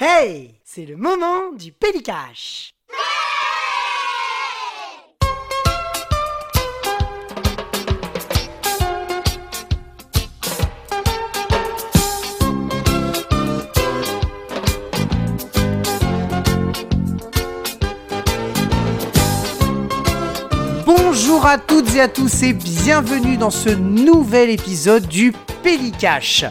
Hey, c'est le moment du Pélicache. Bonjour à toutes et à tous et bienvenue dans ce nouvel épisode du Pélicache.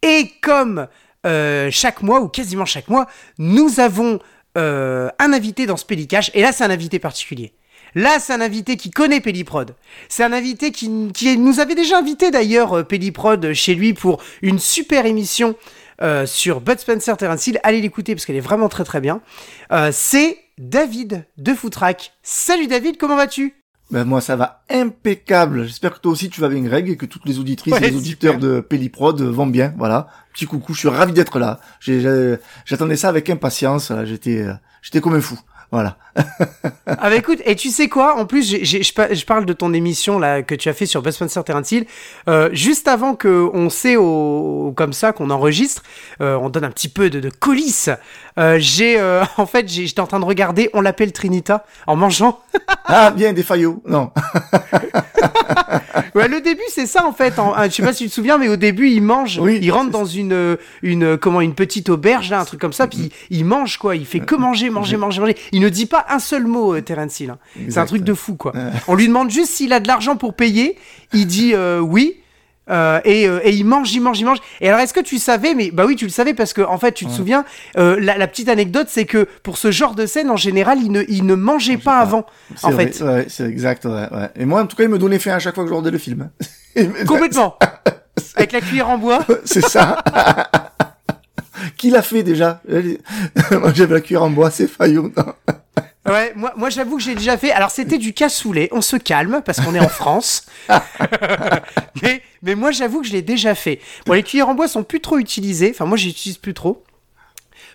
Et comme euh, chaque mois, ou quasiment chaque mois, nous avons euh, un invité dans ce Pélicache, et là c'est un invité particulier. Là, c'est un invité qui connaît Pelliprod. C'est un invité qui, nous avait déjà invité d'ailleurs euh, Pelliprod chez lui pour une super émission sur Bud Spencer Terence Hill. Allez l'écouter parce qu'elle est vraiment très très bien. C'est David de Footrack. Salut David, comment vas-tu? Ben moi ça va impeccable. J'espère que toi aussi tu vas bien Greg et que toutes les auditrices Ouais, et les auditeurs super. de Pelliprod vont bien. Voilà. Petit coucou, je suis ravi d'être là. J'attendais ça avec impatience. J'étais euh, j'étais comme un fou. Voilà. Ah bah écoute, et tu sais quoi? En plus, je, pa- je parle de ton émission là que tu as fait sur Bud Spencer Terence Hill. Euh, juste avant que on sait au, comme ça qu'on enregistre, euh, on donne un petit peu de, de coulisses. Euh, j'ai euh, en fait, j'ai- j'étais en train de regarder. On l'appelle Trinita en mangeant. Ah bien des faillots. Non. Ouais, le début c'est ça en fait. En, euh, je sais pas si tu te souviens, mais au début il mange. Oui, il rentre dans une euh, une comment une petite auberge là, un truc comme ça, puis il mange quoi. Il fait que manger, manger, manger, manger. Il ne dit pas un seul mot, euh, Terence Hill. hein. C'est un truc de fou quoi. On lui demande juste s'il a de l'argent pour payer. Il dit euh, oui. Euh, et, euh, et il mange, il mange, il mange. Et alors, est-ce que tu savais, mais bah oui, tu le savais parce que en fait, tu te souviens, euh, la, la petite anecdote, c'est que pour ce genre de scène, en général, il ne, il ne mangeait pas pas. avant. C'est En vrai, fait, ouais, c'est exact. Ouais, ouais. Et moi en tout cas il me donnait faim à chaque fois que je regardais le film. Il me- complètement. Avec la cuillère en bois. c'est ça. Qui l'a fait déjà? Moi j'avais la cuillère en bois, c'est faillot. Ouais, moi, moi j'avoue que j'ai déjà fait. Alors c'était du cassoulet, on se calme parce qu'on est en France. mais, mais moi j'avoue que je l'ai déjà fait. Bon, les cuillères en bois sont plus trop utilisées. Enfin, moi j'utilise plus trop.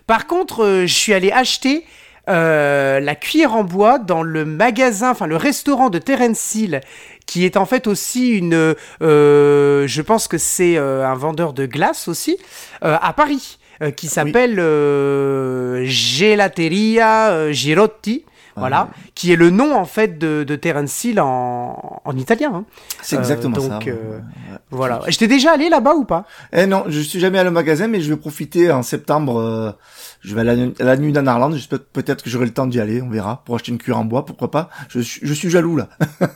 Par contre, euh, je suis allé acheter euh, la cuillère en bois dans le magasin, enfin le restaurant de Terence Hill, qui est en fait aussi une. euh, je pense que c'est un vendeur de glace aussi, à Paris, qui s'appelle euh, Gelateria Girotti. Voilà, qui est le nom en fait de, de Terence Hill en, en italien. hein. C'est Euh, exactement donc, ça. ouais, euh, ouais. Voilà. J'étais déjà allé là-bas ou pas? Eh non, je suis jamais allé au magasin, mais je vais profiter en septembre. euh, je vais à la, à la nuit d'Anarland. J'espère peut-être que j'aurai le temps d'y aller. On verra pour acheter une cuillère en bois, pourquoi pas. Je suis, je suis jaloux là.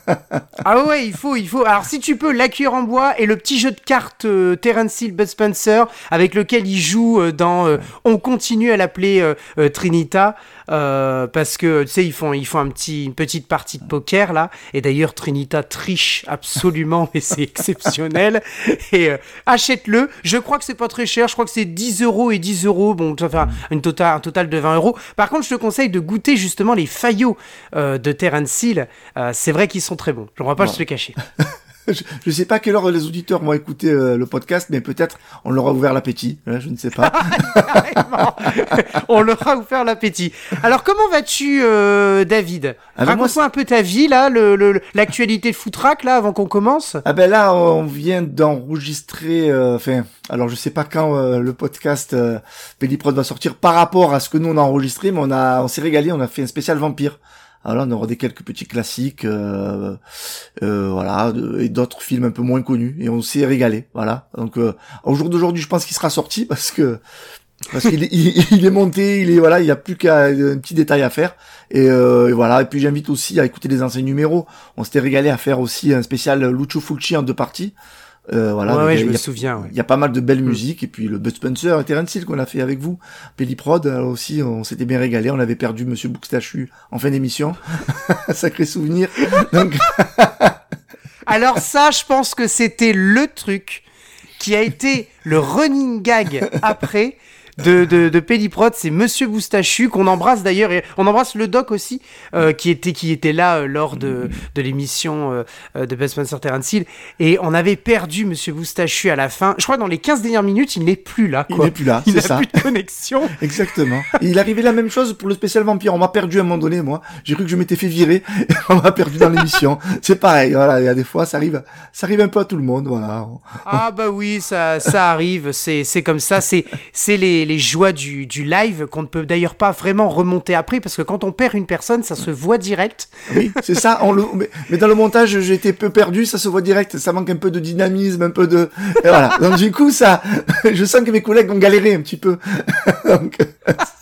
Ah ouais, il faut, il faut. Alors si tu peux, la cuillère en bois et le petit jeu de cartes euh, Terence Hill Bud Spencer avec lequel il joue euh, dans. euh, on continue à l'appeler euh, euh, Trinita euh, parce que tu sais ils font, ils font un petit, une petite partie de poker là. Et d'ailleurs Trinita triche absolument, mais c'est exceptionnel. Et euh, achète-le. Je crois que c'est pas très cher. Je crois que c'est 10 euros et 10 euros. Bon, ça fait un, une total, un total de 20 euros. Par contre, je te conseille de goûter justement les faillots euh, de Terence Hill. Euh, c'est vrai qu'ils sont très bons. On va pas Bon. se le cacher. Je, je sais pas à quelle heure les auditeurs vont écouter euh, le podcast, mais peut-être on leur a ouvert l'appétit. Hein, je ne sais pas. On leur a offert l'appétit. Alors, comment vas-tu, euh, David? Ah ben moi, Raconte-moi un peu ta vie, là, le- le- l'actualité de Footrack, là, avant qu'on commence. ah ben là, on vient d'enregistrer. euh, Enfin, alors je sais pas quand euh, le podcast euh, Pelliprod va sortir par rapport à ce que nous on a enregistré, mais on a, on s'est régalé. On a fait un spécial vampire. Alors on aura des quelques petits classiques, euh, euh, voilà, et d'autres films un peu moins connus, et on s'est régalé, voilà. Donc euh, au jour d'aujourd'hui, je pense qu'il sera sorti parce que parce qu'il est, il, est monté, il est voilà, il y a plus qu'un petit détail à faire, et, euh, et voilà. Et puis j'invite aussi à écouter les anciens numéros. On s'était régalé à faire aussi un spécial Lucio Fulci en deux parties. Euh, voilà, ouais, ouais, il y a- je me a- souviens. ouais. il y a pas mal de belles Mm. musiques et puis le Bud Spencer et Terence Hill qu'on a fait avec vous, Pelliprod euh, aussi, on s'était bien régalé. On avait perdu Monsieur Boustachu en fin d'émission, sacré souvenir. Donc Alors ça, je pense que c'était le truc qui a été le running gag après de, de, de Pelliprod, c'est Monsieur Boustachu, qu'on embrasse d'ailleurs, et on embrasse le doc aussi, euh, qui, était, qui était là euh, lors de, de l'émission euh, euh, de Best Spencer Terence Hill, et on avait perdu Monsieur Boustachu à la fin. Je crois que dans les 15 dernières minutes, il n'est plus là. il Quoi. n'est plus là, Il c'est n'a ça. plus de connexion. Exactement. Et il arrivait la même chose pour le spécial vampire. On m'a perdu à un moment donné, moi. J'ai cru que je m'étais fait virer. Et on m'a perdu dans l'émission. C'est pareil. Voilà. Il y a des fois, ça arrive, ça arrive un peu à tout le monde. Voilà. Ah bah oui, ça, ça arrive, c'est, c'est comme ça, c'est, c'est les, les, les joies du, du live qu'on ne peut d'ailleurs pas vraiment remonter après parce que quand on perd une personne, ça se voit direct. Oui, c'est ça. On le, mais, dans le montage, j'ai été peu perdu, ça se voit direct. Ça manque un peu de dynamisme, un peu de. Et voilà. Donc du coup, ça, je sens que mes collègues ont galéré un petit peu. Donc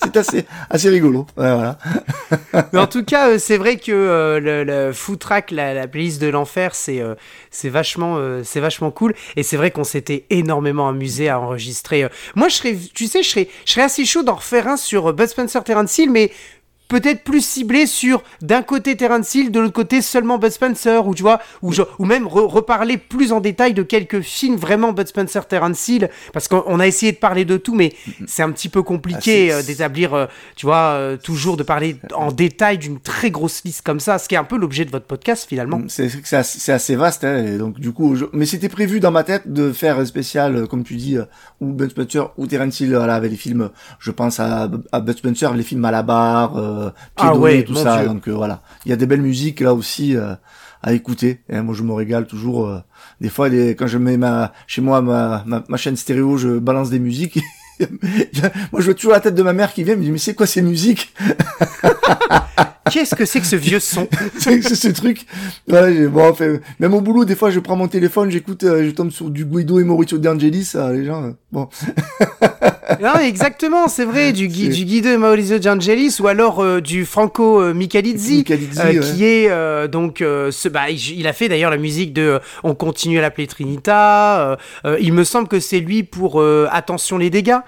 c'est assez, assez rigolo. Voilà. Mais en tout cas, euh, c'est vrai que euh, le, le food track, la, la playlist de l'enfer, c'est euh, c'est vachement, euh, c'est vachement cool. Et c'est vrai qu'on s'était énormément amusé à enregistrer. Moi, je serais, tu sais, je serais, je serais assez chaud d'en refaire un sur euh, Bud Spencer Terence Hill, mais peut-être plus ciblé sur d'un côté Terence Hill, de l'autre côté seulement Bud Spencer, ou tu vois, ou, genre- ou même re- reparler plus en détail de quelques films vraiment Bud Spencer Terence Hill, parce qu'on on a essayé de parler de tout, mais c'est un petit peu compliqué Ah, euh, d'établir, euh, tu vois, euh, toujours de parler en détail d'une très grosse liste comme ça, ce qui est un peu l'objet de votre podcast finalement. C'est c'est assez, vaste, hein, et donc du coup, je- mais c'était prévu dans ma tête de faire un spécial, comme tu dis, ou Bud Spencer ou Terence Hill, voilà, avec les films. Je pense à, à Bud Spencer, les films Malabar, euh, Ah ouais, tout ça. Dieu. Donc euh, voilà, il y a des belles musiques là aussi euh, à écouter. Et, moi, je me régale toujours. euh, des fois, les- quand je mets ma chez moi ma, ma, ma chaîne stéréo, je balance des musiques. moi, je vois toujours la tête de ma mère qui vient me dit mais c'est quoi ces musiques? Qu'est-ce que c'est que ce vieux son c'est ce truc. Ouais, bon, enfin, même au boulot, des fois, je prends mon téléphone, j'écoute, euh, je tombe sur du Guido et Maurizio De Angelis, euh, les gens, euh, bon. Non, exactement, c'est vrai, du, Gui- du Guido Maurizio D'Angelis ou alors euh, du Franco Michalizzi, Michalizzi, ouais. qui est donc ce, bah, il, a fait d'ailleurs la musique de On continue à l'appeler Trinita. il me semble que c'est lui pour Attention les dégâts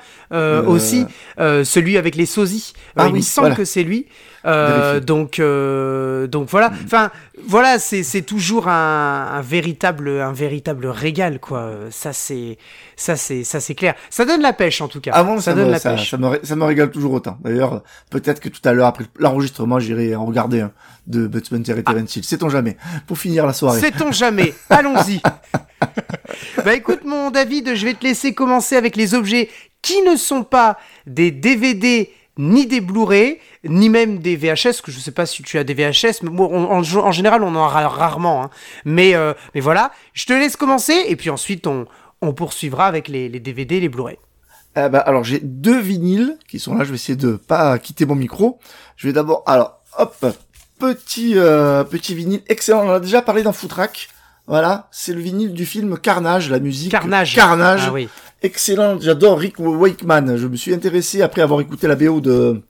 aussi, celui avec les sosies. Ah il me semble voilà. que c'est lui. Euh, donc euh, donc voilà. Enfin voilà, c'est c'est toujours un, un véritable un véritable régal quoi. Ça c'est ça c'est ça c'est clair. Ça donne la pêche en tout cas. Avant, ça, ça, donne me, la ça, pêche. ça me, ça me régale toujours autant. D'ailleurs, peut-être que tout à l'heure, après l'enregistrement, j'irai en regarder un de Bud Spencer et Terence Hill. Sait-on jamais? Pour finir la soirée. Sait-on jamais? Allons-y. bah écoute mon David, je vais te laisser commencer avec les objets qui ne sont pas des DVD ni des Blu-ray, ni même des VHS, que je sais pas si tu as des VHS, mais bon, on- en, général on en a ra- rarement. hein. Mais, euh, mais voilà, je te laisse commencer et puis ensuite on, on poursuivra avec les, les DVD les Blu-ray. Ben, alors, j'ai deux vinyles qui sont là. Je vais essayer de pas quitter mon micro. Je vais d'abord, alors, hop, petit, euh, petit vinyle excellent. On a déjà parlé dans Footrack. Voilà, c'est le vinyle du film Carnage, la musique. Carnage. Carnage. Ah oui. excellent. J'adore Rick Wakeman. Je me suis intéressé après avoir écouté la BO de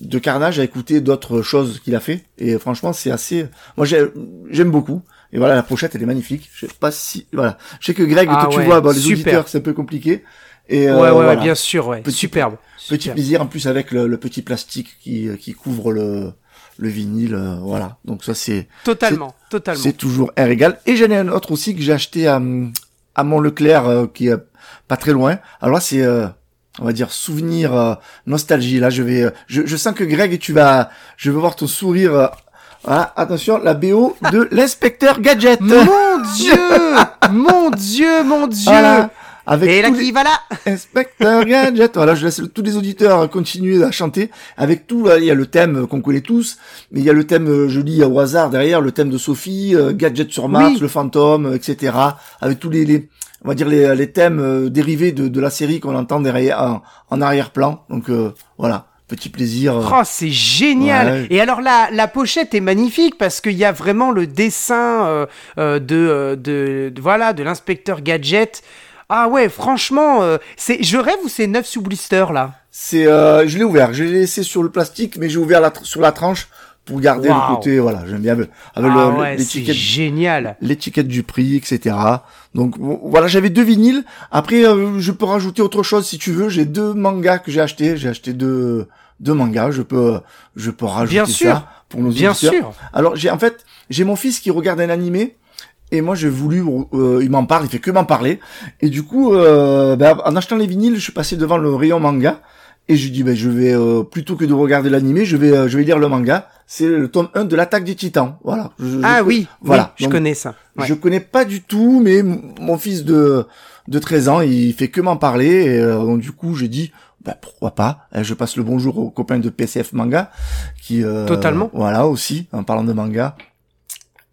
de Carnage à écouter d'autres choses qu'il a fait et franchement c'est assez moi j'ai- j'aime beaucoup et voilà la pochette elle est magnifique je sais pas si voilà je sais que Greg Ah toi, tu vois bon, les super. auditeurs c'est un peu compliqué et euh, ouais, ouais, ouais, voilà. bien sûr, ouais. Petit- Superbe. petit plaisir en plus avec le, le petit plastique qui qui couvre le le vinyle euh, voilà donc ça c'est Totalement, totalement. c'est toujours un régal. Et j'en ai un autre aussi que j'ai acheté à, à Mont-Leclerc, euh, qui est pas très loin. Alors là, c'est, euh, on va dire, souvenir, euh, nostalgie. Là, je vais, euh, je, je sens que Greg, tu vas, je vais voir ton sourire. euh, voilà, attention, la BO de l'inspecteur Gadget. Mon Dieu Mon Dieu, mon Dieu Voilà. Avec Et là les- qui va là Inspecteur Gadget. Voilà, je laisse tous les auditeurs continuer à chanter. Avec tout, il y a le thème qu'on connaît tous, mais il y a le thème, euh, je lis au hasard derrière, le thème de Sophie, euh, Gadget sur Mars, Oui. le fantôme, etc. Avec tous les, les on va dire les, les thèmes euh, dérivés de, de la série qu'on entend derrière en, en arrière-plan. Donc euh, voilà, petit plaisir. Oh, c'est génial Ouais. Et alors la, la pochette est magnifique parce qu'il y a vraiment le dessin euh, de, de, de- voilà de l'inspecteur Gadget. Ah ouais, franchement, euh, c'est je rêve ou c'est neuf sous blister là? C'est, euh, je l'ai ouvert, je l'ai laissé sur le plastique, mais j'ai ouvert la sur la tranche pour garder le côté. Voilà, j'aime bien avec Ah ouais, l'étiquette génial. l'étiquette du prix, etc. Donc vo- voilà, j'avais deux vinyles. Après, euh, je peux rajouter autre chose si tu veux. J'ai deux mangas que j'ai achetés. J'ai acheté deux deux mangas. Je peux je peux rajouter Bien sûr. ça pour nos Bien auditeurs. sûr. Alors j'ai en fait j'ai mon fils qui regarde un animé et moi j'ai voulu euh, il m'en parle, il fait que m'en parler et du coup euh, ben, en achetant les vinyles, je suis passé devant le rayon manga et je dis ben je vais euh, plutôt que de regarder l'animé, je vais euh, je vais lire le manga. C'est le tome 1 de l'attaque des Titans. Voilà. Je- Ah je- oui, voilà. oui, je connais ça. Ouais. je connais pas du tout, mais mon fils de de 13 ans, il fait que m'en parler. Et, euh, donc du coup, j'ai dit, bah, pourquoi pas Euh, Je passe le bonjour aux copains de PCF Manga, qui euh, Totalement. Voilà aussi, en parlant de manga.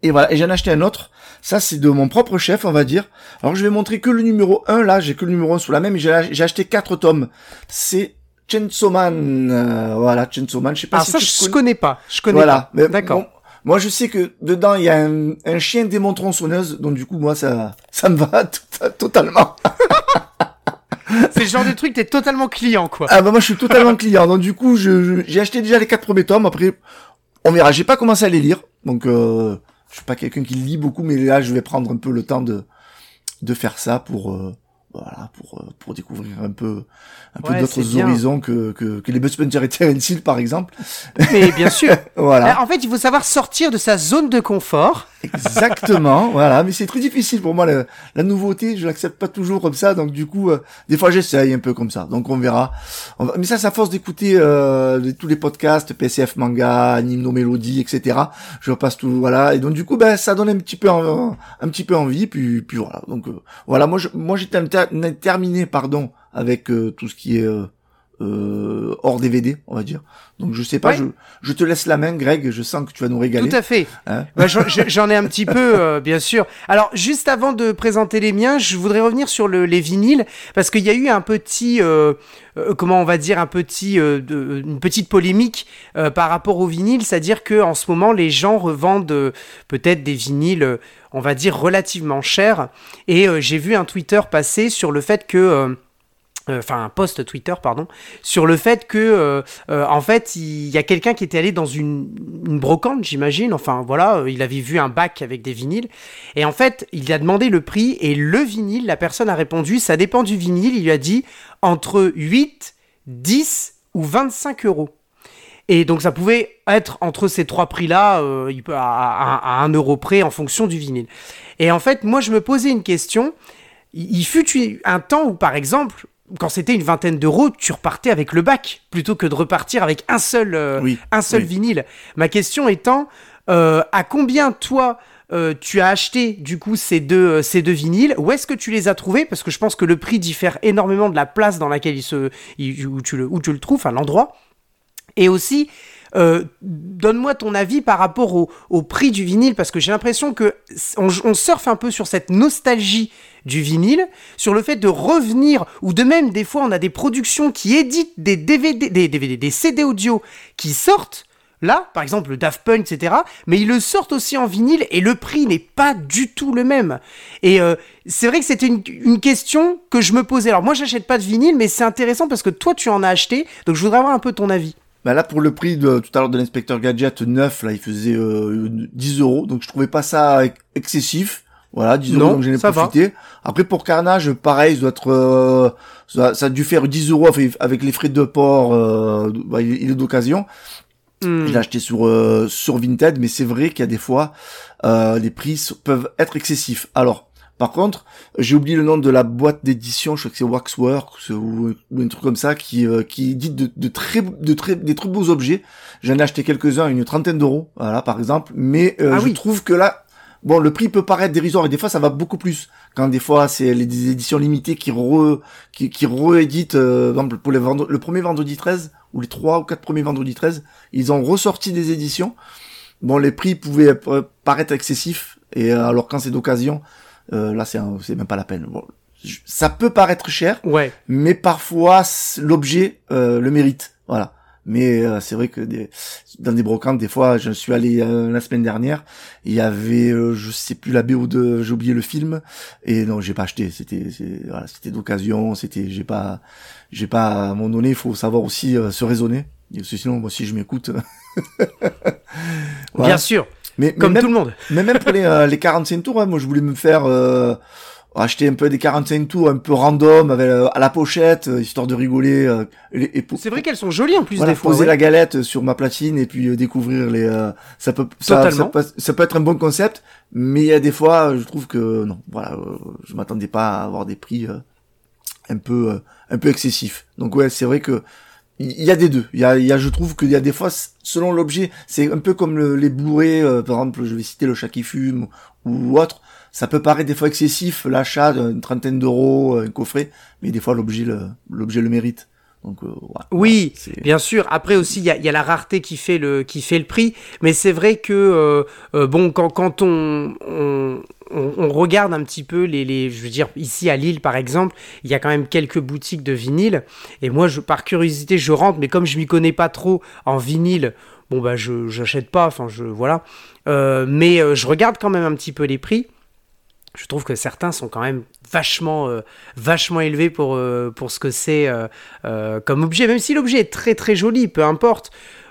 Et voilà, et j'en ai acheté un autre. Ça, c'est de mon propre chef, on va dire. Alors, je vais montrer que le numéro 1, là, j'ai que le numéro 1 sous la main, mais j'ai acheté quatre tomes. C'est Chainsaw Man, euh, voilà, Chainsaw Man, je sais pas Alors si ça, tu je connais. connais pas. Je connais Voilà, pas. D'accord. bon, moi, je sais que dedans, il y a un, un chien démon tronçonneuse, donc du coup, moi, ça, ça me va tout- totalement. C'est le genre de truc, t'es totalement client, quoi. Ah bah moi je suis totalement client. Donc du coup je- je- j'ai acheté déjà les quatre premiers tomes. Après on verra. J'ai pas commencé à les lire. Donc euh, je suis pas quelqu'un qui lit beaucoup, mais là je vais prendre un peu le temps de de faire ça pour euh, voilà pour euh, pour découvrir un peu un peu d'autres horizons que, que que les Bud Spencer et Terence Hill par exemple. Mais bien sûr. Voilà. En fait, il faut savoir sortir de sa zone de confort. Exactement, voilà, mais c'est très difficile pour moi la, la nouveauté, je l'accepte pas toujours comme ça, donc du coup, euh, des fois j'essaye un peu comme ça, donc on verra. Mais ça, ça force d'écouter euh, tous les podcasts, PCF manga, anime nos mélodies, etc. Je passe tout, voilà, et donc du coup, ben ça donne un petit peu, un petit peu envie, puis puis voilà, donc euh, voilà, moi je, moi j'étais terminé, pardon, avec euh, tout ce qui est euh, hors DVD, on va dire. Donc je sais pas, Ouais. je, je te laisse la main, Greg, je sens que tu vas nous régaler. Tout à fait. Hein Bah, j'en- ai un petit peu, euh, bien sûr. Alors, juste avant de présenter les miens, je voudrais revenir sur le, les vinyles, parce qu'il y a eu un petit, euh, euh, comment on va dire, un petit, euh, de- une petite polémique euh, par rapport aux vinyles, c'est-à-dire que en ce moment, les gens revendent euh, peut-être des vinyles, on va dire, relativement chers. Et euh, j'ai vu un Twitter passer sur le fait que... euh, enfin un post Twitter pardon sur le fait que euh, euh, en fait il y a quelqu'un qui était allé dans une, brocante j'imagine enfin voilà il avait vu un bac avec des vinyles et en fait il a demandé le prix et le vinyle la personne a répondu ça dépend du vinyle il lui a dit entre 8 10 ou 25 euros et donc ça pouvait être entre ces trois prix-là, à, à, à un euro près en fonction du vinyle. Et en fait, moi je me posais une question. Il, fut un temps où, par exemple, quand c'était une vingtaine d'euros, tu repartais avec le bac plutôt que de repartir avec un seul, euh, Oui, un seul oui. vinyle. Ma question étant, euh, à combien toi euh, tu as acheté du coup ces deux, euh, ces deux vinyles? Où est-ce que tu les as trouvés? Parce que je pense que le prix diffère énormément de la place dans laquelle il se, il- où, tu le, où tu le trouves, enfin l'endroit. Et aussi, euh, donne-moi ton avis par rapport au, prix du vinyle, parce que j'ai l'impression que on, surfe un peu sur cette nostalgie du vinyle, sur le fait de revenir, ou de même, des fois, on a des productions qui éditent des DVD, des, DVD, des CD audio qui sortent, là, par exemple, le Daft Punk, etc., mais ils le sortent aussi en vinyle, et le prix n'est pas du tout le même. Et euh, c'est vrai que c'était une, une question que je me posais. Alors moi, j'achète pas de vinyle, mais c'est intéressant parce que toi, tu en as acheté, donc je voudrais avoir un peu ton avis. Bah là, pour le prix de tout à l'heure de l'inspecteur gadget neuf, là, il faisait euh, 10 euros, donc je trouvais pas ça ex- excessif. Voilà, 10 euros, donc j'en ai va. profité. Après, pour Carnage, pareil, ça doit être, euh, ça, ça a dû faire 10 euros avec, les frais de port, euh, bah, il, est d'occasion. Hmm. Je l'ai acheté sur euh, sur Vinted, mais c'est vrai qu'il y a des fois euh, les prix peuvent être excessifs. Alors, par contre, j'ai oublié le nom de la boîte d'édition, je crois que c'est Waxworks ou, ou un truc comme ça, qui euh, qui édite de, de très de très des très beaux objets. J'en ai acheté quelques uns, à une trentaine d'euros, voilà par exemple. Mais euh, Ah je oui. trouve que là, bon, le prix peut paraître dérisoire et des fois ça va beaucoup plus. Quand des fois c'est les des éditions limitées qui re qui, qui rééditent, euh, par exemple pour les vendre- le premier vendredi 13 ou les trois ou quatre premiers vendredi 13, ils ont ressorti des éditions. Bon, les prix pouvaient euh, paraître excessifs et euh, alors quand c'est d'occasion, euh, là c'est c'est même pas la peine. Bon, je- ça peut paraître cher, Ouais. mais parfois l'objet euh, le mérite. Voilà. Mais euh, c'est vrai que des, dans des brocantes, des fois, je suis allé euh, la semaine dernière, il y avait, euh, je sais plus la BO de, j'ai oublié le film, et non, j'ai pas acheté. C'était, voilà, c'était d'occasion, c'était, j'ai pas, j'ai pas, à un moment donné, il faut savoir aussi euh, se raisonner. Parce que Sinon, moi, si je m'écoute, Voilà. Bien sûr, mais, mais comme même, tout le monde. mais même pour les, euh, les 45 tours, hein, moi je voulais me faire euh, acheter un peu des 45 tours un peu random avec euh, à la pochette, euh, histoire de rigoler. euh, et, et C'est vrai qu'elles sont jolies en plus voilà, des fois. poser ouais. la galette sur ma platine et puis euh, découvrir les. euh, ça peut ça, ça, peut, ça peut être un bon concept, mais il y a des fois, je trouve que non, voilà, euh, je m'attendais pas à avoir des prix euh, un peu euh, un peu excessifs. Donc ouais, c'est vrai que il y a des deux. Il y a, je trouve qu'il y a des fois, selon l'objet, c'est un peu comme le- les Blu-ray, euh, par exemple, je vais citer le chat qui fume ou autre. Ça peut paraître des fois excessif, l'achat d'une trentaine d'euros, un coffret, mais des fois l'objet l'objet le mérite. Donc, euh, oui, bien sûr. Après aussi, il y a, y a, la rareté qui fait le, qui fait le prix. Mais c'est vrai que, euh, euh, bon, quand, quand on, on, on, regarde un petit peu les, les, je veux dire, ici à Lille par exemple, il y a quand même quelques boutiques de vinyle. Et moi, je, par curiosité, je rentre, mais comme je m'y connais pas trop en vinyle, bon, bah, je j'achète pas, enfin, je, voilà. mais je regarde quand même un petit peu les prix je trouve que certains sont quand même vachement, euh, vachement élevés pour, euh, pour ce que c'est euh, comme objet. Même si l'objet est très très joli, peu importe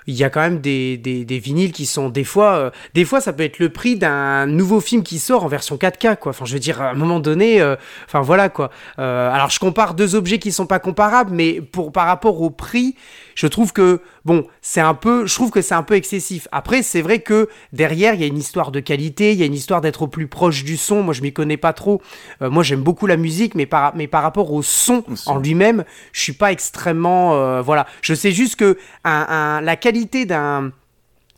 il y a quand même des, des, des vinyles qui sont des fois, des fois ça peut être le prix d'un nouveau film qui sort en version 4K quoi. Enfin je veux dire à un moment donné, enfin voilà quoi. Alors je compare deux objets qui sont pas comparables, mais pour par rapport au prix, je trouve que bon c'est un peu, je trouve que c'est un peu excessif. Après c'est vrai que derrière il y a une histoire de qualité, il y a une histoire d'être au plus proche du son. Moi je m'y connais pas trop. moi j'aime beaucoup la musique, mais par mais par rapport au son en lui-même, je suis pas extrêmement voilà. Je sais juste que un, un, la qualité d'un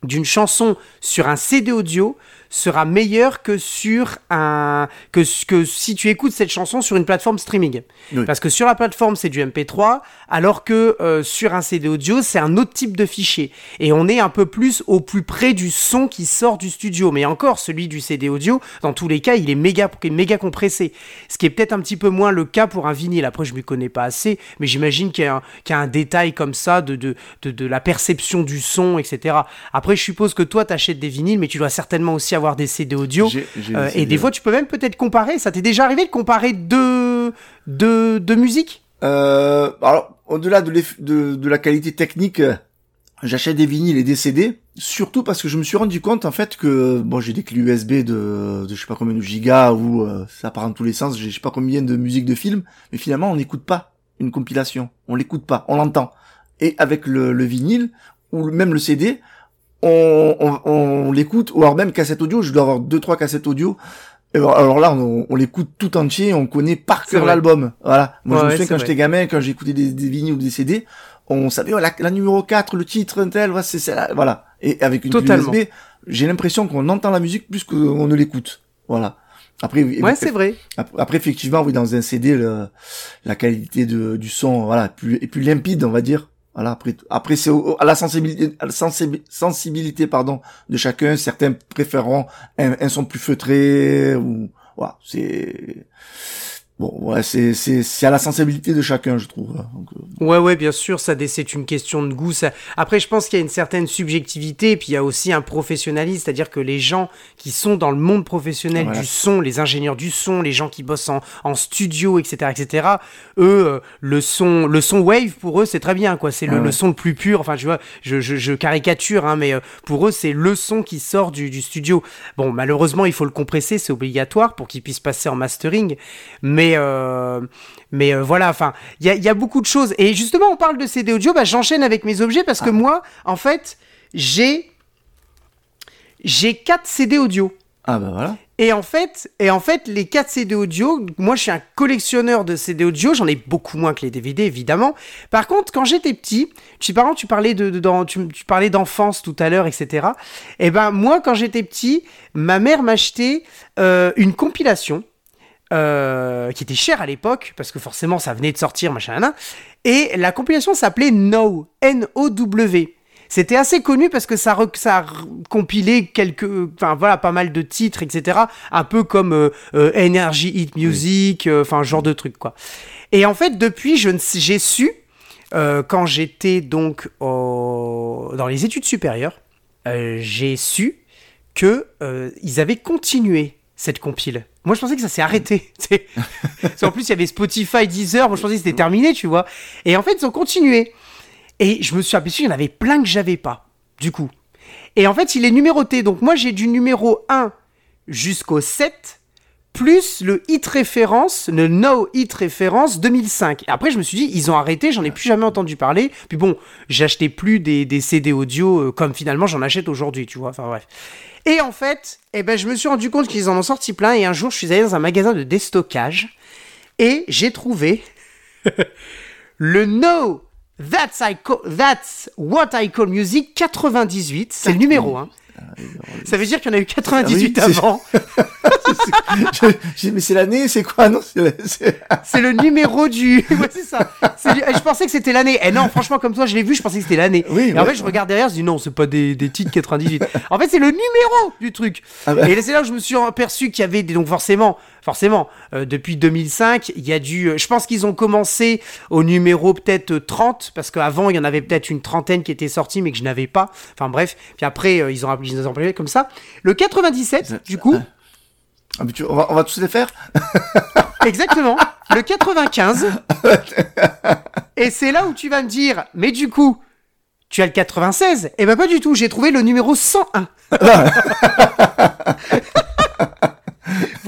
d'une chanson sur un CD audio sera meilleur que sur un que, que si tu écoutes cette chanson sur une plateforme streaming. Parce que sur la plateforme c'est du MP3, alors que euh, sur un CD audio c'est un autre type de fichier. Et on est un peu plus au plus près du son qui sort du studio. Mais encore celui du CD audio, dans tous les cas, il est méga méga compressé. Ce qui est peut-être un petit peu moins le cas pour un vinyle. Après je m'y connais pas assez, mais j'imagine qu'il y, a un détail comme ça de de, de, de la perception du son, etc. Après je suppose que toi t'achètes des vinyles, mais tu dois certainement aussi avoir des CD audio. Euh, et des fois, tu peux même peut-être comparer. Ça t'est déjà arrivé de comparer deux, deux, deux musiques? Euh, Alors, au-delà de, de, de, la qualité technique, j'achète des vinyles et des CD. Surtout parce que je me suis rendu compte en fait que bon j'ai des clés USB de, de je sais pas combien de gigas ou euh, ça part dans tous les sens, je sais pas combien de musique de film, mais finalement on n'écoute pas une compilation, on l'écoute pas, on l'entend. Et avec le, le vinyle ou même le CD, on, on, on l'écoute, ou alors même cassette audio, je dois avoir deux trois cassettes audio. alors là, on, on l'écoute tout entier, on connaît par cœur l'album. Voilà. Moi, je me souviens quand j'étais gamin, quand j'écoutais des, des vinyles ou des CD, on savait oh, la, numéro 4, le titre, tel, voilà, c'est ça, voilà. Et avec une Totalement. USB, j'ai l'impression qu'on entend la musique plus qu'on ne l'écoute. Voilà. Après, ouais, c'est vrai. Après, effectivement, oui, dans un CD, le, la qualité de, du son, voilà, plus, est plus limpide, on va dire. Voilà, après, après c'est à la sensibilité, à la sensibilité, pardon, de chacun. Certains préféreront un, un son plus feutré ou voilà, c'est Bon, ouais, c'est c'est à la sensibilité de chacun, je trouve. Hein, donc, euh, Ouais, ouais, bien sûr, ça c'est une question de goût. Ça... Après, je pense qu'il y a une certaine subjectivité, puis il y a aussi un professionnalisme, c'est-à-dire que les gens qui sont dans le monde professionnel du son, les ingénieurs du son, les gens qui bossent en, en studio, etc., etc., eux, euh, le son, le son wave pour eux, c'est très bien, quoi. C'est le, le, son le plus pur. Enfin, tu vois, je, je, je caricature, hein, mais euh, pour eux, c'est le son qui sort du, du studio. Bon, malheureusement, il faut le compresser, c'est obligatoire pour qu'il puisse passer en mastering, mais mais euh, mais euh, voilà, enfin, il y a, y a, beaucoup de choses. Et justement, on parle de CD audio, bah, j'enchaîne avec mes objets parce que ah. moi, en fait, j'ai j'ai 4 CD audio. Ah bah voilà. Et en fait, et en fait, les 4 CD audio, moi je suis un collectionneur de CD audio, j'en ai beaucoup moins que les DVD évidemment. Par contre, quand j'étais petit, tu, par tu parlais de, de tu, tu, parlais d'enfance tout à l'heure, etc. Et eh ben moi, quand j'étais petit, ma mère m'achetait euh, une compilation euh, qui était cher à l'époque, parce que forcément ça venait de sortir, machin, et la compilation s'appelait No, N-O-W. C'était assez connu parce que ça, compilé quelques, enfin voilà, pas mal de titres, etc. Un peu comme euh, euh, Energy Hit Music, enfin genre de truc quoi. Et en fait, depuis, j'ai su quand j'étais donc dans les études supérieures, j'ai su que ils avaient continué cette compile. Moi, je pensais que ça s'est arrêté. en plus, il y avait Spotify, Deezer. Moi, je pensais que c'était terminé, tu vois. Et en fait, ils ont continué. Et je me suis aperçu qu'il y en avait plein que j'avais pas, du coup. Et en fait, il est numéroté. Donc, moi, j'ai du numéro 1 jusqu'au 7, plus le hit référence, le no hit référence 2005. Et après, je me suis dit, ils ont arrêté, j'en ai plus jamais entendu parler. Puis bon, j'achetais plus des, des, CD audio euh, comme finalement j'en achète aujourd'hui, tu vois. Enfin bref. Et en fait, eh ben, je me suis rendu compte qu'ils en ont sorti plein. Et un jour, je suis allé dans un magasin de déstockage et j'ai trouvé le No That's, I that's What I Call Music 98. C'est le numéro 1. Ça veut dire qu'il y en a eu 98 Ah oui, avant. Je- je- mais c'est l'année, c'est quoi Non, c'est le numéro du. Ouais, c'est ça. Du- Je pensais que c'était l'année. Eh non, franchement, comme toi, je l'ai vu, je pensais que c'était l'année. Oui, Et en fait, je regarde derrière, je dis non, c'est pas des, des titres 98. En fait, c'est le numéro du truc. Ah bah. Et là, c'est là où je me suis aperçu qu'il y avait des. Donc, forcément, forcément, euh, depuis 2005, il y a du. euh, Je pense qu'ils ont commencé au numéro peut-être euh, 30, parce qu'avant, il y en avait peut-être une trentaine qui étaient sortis, mais que je n'avais pas. Enfin, bref. Puis après, euh, ils ont ils appelé comme ça. Le 97, du coup. Ah, mais tu- on, va, on va tous les faire Exactement. Le 95. Et c'est là où tu vas me dire, mais du coup, tu as le 96 Eh ben pas du tout, j'ai trouvé le numéro 101.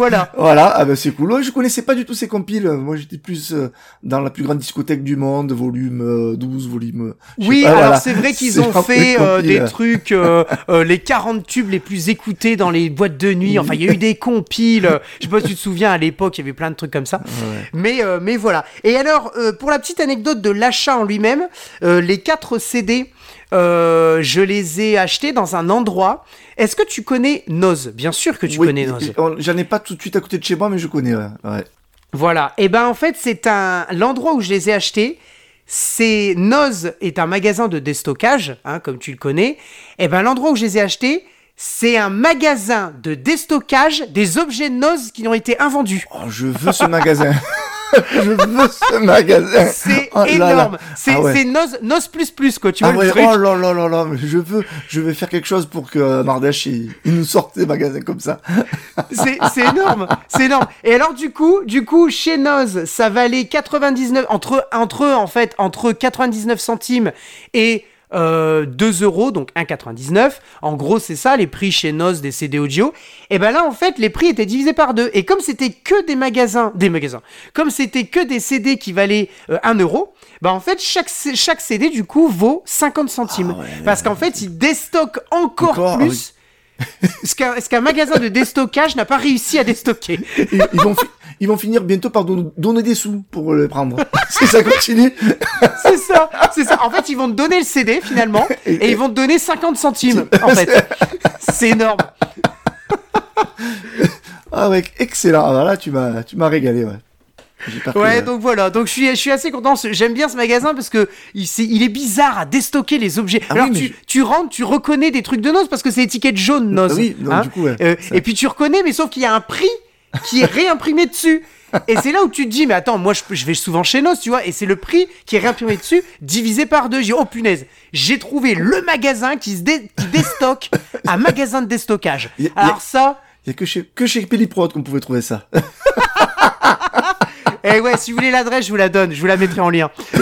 voilà. Voilà, ah ben c'est cool. Ouais, je connaissais pas du tout ces compiles. Moi, j'étais plus euh, dans la plus grande discothèque du monde, volume euh, 12, volume... euh, sais Oui, pas, alors voilà. c'est vrai qu'ils ont fait des euh, des trucs, les 40 tubes les plus écoutés dans les boîtes de nuit. Enfin, il y a eu des compiles. Je sais pas si tu te souviens, à l'époque, il y avait plein de trucs comme ça. Ouais. Mais, mais voilà. Et alors, pour la petite anecdote de l'achat en lui-même, les 4 CD, euh, je les ai achetés dans un endroit. Est-ce que tu connais Noz? Bien sûr que tu Oui, connais Noz. J'en ai pas tout de suite à côté de chez moi, mais je connais, ouais. ouais. Voilà. Et ben en fait, c'est un l'endroit où je les ai achetés. C'est Noz est un magasin de déstockage, hein, comme tu le connais. Et ben l'endroit où je les ai achetés, c'est un magasin de déstockage des objets Noz qui ont été invendus. Oh, je veux ce magasin. je veux ce magasin. C'est Oh énorme. C'est Ah ouais. c'est Noz Noz plus plus quoi. Tu vois Ah le ouais, truc oh là là là là, mais je veux, je vais faire quelque chose pour que Mardèche, il, il nous sorte des magasins comme ça. C'est c'est énorme, c'est énorme. Et alors du coup, du coup, chez Noz, ça valait 99 entre entre eux en fait entre 99 centimes et euh, 2 euros, donc 1,99. En gros, c'est ça les prix chez Noz des CD audio. Et ben là, en fait, les prix étaient divisés par deux. Et comme c'était que des magasins, des magasins, comme c'était que des CD qui valaient euh, 1 euro, bah en fait, chaque, chaque CD du coup vaut 50 centimes. Ah ouais. Parce qu'en fait, ils déstockent encore, Encore, ah plus. Ce qu'un magasin de déstockage n'a pas réussi à déstocker. Ils, ils vont, fi- ils vont finir bientôt par don- donner des sous pour le prendre. si ça continue. C'est ça, c'est ça. En fait, ils vont te donner le CD finalement et ils vont te donner 50 centimes en fait. C'est énorme. Ah ouais, excellent. Ah, Voilà, tu m'as, tu m'as régalé, ouais. Ouais, donc voilà. Donc je suis, je suis assez content. J'aime bien ce magasin parce que il, c'est- il est bizarre à déstocker les objets. Ah Alors oui, tu, je- tu rentres, tu reconnais des trucs de Noz parce que c'est étiquette jaune Noz. Ah oui, donc, hein. du coup, ouais. Euh, et puis tu reconnais, mais sauf qu'il y a un prix qui est réimprimé dessus. Et c'est là où tu te dis, mais attends, moi je, je vais souvent chez Noz, tu vois, et c'est le prix qui est réimprimé dessus, divisé par deux. J'ai oh punaise, j'ai trouvé le magasin qui se dé- qui déstocke un magasin de déstockage. A- a- Alors ça, Il y a que chez, que chez Pelliprod qu'on pouvait trouver ça. Eh ouais, si vous voulez l'adresse, je vous la donne, je vous la mettrai en lien.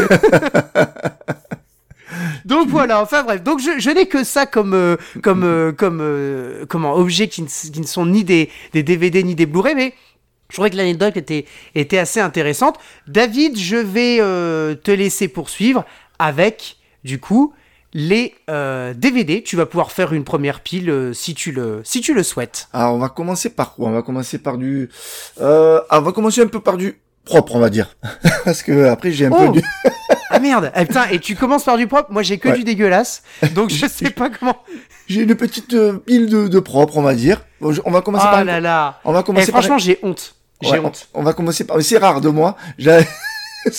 Donc voilà, enfin bref, donc je, je n'ai que ça comme euh, comme euh, comme euh, comment objet qui ne, qui ne sont ni des, des DVD ni des Blu-ray, mais je trouvais que l'anecdote était était assez intéressante. David, je vais euh, te laisser poursuivre avec du coup les euh, DVD. Tu vas pouvoir faire une première pile euh, si tu le si tu le souhaites. Alors, on va commencer par quoi? On va commencer par du, euh, ah, on va commencer un peu par du propre, on va dire. Parce que après, j'ai un Oh. peu du, Ah merde, eh, putain, et tu commences par du propre, moi j'ai que Ouais. du dégueulasse, donc je sais pas comment. j'ai une petite euh, pile de, de propre, on va dire. Bon, je- on va commencer Oh par, là là. on va Eh, commencer par, franchement, j'ai honte. J'ai Ouais, honte. On, on va commencer par, c'est rare de moi.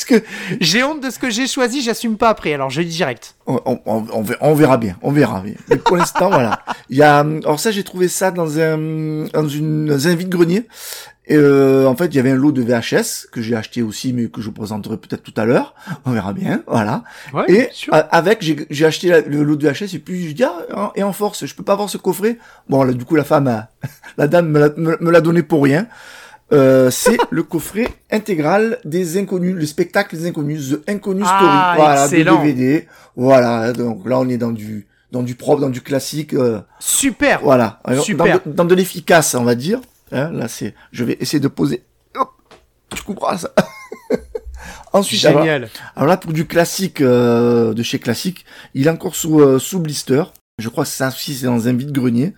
Que, J'ai honte de ce que j'ai choisi, j'assume pas après, alors je dis direct. on, on, on, on verra- bien, on verra bien. Mais pour l'instant, voilà. Il y a, alors ça, j'ai trouvé ça dans un, dans une, dans un vide-grenier. Et euh, en fait, il y avait un lot de VHS que j'ai acheté aussi, mais que je présenterai peut-être tout à l'heure. On verra bien, voilà. Ouais, Et a- avec, j'ai j'ai acheté la- le lot de VHS et puis je dis ah, et en force, je peux pas avoir ce coffret. Bon, là, du coup, la femme, a- la dame me l'a- me me l'a donné pour rien. Euh, c'est le coffret intégral des inconnus, le spectacle des inconnus, The Inconnu Story. Ah, voilà, de excellent. DVD. Voilà, donc là, on est dans du, dans du propre, dans du classique. euh, Super. voilà, Super. Dans, de, dans de l'efficace, on va dire. Hein, là, c'est, je vais essayer de poser. Hop, tu couperas ça? Ensuite, alors, Génial. alors là, pour du classique euh, de chez Classique, il est encore sous, euh, sous blister. Je crois que ça aussi, c'est dans un vide-grenier.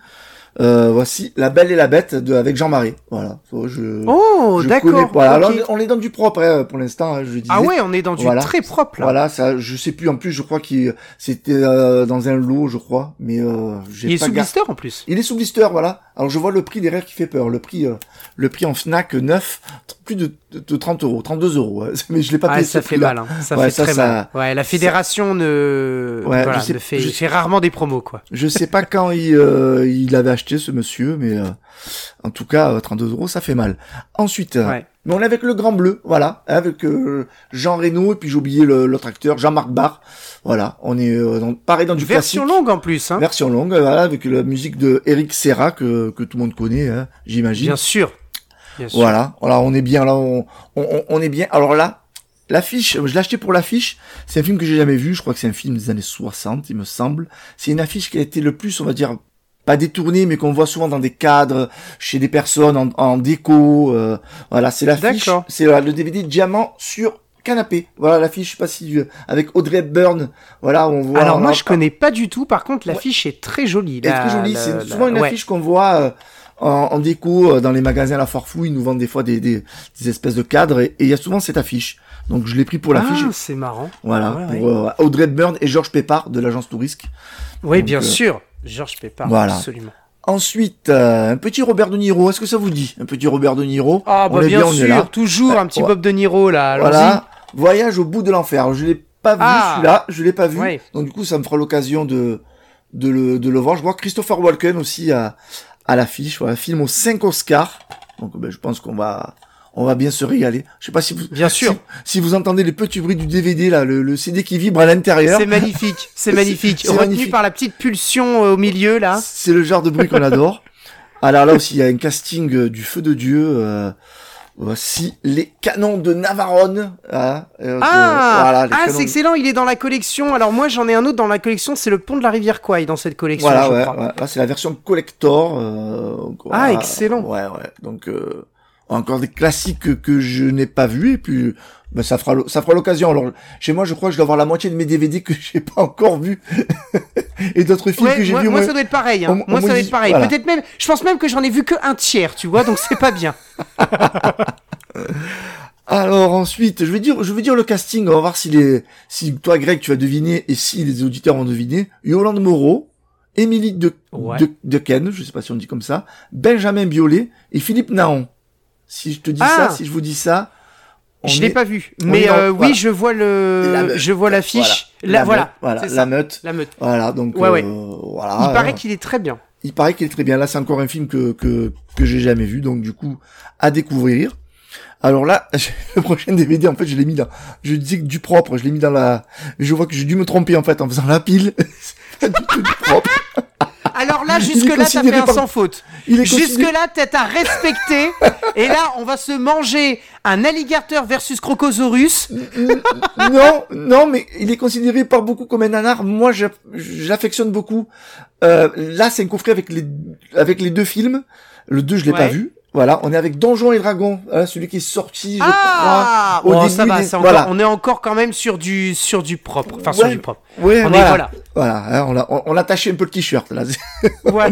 Euh, voici La Belle et la Bête de, avec Jean Marais. Voilà. Je, Oh, je d'accord. connais- on est dans du propre hein, pour l'instant. hein, je disais. Ah ouais, on est dans du Voilà. très propre là. Voilà, ça, je sais plus. En plus, je crois qu'il c'était euh, dans un lot, je crois, mais euh, j'ai Il est pas sous blister en plus. Il est sous blister, voilà. Alors je vois le prix derrière qui fait peur. Le prix, euh, le prix en Fnac neuf, plus de, de, de 30 euros, 32 euros. Mais je l'ai pas Ah, payé ça fait mal, hein. ça Ouais, fait ça, très ça- mal. Ouais, la fédération ne, Ouais, voilà, je sais- ne fait, je- fait rarement des promos quoi. Je sais pas quand il, euh, il avait acheté ce monsieur, mais euh, en tout cas, euh, 32 euros, ça fait mal. Ensuite, euh, Ouais. mais on est avec le Grand Bleu, voilà, avec euh, Jean Reno et puis j'ai oublié l'autre acteur, Jean-Marc Barr. Voilà, on est euh, dans, pareil dans du Version classique. longue en plus, hein. Version longue, voilà, avec la musique de Eric Serra que, que tout le monde connaît, hein, j'imagine. Bien sûr. Voilà, voilà, on est bien là, on, on, on- est bien. Alors là, l'affiche, je l'ai acheté pour l'affiche. C'est un film que j'ai jamais vu. Je crois que c'est un film des années 60, il me semble. C'est une affiche qui a été le plus, on va dire, pas détournée, mais qu'on voit souvent dans des cadres, chez des personnes en, en déco. euh, voilà, c'est l'affiche. C'est euh, le DVD Diamant sur canapé. Voilà l'affiche, je sais pas si euh, avec Audrey Hepburn. Voilà, on voit. Alors on moi a- je connais pas du tout. Par contre l'affiche est très jolie. elle est La- très jolie. la- C'est la- souvent une ouais. affiche qu'on voit euh, en, en déco euh, dans les magasins à la Farfouille. Ils nous vendent des fois des, des, des espèces de cadres et il y a souvent cette affiche. Donc je l'ai pris pour l'affiche. Ah, c'est marrant. voilà, ouais, pour euh, Audrey Hepburn et Georges Pépard de l'agence Tourisque. Oui, Donc, bien euh, sûr. Georges Pépard. voilà. Absolument. Ensuite, euh, un petit Robert De Niro. Est-ce que ça vous dit Un petit Robert De Niro? Ah On bah bien on est là. sûr. Toujours un petit. Bob De Niro là. Voilà. Voyage au bout de l'enfer. Je l'ai pas vu Ah. celui-là. Je l'ai pas vu. Ouais. Donc du coup, ça me fera l'occasion de de le de le voir. Je vois Christopher Walken aussi à à l'affiche. Voilà, film aux 5 Oscars. Donc ben, je pense qu'on va on va bien se régaler. Je sais pas si vous Bien sûr. si, si vous entendez les petits bruits du DVD là, le, le CD qui vibre à l'intérieur. C'est magnifique. C'est magnifique. Retenu magnifique. par la petite pulsion euh, au milieu là. C'est le genre de bruit qu'on adore. Alors là aussi, il y a un casting euh, du feu de Dieu. euh, voici les canons de Navarone. hein, euh, Ah, voilà, ah c'est excellent, il est dans la collection. Alors moi j'en ai un autre dans la collection, c'est le pont de la rivière Kwai dans cette collection, Voilà, je ouais, crois. ouais. Là, c'est la version collector. euh, Ah, voilà. excellent. Ouais, ouais. Donc, euh, encore des classiques que, je n'ai pas vus. Et puis, ben, ça fera, ça fera l'occasion. Alors, chez moi, je crois que je dois avoir la moitié de mes DVD que j'ai pas encore vus. et d'autres films Ouais, que j'ai vus. moi, ça doit être pareil. Hein. moi ça doit être pareil. voilà. Peut-être même, je pense même que j'en ai vu que un tiers, tu vois, donc c'est pas bien. Alors ensuite, je vais dire, je vais dire le casting. On va voir si les, si toi, Greg, tu as deviné et si les auditeurs ont deviné. Yolande Moreau, Émilie de, Ouais. de, de Ken, je sais pas si on dit comme ça, Benjamin Biolay et Philippe Naon. Si je te dis Ah. ça, si je vous dis ça, je est- l'ai pas vu, mais euh, voilà. oui, je vois le, je vois l'affiche. Voilà. La, voilà, meute, voilà, la meute. La meute. Voilà, donc Ouais, euh, ouais. voilà. Il paraît qu'il est très bien. Il paraît qu'il est très bien. Là, c'est encore un film que que que j'ai jamais vu, donc du coup à découvrir. Alors là, le prochain DVD, en fait, je l'ai mis dans. Je disais que du propre, je l'ai mis dans la. Je vois que j'ai dû me tromper en fait en faisant la pile. Du du propre. Alors là, Il est jusque là, t'as fait un par- sans faute. Il est Jusque considéré- là, t'es à respecter. Et là, on va se manger un alligator versus crocosaurus. non, non, mais il est considéré par beaucoup comme un nanar. Moi, j'affectionne beaucoup. Euh, là, c'est un coffret avec les avec les deux films. Le 2, je l'ai Ouais. pas vu. Voilà, on est avec Donjons et Dragons, hein, celui qui est sorti, je Ah, crois, au bon, début ça va, des- c'est encore- voilà. on est encore quand même sur du sur du propre. Enfin, sur du propre. Ouais, On est voilà. voilà. Voilà, hein, on, a, on, on a taché un peu le t-shirt là. Ouais,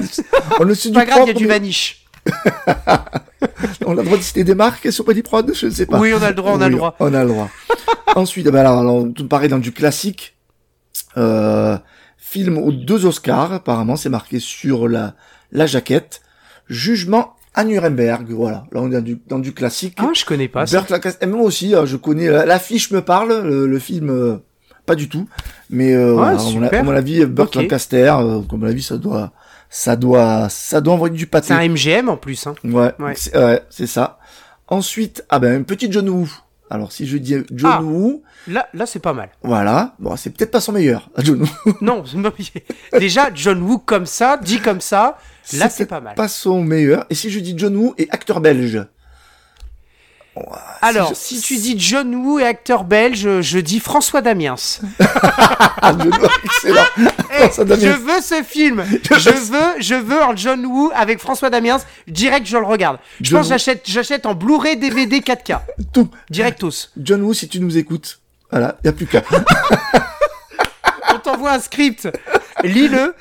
on le suit pas du grave, il y a propre, du vanish. on a le droit de citer des marques sur Petit Prod, je ne sais pas. Oui, on a le droit, on a le droit. On a le droit. Ensuite, eh ben alors, alors, tout pareil dans du classique. Euh, film aux deux Oscars, apparemment, c'est marqué sur la, la jaquette. Jugement à Nuremberg, voilà. Là, on est dans du, dans du classique. Ah, je connais pas. ça. Lancaster, et moi aussi, hein, je connais, euh, l'affiche me parle, le, le film, euh, pas du tout. Mais, euh, voilà, à, mon, super. à mon avis, Burt Ok. Lancaster, euh, comme mon avis, ça doit, ça doit, ça doit envoyer du pâté. C'est un MGM en plus. Hein. Ouais, Ouais. c'est ouais, c'est ça. Ensuite, ah ben, un petit John Woo. Alors, si je dis John Ah. Woo, Là, là, c'est pas mal. voilà. Bon, c'est peut-être pas son meilleur, John Woo. Non, déjà John Woo comme ça, dit comme ça, là c'est pas mal. Pas son meilleur. Et si je dis John Woo et acteur belge. Alors, je- si tu dis John Woo et acteur belge, je dis François Damiens. Ah, excellent. Eh, François je Damiens. veux ce film. Je veux, je veux en John Woo avec François Damiens. Direct, je le regarde. Je John pense Woo. j'achète, j'achète en Blu-ray, DVD 4K. Tout. Directos. John Woo, si tu nous écoutes. Voilà, y a plus qu'à. On t'envoie un script. Lis-le.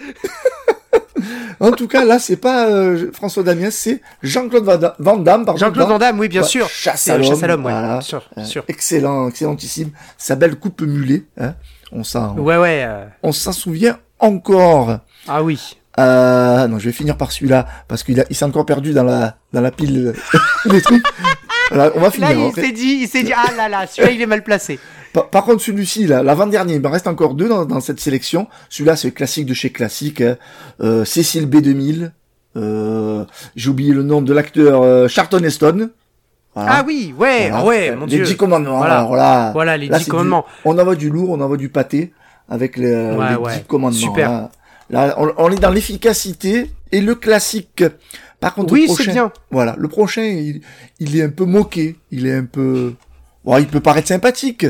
En tout cas, là, c'est pas euh, François Damiens, c'est Jean-Claude Van Da- Van Damme. Jean-Claude Van Damme, oui, bien sûr. Chasse à l'homme. Ouais. voilà. Sûr, Euh, sûr. Excellent, excellentissime. Sa belle coupe mulet, hein. On s'en, Ouais, ouais. euh, on s'en souvient encore. Ah oui. Euh, non, je vais finir par celui-là parce qu'il il s'est encore perdu dans la, dans la pile des trucs. Voilà, on va finir. Là, il s'est dit, il s'est dit, ah là là, celui-là, il est mal placé. Par, par contre, celui-ci, l'avant-dernier, il me reste encore deux dans, dans cette sélection. Celui-là, c'est classique de chez classique. hein. Euh, Cécile B2000. Euh, j'ai oublié le nom de l'acteur euh, Charlton Heston. Voilà. Ah oui, ouais, Voilà. ouais, mon Les dieu. dix commandements. Voilà. alors là, Voilà, les là, commandements. du- on envoie du lourd, on envoie du pâté avec les, Ouais, les ouais. dix commandements. Super. Là, Là, on, on est dans l'efficacité et le classique. Par contre, Oui, le c'est prochain, bien. voilà, le prochain, il, il est un peu moqué, il est un peu, bon, il peut paraître sympathique.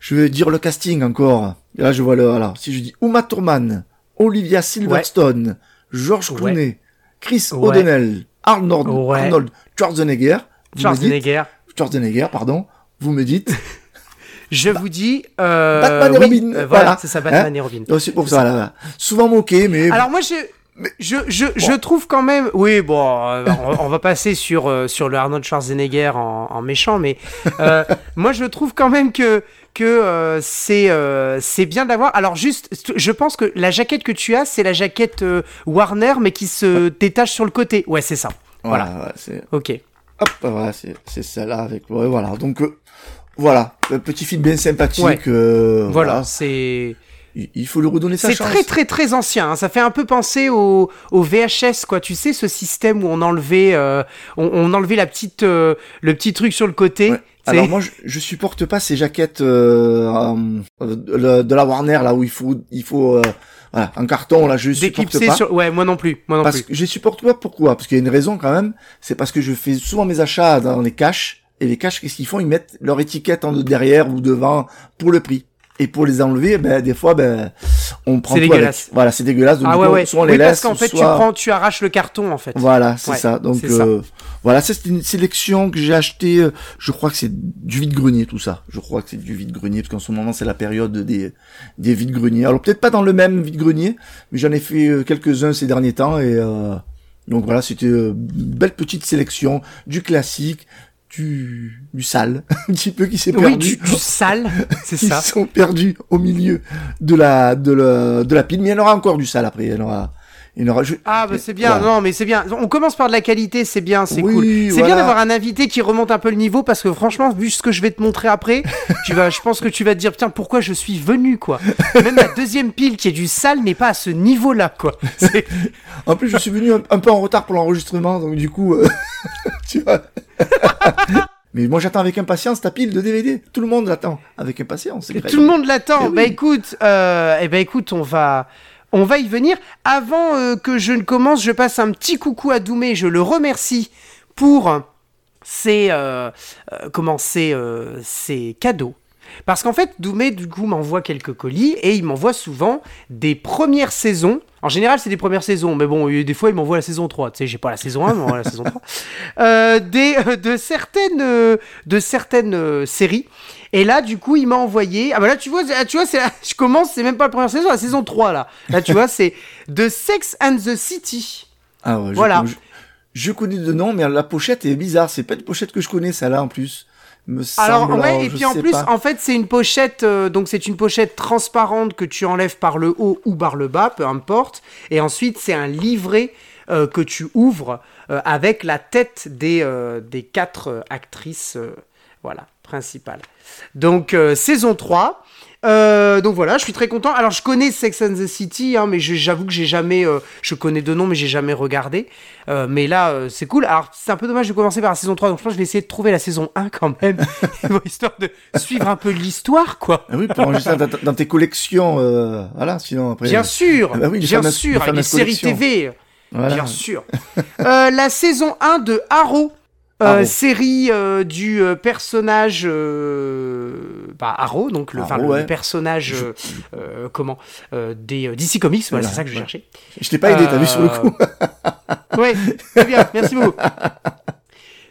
Je vais dire le casting encore. Et là, je vois le, voilà, si je dis Uma Thurman, Olivia Silverstone, George Ouais. Clooney, Chris Ouais. O'Donnell, Arnold, Ouais. Arnold Schwarzenegger, dites- Schwarzenegger. Schwarzenegger, pardon, vous me dites, Je vous dis, euh, Batman et oui, Robin, euh, voilà, voilà. c'est ça, Batman Hein et Robin. C'est pour ça, là, souvent moqué, mais Alors moi, je, je, je, je trouve quand même, oui, bon, euh, on, on va passer sur euh, sur le Arnold Schwarzenegger en, en méchant, mais euh, moi, je trouve quand même que que euh, c'est euh, c'est bien d'avoir. Alors juste, je pense que la jaquette que tu as, c'est la jaquette euh, Warner, mais qui se détache sur le côté. Ouais, c'est ça. Voilà. voilà, ouais, c'est, Ok. hop, voilà, c'est, c'est celle-là avec, ouais, voilà, donc, voilà, un petit film bien sympathique, Ouais. Voilà, c'est Il, faut lui redonner sa c'est chance. très très très ancien. hein. Ça fait un peu penser au, au VHS, quoi. Tu sais, ce système où on enlevait, euh, on, on enlevait la petite, euh, le petit truc sur le côté. Ouais. Alors moi, je, je supporte pas ces jaquettes euh, euh, de, la- Warner là où il faut, il faut, euh, voilà, en carton là, je supporte pas. sur. Ouais, moi non plus. Moi non Parce plus. que je supporte pas pourquoi? Parce qu'il y a une raison quand même. C'est parce que je fais souvent mes achats dans les caches et les caches, qu'est-ce qu'ils font? Ils mettent leur étiquette en derrière ou devant pour le prix. Et pour les enlever, ben des fois, ben on prend C'est tout dégueulasse. avec. Voilà, c'est dégueulasse. Donc Ah ouais coup, ouais. soit on les oui, parce qu'en fait, soit... tu prends, tu arraches le carton en fait. Voilà, c'est Ouais, ça. Donc c'est ça. euh, voilà, c'est une sélection que j'ai acheté. euh, Je crois que c'est du vide grenier tout ça. Je crois que c'est du vide grenier parce qu'en ce moment c'est la période des des vides greniers. Alors peut-être pas dans le même vide grenier, mais j'en ai fait euh, quelques uns ces derniers temps et euh, donc voilà, c'était euh, une belle petite sélection du classique, du du sale, un petit peu qui s'est perdu. Oui, du, du sale, c'est Ils ça. sont perdus au milieu de la de la de la pile, mais il y en aura encore du sale après. Il y en aura, il aura. Ah bah c'est bien, non mais c'est bien. On commence par de la qualité, c'est bien, c'est Oui, cool. C'est voilà. bien d'avoir un invité qui remonte un peu le niveau parce que franchement, vu ce que je vais te montrer après, tu vas, je pense que tu vas te dire putain pourquoi je suis venu quoi? Même la deuxième pile qui est du sale n'est pas à ce niveau-là quoi. En plus, je suis venu un, un peu en retard pour l'enregistrement, donc du coup, euh, tu vois. Mais moi, j'attends avec impatience ta pile de DVD. Tout le monde l'attend avec impatience. Tout le monde l'attend. Eh oui. Bah écoute, euh, eh ben écoute, on va, on va y venir. Avant euh, que je ne commence, je passe un petit coucou à Doumé. Je le remercie pour ses, euh, euh, comment ses, ses cadeaux. Parce qu'en fait, Doumé, du coup, m'envoie quelques colis et il m'envoie souvent des premières saisons. En général, c'est des premières saisons, mais bon, des fois, il m'envoie la saison 3. Tu sais, j'ai pas la saison 1, il m'envoie la saison 3. Euh, des, euh, de certaines, euh, de certaines séries. Et là, du coup, il m'a envoyé. Ah bah là, tu vois, ah, tu vois, c'est la- je commence, c'est même pas la première saison, la saison 3 là. Là, tu vois, c'est The Sex and the City. Ah ouais, Voilà. Je, je connais de nom, mais la pochette est bizarre. C'est pas une pochette que je connais, celle-là en plus. Me Alors semble, ouais, alors, et puis en plus, pas. en fait, c'est une pochette, euh, donc c'est une pochette transparente que tu enlèves par le haut ou par le bas, peu importe. Et ensuite, c'est un livret euh, que tu ouvres euh, avec la tête des, des quatre actrices, voilà, principales. Donc euh, saison 3. Euh, donc voilà, je suis très content. Alors je connais Sex and the City, hein, mais j'avoue que j'ai jamais, euh, je connais deux noms, mais j'ai jamais regardé. Euh, mais là, c'est cool. Alors c'est un peu dommage de commencer par la saison 3, donc je pense que je vais essayer de trouver la saison 1 quand même, histoire de suivre un peu l'histoire, quoi. Ah oui, pour enregistrer dans, dans tes collections, voilà. Sinon après. Bien sûr, Ah bah oui, bien fameuses- sûr, les séries. TV, voilà. bien sûr. La saison 1 de Arrow. Euh, série euh, du euh, personnage euh, bah, Arrow, donc le, Arrow, le ouais. personnage euh, comment euh, des DC Comics, voilà, Voilà, c'est ça que je ouais. cherchais. Je t'ai pas aidé, t'as vu sur le coup. Ouais, très bien, merci beaucoup.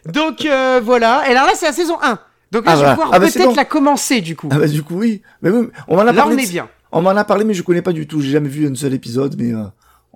Donc euh, voilà, et alors là c'est la saison 1. Donc là Ah, je vais pouvoir Ah, bah, peut-être la commencer du coup. Ah bah du coup oui. Mais oui, on m'en a là parlé. on de- est bien. On m'en a parlé, mais je connais pas du tout. J'ai jamais vu un seul épisode, mais euh,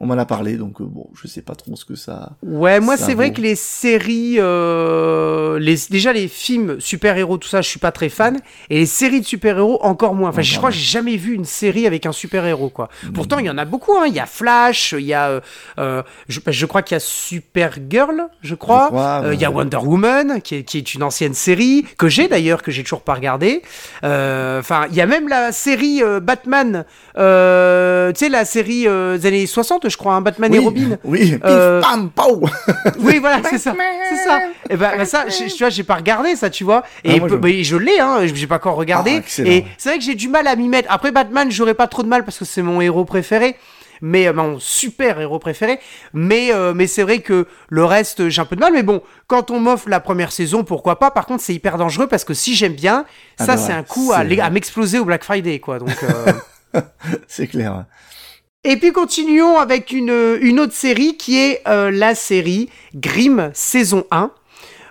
on m'en a parlé, donc euh, bon, je sais pas trop ce que ça. Ouais, moi c'est vrai que les séries, euh, les, déjà les films super-héros, tout ça, je suis pas très fan. Et les séries de super-héros, encore moins. Enfin, je crois que j'ai jamais vu une série avec un super-héros, quoi. Pourtant, il y en a beaucoup, hein. Il y a Flash, il y a. euh, je, je crois qu'il y a Supergirl, je crois. Je crois, Il y a. Wonder Woman, qui est, qui est une ancienne série, que j'ai d'ailleurs, que j'ai toujours pas regardé. Euh, Enfin, il y a même la série Batman, tu sais, la série des années 60, je crois, hein, Batman et Robin. Oui, pif, Euh, pam, pow Oui, voilà, c'est ça. C'est ça. Et ben, ben ça, je- tu vois, j'ai pas regardé ça, tu vois. Et Ah, moi, je- mais je l'ai, hein. J'ai pas encore regardé. Ah, et c'est vrai que j'ai du mal à m'y mettre. Après Batman, j'aurais pas trop de mal parce que c'est mon héros préféré. Mais euh, mon super héros préféré, mais euh, mais c'est vrai que le reste j'ai un peu de mal. Mais bon, quand on m'offre la première saison, pourquoi pas? Par contre, c'est hyper dangereux parce que si j'aime bien, Ah ça bah c'est ouais, un coup à m'exploser au Black Friday, quoi. Donc euh, C'est clair. Et puis continuons avec une, une autre série qui est euh, la série Grimm saison 1.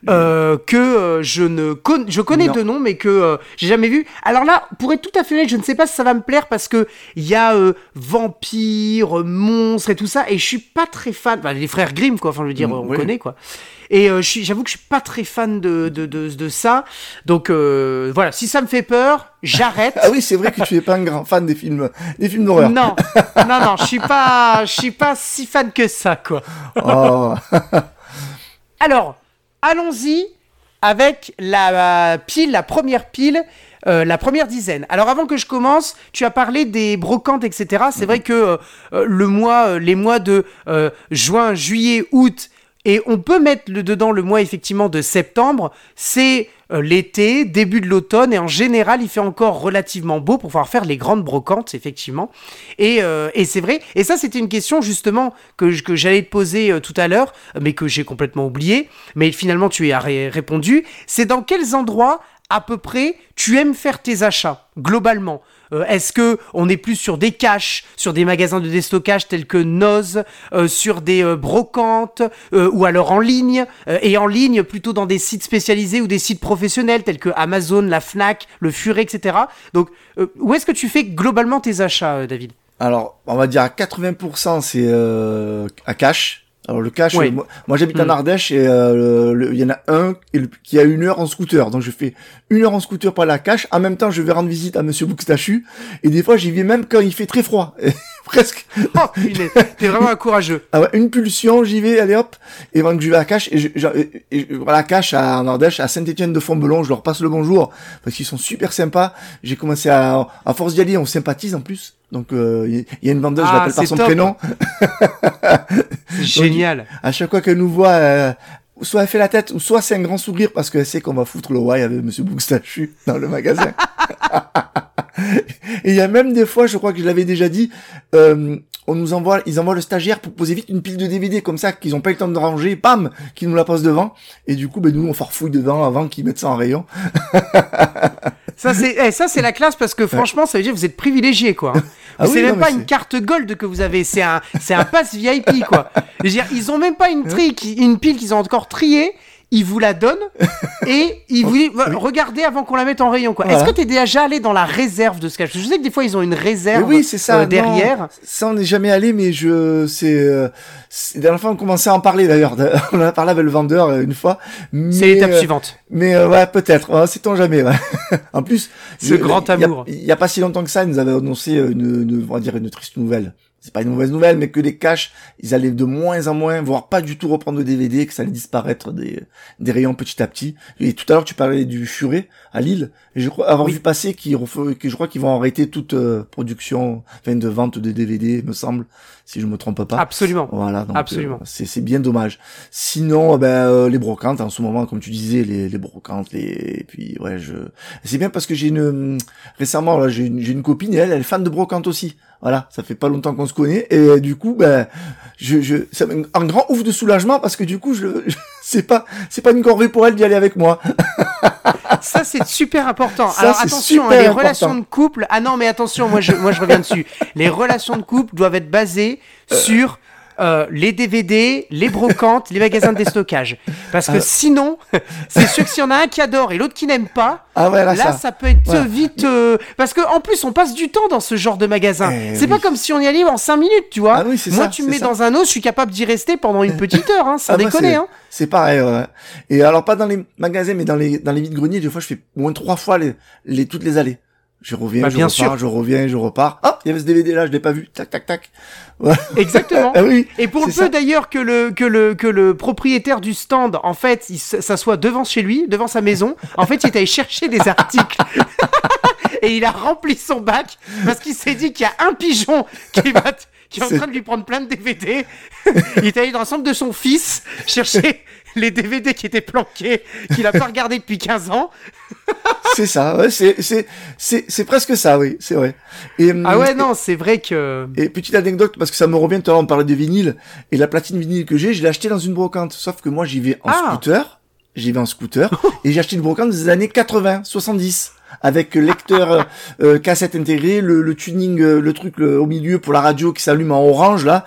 euh, que euh, je ne con- je connais Non. de nom mais que euh, j'ai jamais vu. Alors là, pour être tout à fait honnête, je ne sais pas si ça va me plaire parce que il y a euh, vampires, monstres et tout ça et je suis pas très fan. Enfin, les frères Grimm quoi, enfin je veux dire, Mm, on oui. connaît quoi. Et euh, j'avoue que je suis pas très fan de de, de, de ça. Donc euh, voilà, si ça me fait peur, j'arrête. Ah oui, c'est vrai que tu es pas un grand fan des films, des films d'horreur. Non, non, non, je suis pas, je suis pas si fan que ça, quoi. Oh. Alors, allons-y avec la pile, la première pile. euh, la première dizaine. Alors avant que je commence, tu as parlé des brocantes, etc. C'est vrai que euh, euh, le mois, euh, les mois de euh, juin, juillet, août, et on peut mettre le, dedans le mois effectivement de septembre, c'est euh, l'été, début de l'automne, et en général il fait encore relativement beau pour pouvoir faire les grandes brocantes, effectivement. Et, euh, c'est vrai, et ça c'était une question justement que, j'allais te poser euh, tout à l'heure, mais que j'ai complètement oublié, mais finalement tu y as ré- répondu, c'est dans quels endroits à peu près tu aimes faire tes achats, globalement? Euh, Est-ce que on est plus sur des caches, sur des magasins de déstockage tels que Noz, euh, sur des euh, brocantes, euh, ou alors en ligne, euh, et en ligne plutôt dans des sites spécialisés ou des sites professionnels tels que Amazon, la Fnac, le Furet, etc. Donc, où est-ce que tu fais globalement tes achats, David? Alors, on va dire à 80% c'est à cash. Alors le euh, moi, moi, j'habite en Ardèche et euh, il y en a un qui a une heure en scooter. Donc je fais une heure en scooter pour la cash. En même temps, je vais rendre visite à Monsieur Bouxtachu et des fois j'y vais même quand il fait très froid. Presque. Oh, t'es vraiment un courageux. Ah ouais, une pulsion, j'y vais, allez hop. Et que je vais à Cache, et je, je- et- et je- voilà, Cache à, en Ardèche, à Saint-Étienne de Fontbelon, je leur passe le bonjour, parce qu'ils sont super sympas. J'ai commencé à, à force d'y aller, on sympathise en plus. Donc, euh, il y, il y a une vendeuse, je Ah, l'appelle par son top. prénom. C'est génial. À chaque fois qu'elle nous voit, euh, soit elle fait la tête, ou soit c'est un grand sourire, parce qu'elle sait qu'on va foutre le why avec Monsieur Bouxtachu dans le magasin. Et il y a même des fois, je crois que je l'avais déjà dit, euh, on nous envoie, ils envoient le stagiaire pour poser vite une pile de DVD comme ça, qu'ils ont pas eu le temps de ranger, pam, qu'ils nous la posent devant. Et du coup, ben nous on farfouille dedans avant qu'ils mettent ça en rayon. Ça c'est eh, ça c'est la classe parce que franchement ça veut dire que vous êtes privilégié quoi. Ah c'est même non, pas une carte gold que vous avez, c'est un c'est un pass VIP quoi. Je veux dire ils ont même pas une tri qui- une pile qu'ils ont encore triée, ils vous la donnent et ils vous disent regardez avant qu'on la mette en rayon quoi. Est-ce que t'es déjà allé dans la réserve de ce cache Je sais que des fois ils ont une réserve oui, c'est ça. euh, non, derrière. ça, on n'est jamais allé, mais je, c'est, euh, la dernière fois, on commençait à en parler d'ailleurs. On en a parlé avec le vendeur euh, une fois. C'est l'étape euh, suivante. Mais ouais, peut-être. Ouais, Sait-on jamais. ouais. en plus, Ce je- grand il amour. Il y, a pas si longtemps que ça, ils nous avaient annoncé une, une, on va dire une triste nouvelle. C'est pas une mauvaise nouvelle, mais que les caches, ils allaient de moins en moins, voire pas du tout reprendre de DVD, que ça allait disparaître des, des rayons petit à petit. Et tout à l'heure, tu parlais du Furet à Lille, et je crois avoir Oui. vu passer qu'ils que je crois qu'ils vont arrêter toute euh, production, enfin de vente de DVD, me semble, si je me trompe pas. Absolument. Voilà, donc, Absolument. euh, c'est c'est bien dommage. Sinon, euh, ben euh, les brocantes en ce moment, comme tu disais, les, les brocantes, les et puis ouais, je c'est bien parce que j'ai une récemment là, j'ai une, j'ai une copine et elle, elle est fan de brocante aussi. Voilà, ça fait pas longtemps qu'on se connaît et du coup, ben je je c'est un, un grand ouf de soulagement parce que du coup, je, je c'est pas c'est pas une corvée pour elle d'y aller avec moi. Ça, c'est super important. Ça, Alors attention, hein, les important. relations de couple. Ah non, mais attention, moi je, moi je reviens dessus. Les relations de couple doivent être basées sur euh, les DVD, les brocantes, les magasins de déstockage. Parce que Ah. sinon, c'est sûr que s'il y en a un qui adore et l'autre qui n'aime pas, Ah ouais, là, là, ça. ça. peut être Ouais. vite. euh, Parce que en plus, on passe du temps dans ce genre de magasin. Eh c'est oui. pas comme si on y allait en 5 minutes, tu vois. Ah oui, Moi, ça, tu me mets ça. dans un os, je suis capable d'y rester pendant une petite heure, hein, sans Ah, moi, déconner. c'est- Hein. C'est pareil, ouais. Et alors, pas dans les magasins, mais dans les, dans les vides-greniers, des fois, je fais au moins trois fois les, les, toutes les allées. Je reviens, Bah, je bien repars, sûr. je reviens, je repars. Ah, il y avait ce DVD là, je l'ai pas vu. Tac, tac, tac. Ouais. Exactement. Ah oui. Et pour le peu d'ailleurs que le, que, le, que le propriétaire du stand, en fait, il s'assoit devant chez lui, devant sa maison, en fait, il est allé chercher des articles. Et il a rempli son bac parce qu'il s'est dit qu'il y a un pigeon qui, va qui est en train de lui prendre plein de DVD. il est allé dans la chambre de son fils chercher les DVD qui étaient planqués, qu'il a pas regardé depuis 15 ans. C'est ça, ouais, c'est, c'est, c'est, c'est presque ça, oui, c'est vrai. Et, Ah hum, ouais, non, c'est vrai que... Et petite anecdote, parce que ça me revient l'heure, on parlait de vinyle, et la platine vinyle que j'ai, je l'ai acheté dans une brocante. Sauf que moi, j'y vais en Ah. scooter, j'y vais en scooter, et j'ai acheté une brocante des années 80, 70, avec lecteur euh, euh, cassette intégré, le, le tuning, euh, le truc le- au milieu pour la radio qui s'allume en orange, là.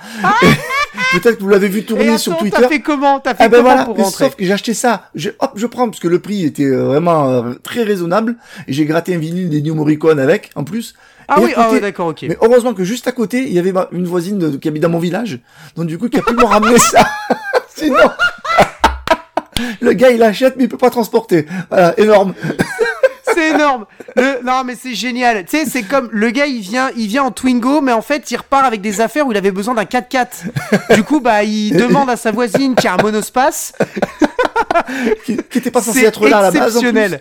Peut-être que vous l'avez vu tourner sur Twitter. t'as fait comment T'as fait Ah ben comment voilà, pour mais rentrer sauf que j'ai acheté ça, je, hop, je prends, parce que le prix était euh, vraiment euh, très raisonnable, et j'ai gratté un vinyle des New Morricone avec, en plus. Ah Et oui, ah ouais, d'accord, ok. mais heureusement que juste à côté, il y avait ma- une voisine de- qui habite dans mon village, donc du coup, qui a pu me ramener ça. Sinon, le gars, il achète, mais il peut pas transporter. Voilà, énorme. C'est énorme. Le- Non, mais c'est génial. Tu sais, c'est comme le gars, il vient, il vient en Twingo, mais en fait, il repart avec des affaires où il avait besoin d'un 4x4. Du coup, bah, il demande à sa voisine qui a un monospace. Qui, qui était pas censé C'est être là à la base. exceptionnel.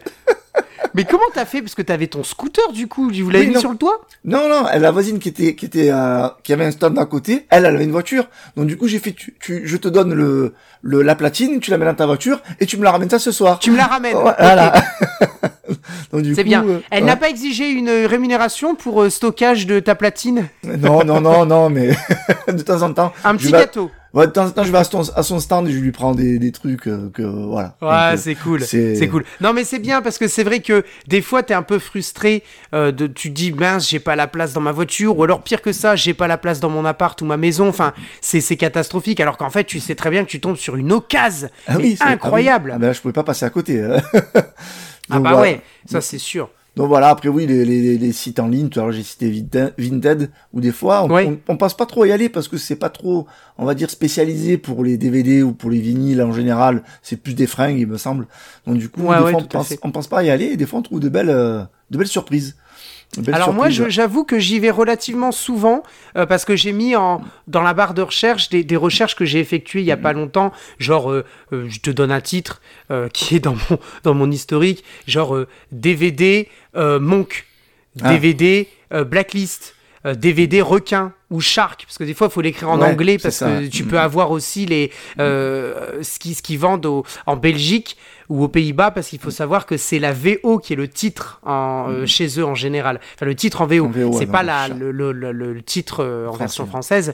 Mais comment t'as fait? Parce que t'avais ton scooter, du coup. Vous l'avez Oui, mis non. sur le toit? Non, non, la voisine qui était, qui était, euh, qui avait un stand à côté, elle, elle avait une voiture. Donc du coup, j'ai fait, tu, tu, je te donne le, le, la platine, tu la mets dans ta voiture, et tu me la ramènes ça ce soir. Tu me la ramènes. Voilà. Donc, du C'est bien. euh, Elle ouais. n'a pas exigé une rémunération pour euh, stockage de ta platine? Non, non, non, non, mais de temps en temps. Un petit gâteau. Ouais, de temps en temps, je vais à son, à son stand et je lui prends des, des trucs euh, que, voilà. Ouais, euh, c'est cool. c'est- cool. Non, mais c'est bien parce que c'est vrai que des fois, t'es un peu frustré. euh, de, tu te dis, mince, j'ai pas la place dans ma voiture. Ou alors, pire que ça, j'ai pas la place dans mon appart ou ma maison. Enfin, c'est c'est catastrophique. Alors qu'en fait, tu sais très bien que tu tombes sur une occasion. Ah oui, c'est- incroyable. Ah, oui. Ah ben là, je pouvais pas passer à côté. hein. Ah bah voilà. ouais, ça c'est sûr. Donc voilà, après oui, les, les, les sites en ligne, tout à l'heure j'ai cité Vinted, où des fois on, on pense pas trop à y aller parce que c'est pas trop, on va dire, spécialisé pour les DVD ou pour les vinyles en général, c'est plus des fringues il me semble. Donc du coup, Ouais, des ouais, fois on pense, on pense pas à y aller et des fois on trouve de belles, euh, de belles surprises. Alors moi, j'avoue que j'y vais relativement souvent euh, parce que j'ai mis en dans la barre de recherche des, des recherches que j'ai effectuées il y a pas longtemps. Genre, euh, euh, je te donne un titre qui est dans mon dans mon historique, genre DVD Monk, Ah. DVD euh, Blacklist. DVD requin ou shark parce que des fois il faut l'écrire en Ouais, anglais parce que tu Mhm. peux avoir aussi les ce qui ce qui vendent au- en Belgique ou aux Pays-Bas parce qu'il faut savoir que c'est la VO qui est le titre en, euh, chez eux en général. Enfin le titre en VO, VO, c'est pas la, le, le, le- le titre euh, en Français. version française.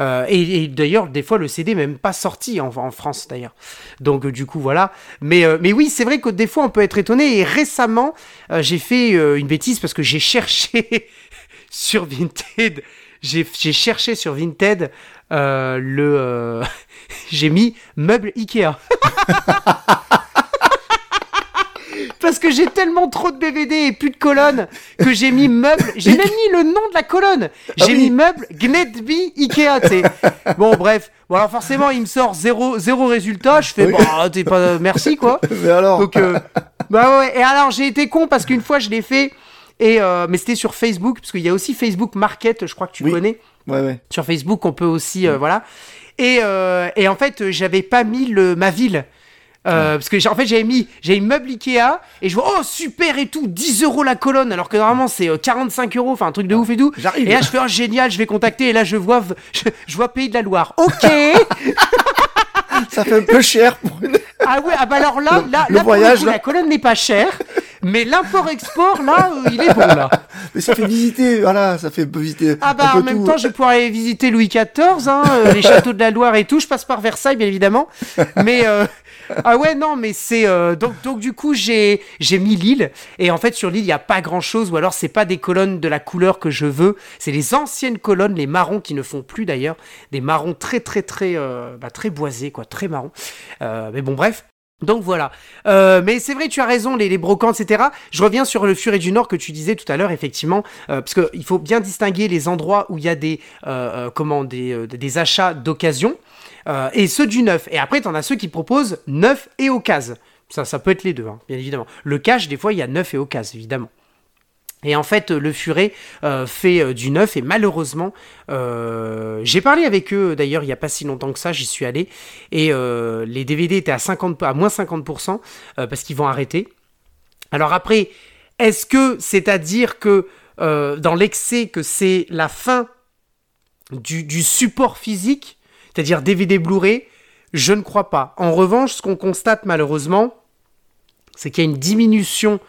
Euh, et, et d'ailleurs des fois le CD est même pas sorti en, en France d'ailleurs. Donc du coup voilà. Mais mais oui c'est vrai que des fois on peut être étonné. Et récemment j'ai fait une bêtise parce que j'ai cherché sur Vinted. J'ai j'ai cherché sur Vinted euh, le euh, j'ai mis meuble Ikea parce que j'ai tellement trop de DVD et plus de colonnes que j'ai mis meuble. J'ai même mis le nom de la colonne. J'ai Ah oui. mis meuble Gnedby Ikea. tu sais. Bon bref. Bon alors forcément il me sort zéro zéro résultat. Je fais Oui. bah t'es pas merci quoi. Mais alors, Donc euh, bah ouais. Et alors j'ai été con parce qu'une fois je l'ai fait et euh, mais c'était sur Facebook parce qu'il y a aussi Facebook Market. Je crois que tu Oui. connais ouais, ouais. sur Facebook, on peut aussi, euh, voilà. Et, euh, et en fait, euh, j'avais pas mis le, ma ville. Euh, Parce que en fait j'avais mis j'ai une meuble Ikea et je vois oh super et tout 10 euros la colonne alors que normalement c'est euh, 45 euros enfin un truc de ouf et tout. J'arrive. et là je fais oh génial je vais contacter. Et là je vois je, je vois Pays de la Loire. Ok. Ça fait un peu cher pour une... ah ouais ah bah alors là Le- là, le là, pour voyage, coup, là. la colonne n'est pas chère Mais l'import-export, là, euh, il est bon, là. Mais ça fait visiter, voilà, ça fait visiter. Ah bah un peu en même tout. temps, je vais pouvoir aller visiter Louis XIV, hein, euh, les châteaux de la Loire et tout. Je passe par Versailles, bien évidemment. Mais euh, ah ouais, non, mais c'est euh, donc donc du coup j'ai j'ai mis l'île et en fait sur l'île il y a pas grand chose ou alors c'est pas des colonnes de la couleur que je veux. C'est les anciennes colonnes, les marrons qui ne font plus d'ailleurs, des marrons très très très euh, bah, très boisés quoi, très marrons. Euh, mais bon bref. Donc voilà. Euh, mais c'est vrai, tu as raison, les, les brocantes, etc. Je reviens sur le Furet du Nord que tu disais tout à l'heure, effectivement, euh, parce qu'il faut bien distinguer les endroits où il y a des, euh, euh, comment, des, achats d'occasion et ceux du neuf. Et après, tu en as ceux qui proposent neuf et occasion. Ça, ça peut être les deux, hein, bien évidemment. Le cash, des fois, il y a neuf et occasion, évidemment. Et en fait, le furet euh, fait euh, du neuf et malheureusement, euh, j'ai parlé avec eux d'ailleurs il n'y a pas si longtemps que ça, j'y suis allé et euh, les DVD étaient à 50, à moins 50% euh, parce qu'ils vont arrêter. Alors après, est-ce que c'est à dire que euh, dans l'excès que c'est la fin du, du support physique, c'est-à-dire DVD Blu-ray Je ne crois pas. En revanche, ce qu'on constate malheureusement, c'est qu'il y a une diminution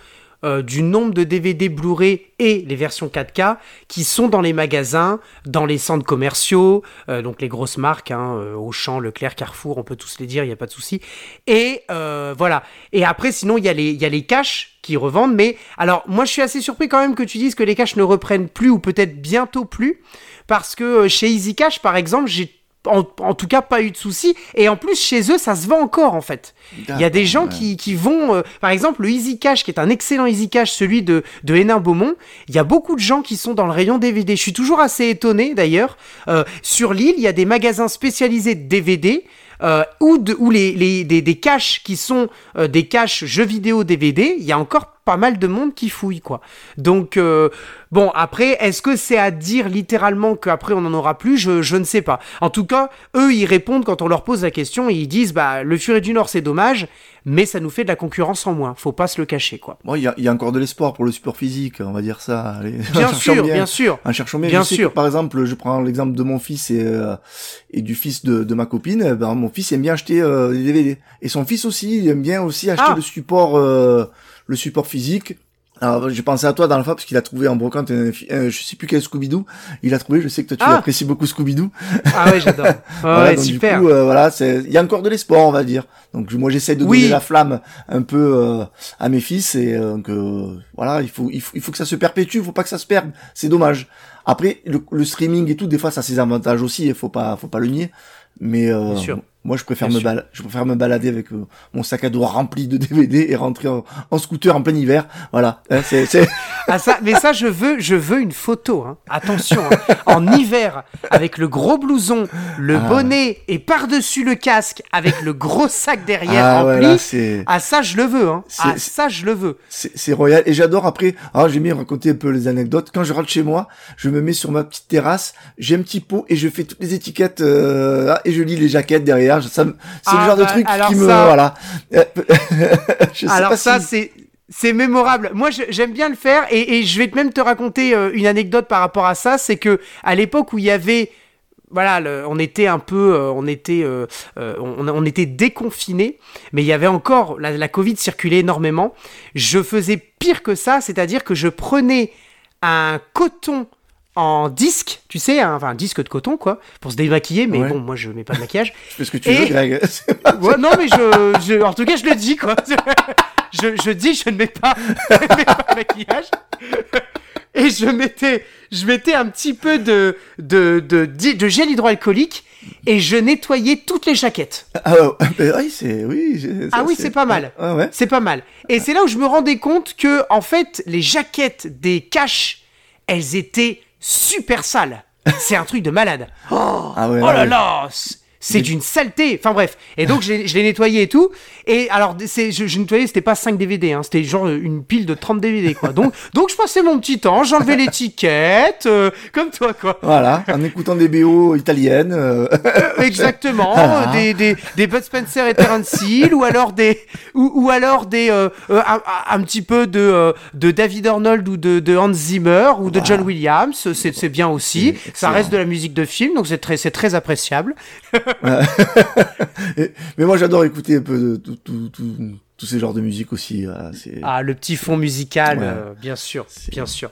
euh, du nombre de DVD Blu-ray et les versions 4K qui sont dans les magasins, dans les centres commerciaux, euh, donc les grosses marques, hein, euh, Auchan, Leclerc, Carrefour, on peut tous les dire, il n'y a pas de souci. Et voilà. Et après, sinon, il y, a les- y a les caches qui revendent. Mais alors, moi, je suis assez surpris quand même que tu dises que les caches ne reprennent plus ou peut-être bientôt plus. Parce que chez Easy Cash, par exemple, j'ai en, en tout cas pas eu de soucis. Et en plus, chez eux, ça se vend encore en fait. Il y a des gens Ouais. qui, qui vont, euh, par exemple, le Easy Cash, qui est un excellent Easy Cash, celui de, de Hénin Beaumont. Il y a beaucoup de gens qui sont dans le rayon DVD. Je suis toujours assez étonné d'ailleurs. Euh, sur l'île, il y a des magasins spécialisés de DVD. Euh, ou de, ou les, les, des, des caches qui sont euh, des caches jeux vidéo DVD, il y a encore pas mal de monde qui fouille quoi. Donc euh, bon après est-ce que c'est à dire littéralement qu'après on n'en aura plus? Je, je ne sais pas. En tout cas eux ils répondent quand on leur pose la question et ils disent bah le Furet du Nord c'est dommage mais ça nous fait de la concurrence en moins. Faut pas se le cacher quoi. Bon, il y a, il y a encore de l'espoir pour le support physique, on va dire ça. Allez, Bien sûr bien sûr. Bien, Bien je sais sûr. par exemple, je prends l'exemple de mon fils et, euh, et du fils de, de ma copine. eh Ben, mon fils aime bien acheter euh, des DVD. Et son fils aussi, il aime bien aussi acheter Ah. le support, euh, le support physique. Alors, j'ai pensé à toi dans le fois parce qu'il a trouvé en brocante, un, un- je sais plus quel Scooby-Doo. Il a trouvé, je sais que toi tu Ah. apprécies beaucoup Scooby-Doo. Ah ouais j'adore. Voilà, ouais, donc, super. Du coup, euh, voilà, c'est, il y a encore de l'espoir, on va dire. Donc moi, j'essaie de Oui. donner la flamme un peu euh, à mes fils et euh, donc euh, voilà, il faut, il faut, il faut que ça se perpétue, il faut pas que ça se perde. C'est dommage. Après, le, le streaming et tout, des fois, ça a ses avantages aussi. Il faut pas, faut pas le nier. Mais euh, Bien sûr. Moi, je préfère Bien me balader, je préfère me balader avec euh, mon sac à dos rempli de DVD et rentrer en, en scooter en plein hiver. Voilà, Hein. Ah ça, mais ça je veux, je veux une photo. Hein. Attention, hein. en hiver avec le gros blouson, le Ah. bonnet et par dessus le casque avec le gros sac derrière ah ouais, rempli. là, ah ça je le veux. Hein. C'est- Ah ça je le veux. C'est royal et j'adore après. Alors j'ai mis raconter un peu les anecdotes. Quand je rentre chez moi, je me mets sur ma petite terrasse, j'ai un petit pot et je fais toutes les étiquettes euh, ah, et je lis les jaquettes derrière. Ça me- C'est Ah le genre bah, de truc alors qui me ça- voilà. Euh, je sais Alors pas ça si- c'est c'est mémorable. Moi j'aime bien le faire et, et je vais même te raconter euh, une anecdote par rapport à ça. C'est que à l'époque où il y avait voilà, le- on était un peu, euh, on était, euh, euh, on, on était déconfinés, mais il y avait encore la, la Covid circulait énormément. Je faisais pire que ça, c'est-à-dire que je prenais un coton en disque, tu sais, un, enfin un disque de coton quoi, pour se démaquiller. Mais Ouais. bon, moi je mets pas de maquillage. Je fais ce que tu Et- veux, Greg. Ouais, non, mais je, je- en tout cas, je le dis, quoi. Je, je dis, je ne mets pas, je ne mets pas de maquillage. Et je mettais, je mettais un petit peu de, de, de, gel hydroalcoolique et je nettoyais toutes les jaquettes. ah, ben oui, c'est oui. Ah oui, c'est pas mal. Ah ouais. C'est pas mal. Et c'est là où je me rendais compte que, en fait, les jaquettes des caches, elles étaient super sales. C'est un truc de malade. Oh, Ah ouais, oh ah là ouais. là c'est d'une saleté. Enfin bref. Et donc je l'ai nettoyé et tout. Et alors je, je nettoyais, c'était pas 5 DVD, hein, c'était genre une pile de 30 DVD quoi. Donc donc je passais mon petit temps, j'enlevais l'étiquette, euh, comme toi quoi. Voilà, en écoutant des BO italiennes. euh, Exactement, euh, des, des, des Bud Spencer et Terence Hill, ou alors des, ou, ou alors des, euh, euh, un, un petit peu de, euh, de David Arnold ou de, de Hans Zimmer ou de John Williams, c'est, c'est bien aussi. Ça reste de la musique de film, donc c'est très, c'est très appréciable. Et- mais moi j'adore écouter un peu de tout, tout, tout, tous ces genres de musique aussi. voilà, c'est Ah, le petit fond musical, Ouais. euh, bien sûr, bien sûr.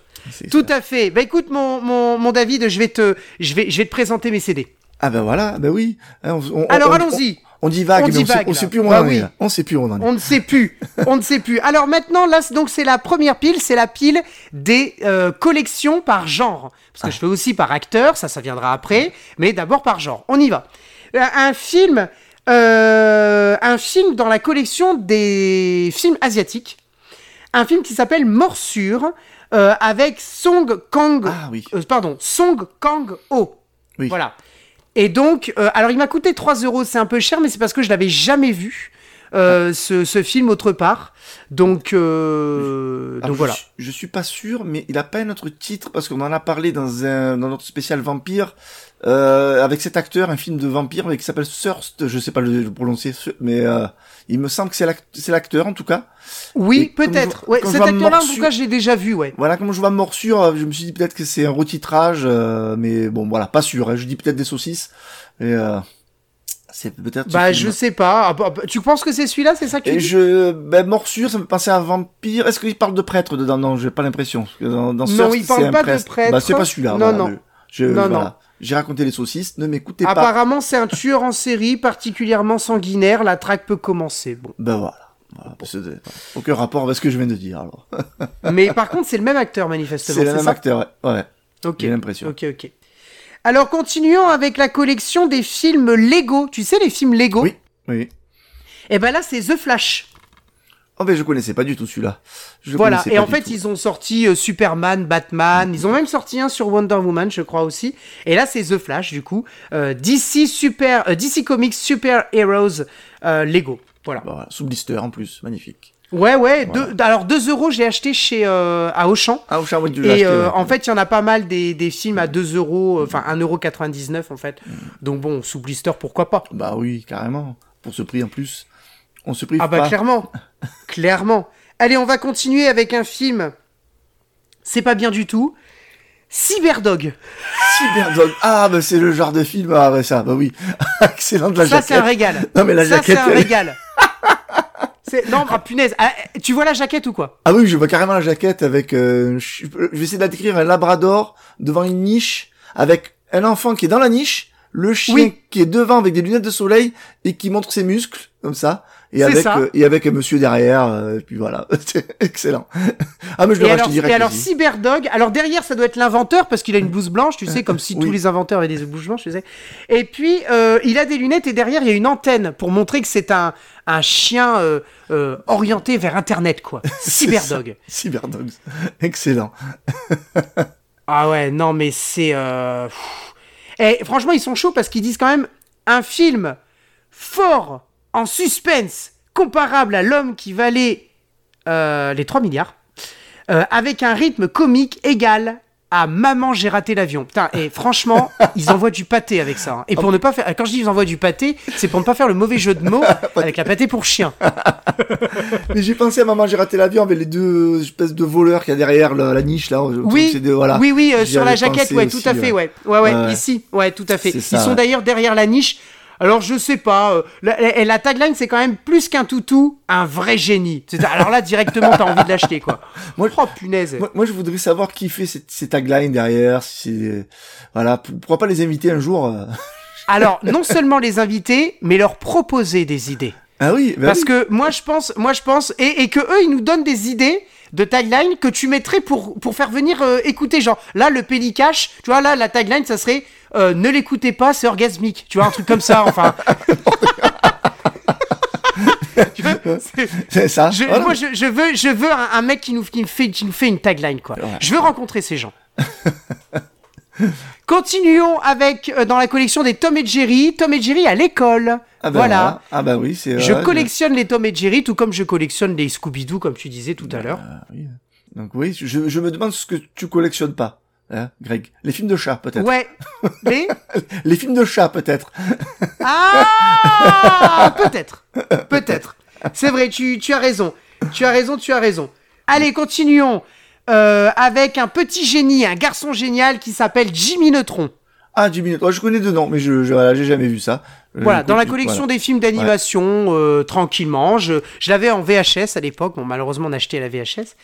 Tout ça. à fait. Bah écoute, mon, mon, mon David, je vais, te, je, vais, je vais te présenter mes CD. Ah ben voilà, ben oui. Hein, on- on- Alors on- allons-y. On, divague, On mais on, sait, divague, on là. sait plus où on Bah en oui. est. là. On sait plus où on en est. On ne sait plus. On ne sait plus. Alors maintenant, là, c'est- donc c'est la première pile, c'est la pile des euh, collections par genre. Parce que je fais aussi par acteur, ça, ça viendra après, mais d'abord par genre. On y va. Un film, euh, un film dans la collection des films asiatiques. Un film qui s'appelle Morsure, euh, avec Song Kang. Ah oui. euh, pardon, Song Kang Ho. Oui. Voilà. Et donc, alors il m'a coûté 3 euros, c'est un peu cher, mais c'est parce que je l'avais jamais vu, euh, ce, ce film autre part. Donc, euh, Alors, donc je voilà. suis- Je, suis pas sûr, mais il a pas un autre titre parce qu'on en a parlé dans un dans notre spécial vampire euh, avec cet acteur, un film de vampire mais qui s'appelle Thirst. Je sais pas le, le prononcer, mais euh, il me semble que c'est l'act- c'est l'acteur en tout cas. Oui, peut-être. Ouais, cet acteur-là, en tout cas, je l'ai déjà vu, ouais. Voilà, comme je vois morsure, euh, je me suis dit peut-être que c'est un retitrage, euh, mais bon voilà, pas sûr. hein. Je dis peut-être des saucisses, mais euh, c'est peut-être. Bah, je sais pas. Ah, bah, bah, tu penses que c'est celui-là, c'est ça que tu Et dis je, ben, morsure, ça me fait penser à vampire. Est-ce qu'il parle de prêtre dedans? Non, j'ai pas l'impression. Dans, dans Non, Thirst, il parle pas de prêtre. prêtre. Bah, c'est pas celui-là. Non, voilà, non. le- Je, Non, voilà. non. J'ai raconté les saucisses. Ne m'écoutez pas. Apparemment, c'est un tueur en série particulièrement sanguinaire. La traque peut commencer. Bon. Ben voilà. Voilà. Aucun rapport avec ce que je viens de dire. Alors, Mais par contre, c'est le même acteur, manifestement. c'est le même ça acteur. Ouais. ouais. Ok. J'ai l'impression. Ok, ok. Alors, continuons avec la collection des films Lego. Tu sais, les films Lego? Oui. Oui. Et ben là, c'est The Flash. Oh ben je connaissais pas du tout celui-là. Voilà. Et en fait, tout. ils ont sorti euh, Superman, Batman. Ils ont même sorti un sur Wonder Woman, je crois aussi. Et là, c'est The Flash, du coup. Euh, DC Super, euh, DC Comics Super Heroes Lego. Voilà. Bah, voilà, sous blister en plus, magnifique. Ouais, ouais. deux- alors 2 euros, j'ai acheté chez euh, à Auchan. Ah au charme du Et euh, en fait, il y en a pas mal des, des films à 2 euros, enfin 1,99€ en fait. Mm. Donc bon, sous blister, pourquoi pas? Bah oui, carrément. Pour ce prix en plus, on se prive Ah bah pas. clairement, clairement. Allez, on va continuer avec un film. C'est pas bien du tout. Cyberdog. Cyberdog. Ah bah c'est le genre de film. Ah bah ça, bah oui. Excellent de la Ça, c'est un jaquette. régal. Non mais la Ça, c'est jaquette. un elle- régal. C'est- Non, ah, punaise. Ah, tu vois la jaquette ou quoi? Ah oui, je vois carrément la jaquette avec. euh, je je vais essayer de la décrire un labrador devant une niche avec un enfant qui est dans la niche, le chien Oui. qui est devant avec des lunettes de soleil et qui montre ses muscles comme ça. Et avec ça. euh, et avec un monsieur derrière. euh, et puis voilà, c'est excellent. ah mais je le Et rachète alors, direct. et alors. Cyberdog, alors derrière ça doit être l'inventeur parce qu'il a une blouse blanche, tu sais, comme si Oui. tous les inventeurs avaient des blouses blanches, tu sais. Et puis euh, il a des lunettes et derrière il y a une antenne pour montrer que c'est un, un chien orienté vers Internet, quoi. Cyberdog. Cyberdog, excellent. Ah ouais, non mais c'est... Et franchement ils sont chauds parce qu'ils disent quand même un film fort en suspense comparable à l'homme qui valait euh, les 3 milliards euh, avec un rythme comique égal à Maman j'ai raté l'avion. Putain, et franchement, ils envoient du pâté avec ça. hein. Et pour ne pas faire, quand je dis ils envoient du pâté, c'est pour ne pas faire le mauvais jeu de mots avec la pâté pour chien. Mais j'ai pensé à maman, j'ai raté l'avion avec les deux espèces de voleurs qu'il y a derrière la, la niche là. Oui, voilà. oui, oui, euh, sur la jaquette, ouais, tout à fait, ouais. Ouais, ouais, Ouais. ici, ouais, tout à fait. Ils sont d'ailleurs derrière la niche. Alors, je sais pas, euh, la, la- la tagline, c'est quand même plus qu'un toutou, un vrai génie. Alors là, directement, t'as envie de l'acheter, quoi. Moi, oh, punaise. Moi, moi, je voudrais savoir qui fait ces, ces taglines derrière. Si voilà, pour- pourquoi pas les inviter un jour euh. Alors, non seulement les inviter, mais leur proposer des idées. Ah oui, bah Parce oui. que moi, je pense, moi, je pense, et, et que eux, ils nous donnent des idées de tagline que tu mettrais pour, pour faire venir euh, écouter. Genre, là, le Pélicache, tu vois, là, la tagline, ça serait euh, Ne l'écoutez pas, c'est orgasmique. Tu vois, un truc comme ça, enfin. C'est- ça. je, Voilà. Moi, je, je veux, je veux un, un mec qui nous, qui, fait, qui nous fait une tagline, quoi. Ouais. Je veux rencontrer ces gens. Continuons avec, euh, dans la collection des Tom et Jerry, Tom et Jerry à l'école. Ah bah voilà. Ah bah oui, c'est. Je collectionne les Tom et Jerry, tout comme je collectionne les Scooby-Doo, comme tu disais tout à l'heure. Ah oui. Donc oui, je, je me demande ce que tu collectionnes pas, hein, Greg. Les films de chat peut-être. Ouais. Les Les films de chat peut-être. Ah Peut-être. Peut-être. C'est vrai, tu, tu as raison. Tu as raison, tu as raison. Allez, continuons. Euh, avec un petit génie, un garçon génial qui s'appelle Jimmy Neutron. Ah, du minutes. je connais deux noms, mais je, j'ai jamais vu ça. Voilà, dans la collection des films d'animation, euh, tranquillement. Je, je l'avais en VHS à l'époque. Bon, malheureusement, on a acheté la VHS.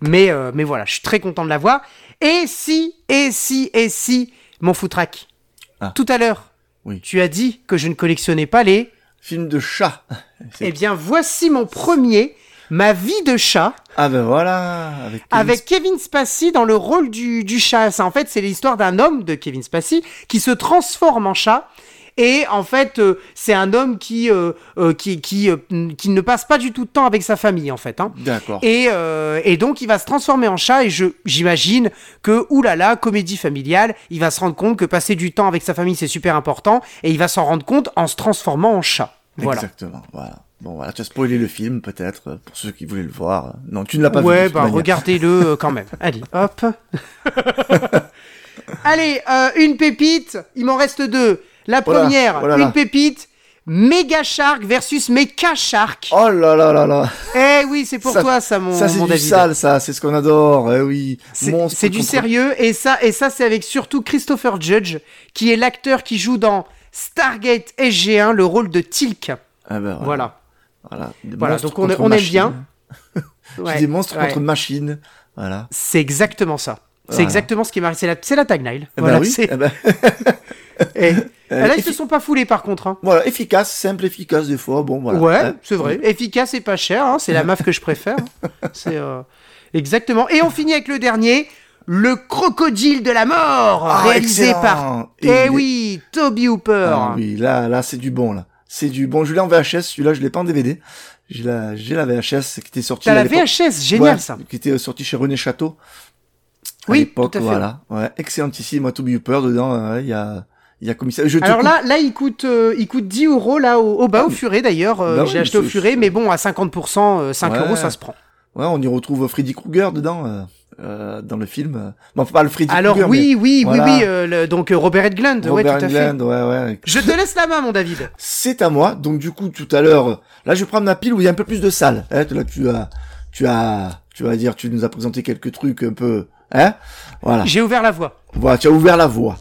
Mais, euh, mais voilà, je suis très content de l'avoir. Et si, et si, et si, mon foutraque. Ah. Tout à l'heure, Oui. tu as dit que je ne collectionnais pas les. Film de chat. Eh bien, voici mon premier, Ma vie de chat, Ah ben voilà. Avec, Kevin avec Kevin Spacey dans le rôle du, du chat. Ça, en fait, c'est l'histoire d'un homme de Kevin Spacey qui se transforme en chat. Et en fait, euh, c'est un homme qui, euh, euh, qui, qui, qui ne passe pas du tout de temps avec sa famille, en fait. Hein. D'accord. Et, et donc, il va se transformer en chat. Et je, j'imagine que, oulala, comédie familiale, il va se rendre compte que passer du temps avec sa famille, c'est super important. Et il va s'en rendre compte en se transformant en chat. Voilà. Exactement. Voilà. Bon voilà, tu as spoilé le film peut-être euh, pour ceux qui voulaient le voir. Non, tu ne l'as pas vu. ouais, bah regardez-le euh, quand même. Allez, hop. Allez, euh, une pépite. Il m'en reste deux. La Oh là, première, oh là là. une pépite. Mega Shark versus Mecha Shark. Oh là là là là. Eh oui, c'est pour Ça- toi ça, mon, ça c'est du David. sale, ça, c'est ce qu'on adore. Eh oui. C'est du sérieux et ça et ça c'est avec surtout Christopher Judge qui est l'acteur qui joue dans Stargate SG1 le rôle de Tilk. Ah ben, voilà. Voilà. Voilà, donc on, on aime bien. Ouais, des monstres ouais. contre machines. Voilà. C'est exactement ça. C'est Voilà. exactement ce qui m'arrive. C'est la, c'est la tagline. Eh ben Voilà, oui. eh ben, et- Euh, là, ils effi- se sont pas foulés par contre. hein. voilà, efficace, simple, efficace des fois. Bon, voilà. ouais, c'est vrai. Efficace et pas cher. hein. C'est la meuf que je préfère. hein. C'est euh, exactement. Et on finit avec le dernier. Le crocodile de la mort, Ah, réalisé excellent. par, Et eh oui, Toby Hooper. Ah oui, là, là, c'est du bon, là. C'est du bon. Je l'ai en VHS, celui-là, je l'ai pas en DVD. J'ai la, j'ai la VHS qui était sortie. T'as la. VHS, génial Ouais, ça. Qui était sorti chez René Château. À Oui, tout à fait. Voilà. Ouais, excellentissime. Moi, Toby Hooper, dedans, euh, il y a, il y a commissaire. Je Alors là, là, il coûte, euh, il coûte 10 euros là au, au bas Ah, au mais- furet d'ailleurs. euh, Bah J'ai oui, acheté au furet, mais bon, à 50%, euh, 5 Ouais. euros, ça se prend. Ouais, on y retrouve Freddy Krueger dedans, euh, dans le film. Bon, pas le Freddy Alors oui, oui, voilà. oui, oui, euh, le- donc euh, Robert Edglund, mais ouais, tout Robert à fait. Englund, ouais, ouais. Je te laisse la main, mon David. C'est à moi. Donc du coup, tout à l'heure, là, je vais prendre ma pile où il y a un peu plus de salle. Hein, là, tu as, tu as, tu vas dire, tu nous as présenté quelques trucs un peu, hein, voilà. J'ai ouvert la voie. Voilà, tu as ouvert la voie.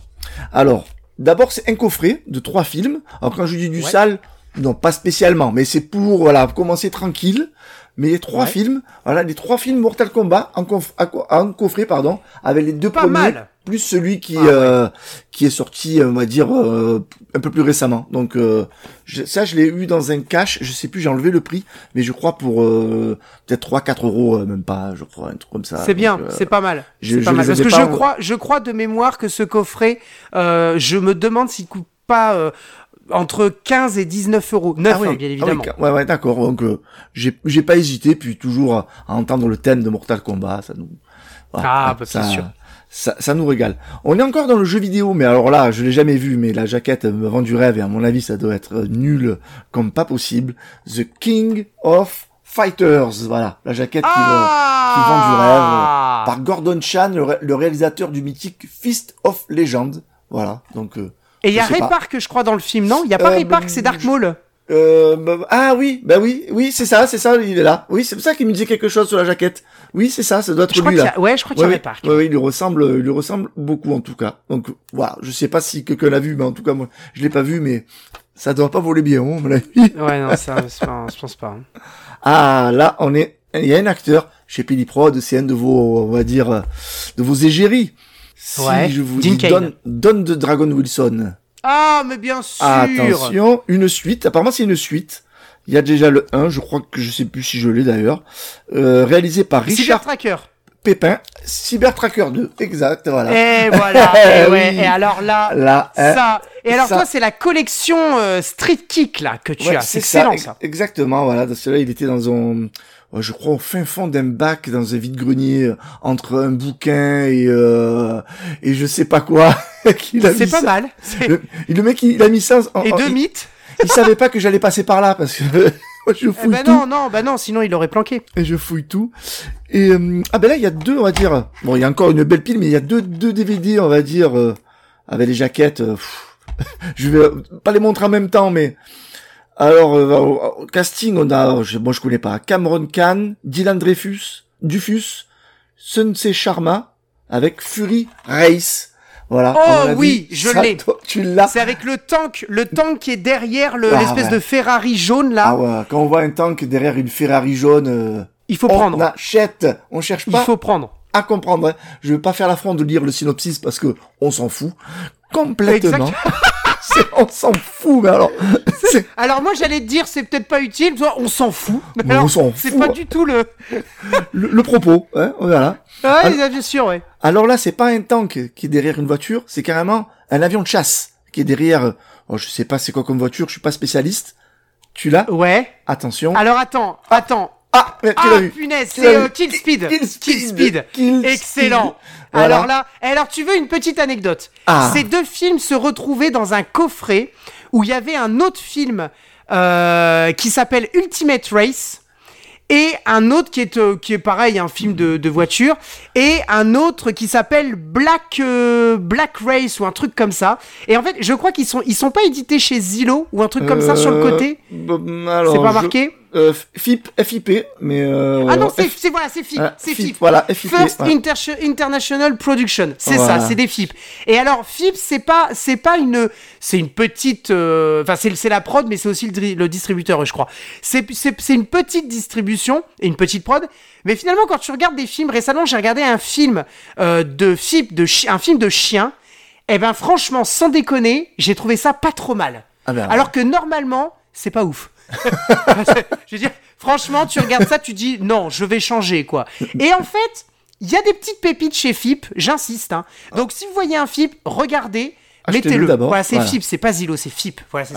Alors, d'abord, c'est un coffret de trois films. Alors, quand je dis du sale, non, pas spécialement, mais c'est pour, voilà, commencer tranquille. Mais les trois Ouais. films, voilà, les trois films Mortal Kombat en, conf- coffret, pardon, avec les deux Pas premiers, mal. plus celui qui, Ah ouais. euh, qui est sorti, on va dire, euh, un peu plus récemment. Donc, euh, je- ça, je l'ai eu dans un cash, je sais plus, j'ai enlevé le prix, mais je crois pour, euh, peut-être 3, 4 euros, euh, même pas, je crois, un truc comme ça. C'est bien, euh, c'est pas mal. je- C'est je pas mal. Parce que pas je crois, je crois de mémoire que ce coffret, euh, je me demande s'il coûte pas euh, entre 15 et 19 euros. 9, Ah oui, hein, bien ah oui, évidemment. ouais, ouais, d'accord. Donc, euh, j'ai, j'ai pas hésité, puis toujours à, à entendre le thème de Mortal Kombat, ça nous, voilà, Ah, hein, bah, ça, c'est sûr. Ça, ça nous régale. On est encore dans le jeu vidéo, mais alors là, je l'ai jamais vu, mais la jaquette me vend du rêve et à mon avis, ça doit être euh, nul comme pas possible. The King of Fighters, voilà, la jaquette qui, va- qui vend du rêve Ah par Gordon Chan, le, ré- le réalisateur du mythique Fist of Legend. Voilà, donc. Euh, Et il y a Ray pas. Park, je crois, dans le film, non? Il y a pas Euh, Ray Park, c'est Dark Maul. Euh, bah, ah oui, bah oui, oui, c'est ça, c'est ça, il est là. Oui, c'est pour ça qu'il me disait quelque chose sur la jaquette. Oui, c'est ça, ça doit être Je lui là. a, ouais, je crois qu'il y Ouais, a oui, ouais, oui, il lui ressemble, il lui ressemble beaucoup en tout cas. Donc voilà, je sais pas si quelqu'un l'a vu, mais en tout cas moi, je l'ai pas vu, mais ça doit pas voler bien, hein, mon avis. Ouais, non, ça, pas- je pense pas. hein. Ah là, on est, il y a un acteur chez Pili Prod, c'est un de vos, on va dire, euh, de vos égéries. Si Ouais, je vous Dean dis. Don, Don de Dragon Wilson. Ah, mais bien sûr Attention, une suite. Apparemment, c'est une suite. Il y a déjà le 1, je crois que je sais plus si je l'ai d'ailleurs. Euh, réalisé par Cyber Richard Tracker. Pépin, Cyber Tracker 2. Exact, voilà. Et voilà, et, ouais, Oui. et alors là, Là, hein, ça. Et alors ça- toi, c'est la collection euh, Street Kick là que tu ouais, as. C'est excellent ex- ça. Exactement, voilà. Dans celui-là, il était dans un, je crois au fin fond d'un bac, dans un vide-grenier, euh, entre un bouquin et, euh, et je sais pas quoi. qu'il a C'est pas ça. mal. Le, le mec, il, il a mis ça en, Et en- deux il, mythes. il savait pas que j'allais passer par là parce que je Eh fouille ben tout. non, non, bah non, sinon il l'aurait planqué. et je fouille tout. Et euh, ah ben là il y a deux on va dire. Bon il y a encore une belle pile mais il y a deux deux DVD on va dire euh, avec les jaquettes. euh, je vais pas les montrer en même temps mais alors euh, au, casting on a je, moi je connais pas Cameron Khan, Dylan Dreyfus, Dufus, Sensei Sharma avec Fury Race. Voilà. Oh oui, je l'ai. Tu l'as. C'est avec le tank, le tank qui est derrière le- Ah, l'espèce ouais. de Ferrari jaune là. Ah ouais, quand on voit un tank derrière une Ferrari jaune, euh, Il faut on prendre. achète. On cherche Il pas faut prendre. à comprendre. hein. Je vais pas faire l'affront de lire le synopsis parce que on s'en fout complètement. On s'en fout, mais alors, Alors moi j'allais te dire c'est peut-être pas utile, toi on s'en fout. Mais Mais alors, on s'en C'est fout. pas du tout le. le, le propos. Hein, voilà. Ouais, bien sûr, ouais. Alors là, c'est pas un tank qui est derrière une voiture, c'est carrément un avion de chasse qui est derrière. euh, Oh, je sais pas c'est quoi comme voiture, je suis pas spécialiste. Tu l'as? Ouais. Attention. Alors attends, attends. Ah, mais tu Ah l'as vu. punaise, c'est euh, Kill Speed. Kill Speed. Kill Excellent. Speed. Voilà. Alors là, alors tu veux une petite anecdote Ah. Ces deux films se retrouvaient dans un coffret où il y avait un autre film euh, qui s'appelle Ultimate Race et un autre qui est euh, qui est pareil un film de, de voiture et un autre qui s'appelle Black euh, Black Race ou un truc comme ça et en fait je crois qu'ils sont ils sont pas édités chez Zillow ou un truc comme ça sur le côté alors, c'est pas je- marqué euh, FIP, FIP, mais euh, ah non c'est F- voilà c'est FIP ah, c'est FIP, FIP voilà, FIP, First ouais. Inter- International Production, c'est Voilà. ça, c'est des FIP. Et alors FIP, c'est pas, c'est pas une, c'est une petite, euh, enfin c'est c'est la prod, mais c'est aussi le, le distributeur, je crois. C'est c'est c'est une petite distribution et une petite prod. Mais finalement, quand tu regardes des films, récemment, j'ai regardé un film euh, de FIP, de un film de chien. Et ben franchement, sans déconner, j'ai trouvé ça pas trop mal. Ah ben, Alors que normalement, c'est pas ouf. je veux dire, franchement, tu regardes ça, tu dis non, je vais changer quoi. Et en fait, il y a des petites pépites chez FIP, j'insiste. hein. Donc si vous voyez un FIP, regardez, mettez-le. d'abord, Voilà, c'est voilà. FIP, c'est pas Zillow, c'est FIP. Voilà,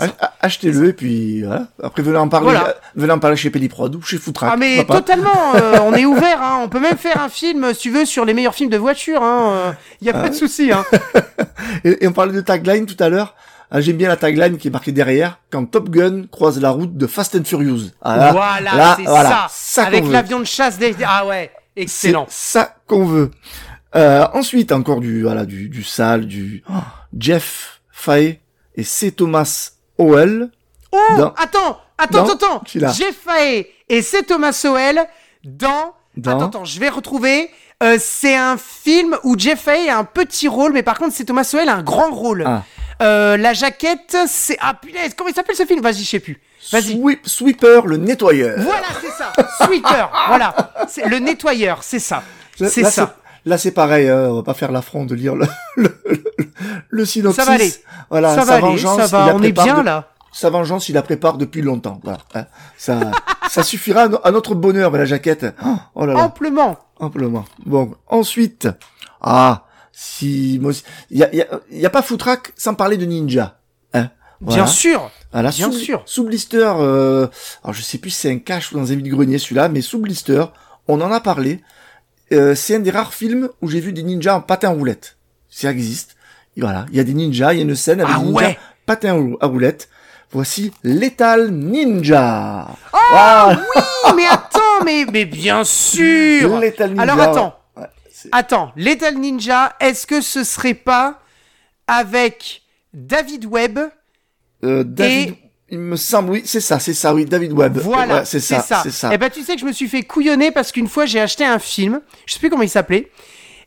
Achetez-le et puis voilà. Après venez en parler, Voilà. euh, venez en parler chez Pelliprod ou chez Footrack. Ah mais totalement, euh, on est ouvert, hein. on peut même faire un film, si tu veux, sur les meilleurs films de voiture, hein. Il y a pas de souci, hein. Et, et on parlait de tagline tout à l'heure. Ah, J'aime bien la tagline qui est marquée derrière quand Top Gun croise la route de Fast and Furious. Ah, là, voilà, là, c'est voilà, ça. ça Avec l'avion de chasse des... Ah ouais, C'est excellent. ça qu'on veut. Euh, ensuite, encore du, voilà, du, du sale, du oh, Jeff Fahey et C. Thomas Howell. Oh, Dans- attends, attends, dans- attends. Jeff Fahey et c'est Thomas Sowell dans... Dans- Attends, attends, je vais retrouver. Euh, c'est un film où Jeff Fahey a un petit rôle, mais par contre, c'est Thomas Sowell a un grand rôle. Ah. Euh, la jaquette, c'est... Ah punaise, comment il s'appelle ce film? Vas-y, je sais plus. Vas-y. Sweep- Sweeper, le nettoyeur. Voilà, c'est ça. Sweeper, voilà. C'est le nettoyeur, c'est ça. C'est ça. Là, c'est pareil, hein, on va pas faire l'affront de lire le, le, le, le synopsis. Ça va aller. Voilà, ça sa va aller, vengeance, ça il va, on est bien de- là. Sa vengeance, il la prépare depuis longtemps. Voilà. hein. Ça, ça suffira à, no- à notre bonheur, la jaquette. Oh là là. Amplement. Amplement. Bon, ensuite. Ah, si, il y a, y a, y a pas Footrack sans parler de Ninja. Hein. Voilà. Bien sûr. Voilà, Bien sous, sûr. Sous blister, euh, alors je sais plus si c'est un cache ou dans un vide-grenier celui-là, mais sous blister, on en a parlé. Euh, c'est un des rares films où j'ai vu des ninjas en patin roulette. Ça existe. Et voilà, il y a des ninjas, il y a une scène avec Ah des ninjas ouais. patin à rou- à roulette. Voici Lethal Ninja. Oh Voilà. oui, mais attends, mais, mais bien sûr. Lethal Ninja. Alors attends, attends, Lethal Ninja, est-ce que ce serait pas avec David Webb Euh, David, il me semble, oui, c'est ça, c'est ça, oui, David Webb. Voilà, Ouais, c'est ça, c'est ça. Et ben tu sais que je me suis fait couillonner parce qu'une fois j'ai acheté un film, je sais plus comment il s'appelait,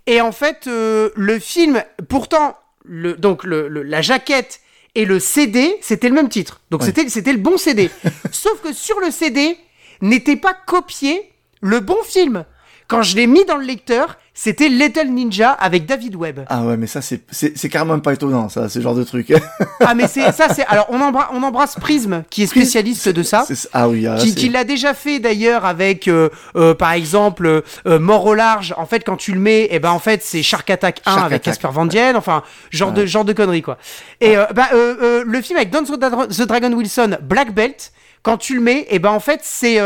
et en fait euh, le film, pourtant le donc le, le- la jaquette et le CD c'était le même titre, donc Ouais. c'était c'était le bon CD, sauf que sur le CD n'était pas copié le bon film. Quand je l'ai mis dans le lecteur, c'était Little Ninja avec David Webb. Ah ouais, mais ça, c'est, c'est, carrément pas étonnant, ça, ce genre de truc. Ah mais c'est ça c'est alors on, embra- on embrasse Prism qui est spécialiste de ça. Ah oui, ah, qui, qui l'a déjà fait d'ailleurs avec euh, euh, par exemple euh, Mort au large en fait quand tu le mets et ben en fait c'est Shark Attack 1 Shark avec. Casper Van Dien enfin genre de genre de conneries quoi et bah, le film avec Don the, Dra- the Dragon Wilson Black Belt quand tu le mets et ben en fait c'est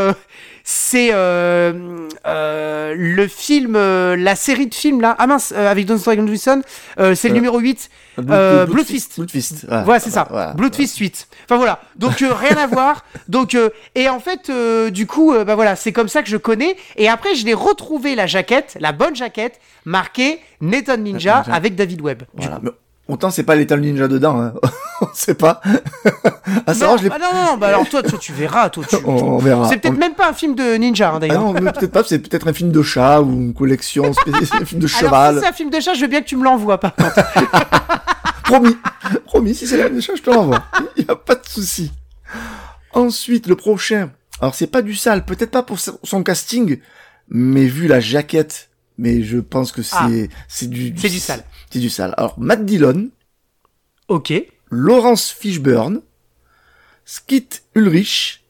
c'est euh, euh, le film euh, la série de films là ah mince euh, avec Don Dragon Wilson euh, c'est le Euh, numéro 8 Blood- Fist. Blood Fist, voilà. Voilà, c'est ça. Voilà, Blood. Fist 8. Enfin voilà. Donc rien à voir. Donc euh, et en fait euh, du coup bah voilà, c'est comme ça que je connais et après je l'ai retrouvé la jaquette, la bonne jaquette marquée Nathan Ninja Ninja. avec David Webb. du Voilà. coup. Autant c'est pas l'état ninja dedans, hein. on sait pas. à savoir, non, je l'ai ah non, non, non, bah alors toi, toi, tu verras, toi, tu... on, on verra. C'est peut-être On- même pas un film de ninja, hein, Ah d'ailleurs. non, peut-être pas, c'est peut-être un film de chat ou une collection un film de alors, cheval. si c'est un film de chat, je veux bien que tu me l'envoies, par contre. Promis, promis, si c'est la même chose, je te l'envoie. Il n'y a pas de souci. Ensuite, le prochain. Alors, c'est pas du sale, peut-être pas pour son casting, mais vu la jaquette, mais je pense que c'est, Ah. c'est du, C'est du sale. C'est du sale. Alors, Matt Dillon, Ok. Laurence Fishburne, Skit Ulrich,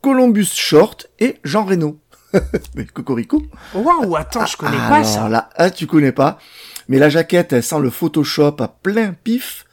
Columbus Short et Jean Reno. mais cocorico. Waouh, attends, je connais Ah, pas alors ça. là, ah, tu connais pas. Mais la jaquette, elle sent le Photoshop à plein pif.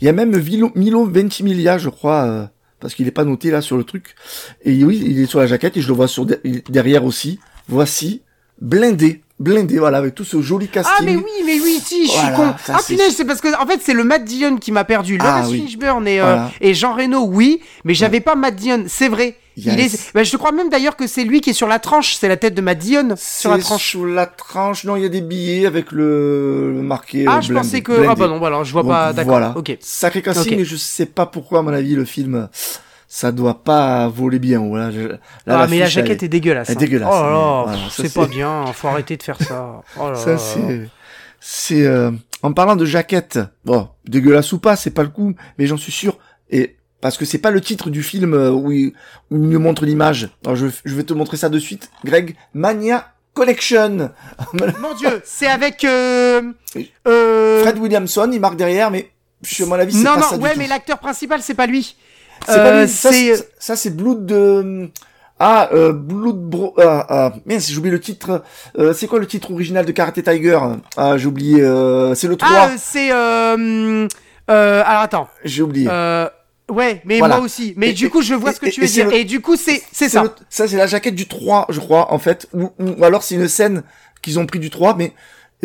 Il y a même Milo, Milo Ventimiglia, je crois, euh, parce qu'il est pas noté là sur le truc. Et oui, il est sur la jaquette et je le vois sur de- derrière aussi. Voici, blindé, blindé, voilà, avec tout ce joli casting. Ah mais oui, mais oui, si, je suis Voilà, con. ça, Ah punaise, c'est parce que en fait c'est le Matt Dillon qui m'a perdu. Ah, Laurence oui. Fishburne et, euh, Voilà. et Jean Reno, oui, mais j'avais pas Matt Dillon, c'est vrai. Il est... bah, je crois même d'ailleurs que c'est lui qui est sur la tranche, c'est la tête de Matt Dillon sur la tranche. Sur la tranche, non, il y a des billets avec le, le marqué. Ah, euh, je blindé, pensais que... blindé. Ah bah non, alors je vois Donc, pas, d'accord, Voilà. ok. Sacré casting, je sais pas pourquoi, à mon avis, le film, ça doit pas voler bien. Voilà, je- là, ah mais la jaquette est- est dégueulasse. elle est hein. dégueulasse, Oh là mais là, voilà, c'est pas bien, faut arrêter de faire ça. Oh là Ça, là. c'est, c'est, euh, en parlant de jaquette, bon, dégueulasse ou pas, c'est pas le coup, mais j'en suis sûr, et, parce que c'est pas le titre du film euh, où il, où il nous montre l'image. Alors, je, je vais te montrer ça de suite. Greg, Mania Collection. Mon dieu, c'est avec... Euh... euh, Fred Williamson, il marque derrière, mais, je, à mon avis, c'est Non, pas non, ça du ouais, mais l'acteur principal, c'est pas lui. C'est Euh, ça, c'est- Blood de, ah, euh, Blood Bro, ah, ah, mince, j'ai oublié le titre, euh, c'est quoi le titre original de Karate Tiger? Ah, j'ai oublié, euh, c'est le 3. Ah, euh, c'est... Euh... euh, alors attends. j'ai oublié. Euh, ouais, mais Voilà. moi aussi. Mais Et- du coup, je vois et- ce que tu veux dire. le- Et du coup, c'est c'est ça. le- ça, c'est la jaquette du 3, je crois, en fait. Ou, ou alors c'est une scène qu'ils ont pris du 3, mais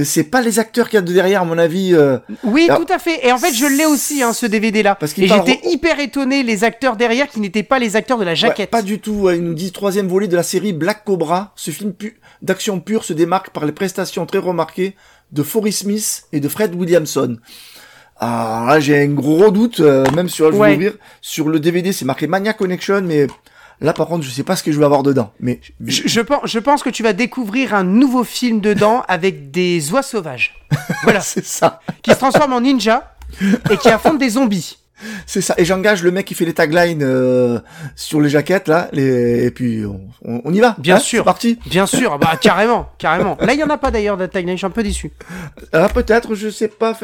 c'est pas les acteurs qu'il y a de derrière, à mon avis. euh, Oui, Alors, tout à fait. Et en fait, je l'ai aussi, hein, ce DVD-là. Parce qu'il Et parle- j'étais hyper étonné, les acteurs derrière, qui n'étaient pas les acteurs de la ouais, jaquette. pas du tout. Ils nous disent troisième volet de la série Black Cobra. Ce film pu- d'action pure se démarque par les prestations très remarquées de Forrest Smith et de Fred Williamson. Ah, là, j'ai un gros doute, euh, même sur, je vais Ouais. ouvrir, sur le DVD, c'est marqué Mania Connection, mais là, par contre, je sais pas ce que je vais avoir dedans. Mais Je, je pense, je pense que tu vas découvrir un nouveau film dedans avec des oies sauvages. Voilà. c'est ça. qui se transforment en ninja et qui affrontent des zombies. C'est ça. Et j'engage le mec qui fait les taglines euh, sur les jaquettes là, les... et puis on, on- on y va. Bien Hein, sûr. C'est parti. Bien sûr, bah carrément, carrément. Là, il y en a pas d'ailleurs de tagline, je suis un peu déçu. Ah peut-être, je sais pas.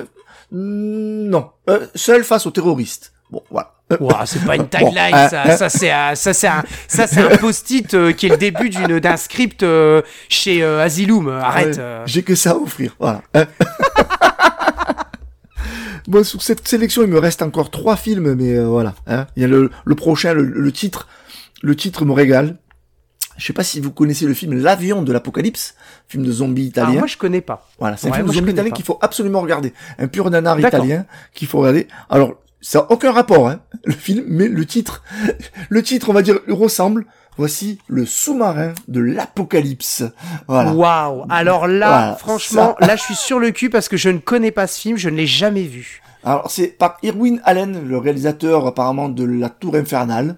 Hmm, Non. Euh, seul face aux terroristes. Bon, voilà. Euh, Ouah, c'est pas une Bon, tagline, ça. hein. Ça, c'est un, ça, c'est un, un post-it euh, qui est le début d'une, d'un script euh, chez euh, Asylum. Arrête. ouais, euh. J'ai que ça à offrir. Voilà. Bon, sur cette sélection, il me reste encore trois films, mais euh, voilà. Hein. Il y a le, le prochain, le, le titre. Le titre me régale. Je sais pas si vous connaissez le film L'avion de l'apocalypse, film de zombie Alors, italien. moi, je connais pas. Voilà, c'est un film de zombie italien qu'il faut absolument regarder. Un pur nanar italien qu'il faut regarder. Alors, ça n'a aucun rapport, hein, le film, mais le titre, le titre, on va dire, ressemble. Voici le sous-marin de l'apocalypse. Voilà. Waouh. Alors là, Voilà, franchement, là, je suis sur le cul parce que je ne connais pas ce film, je ne l'ai jamais vu. Alors, c'est par Irwin Allen, le réalisateur apparemment de La Tour Infernale.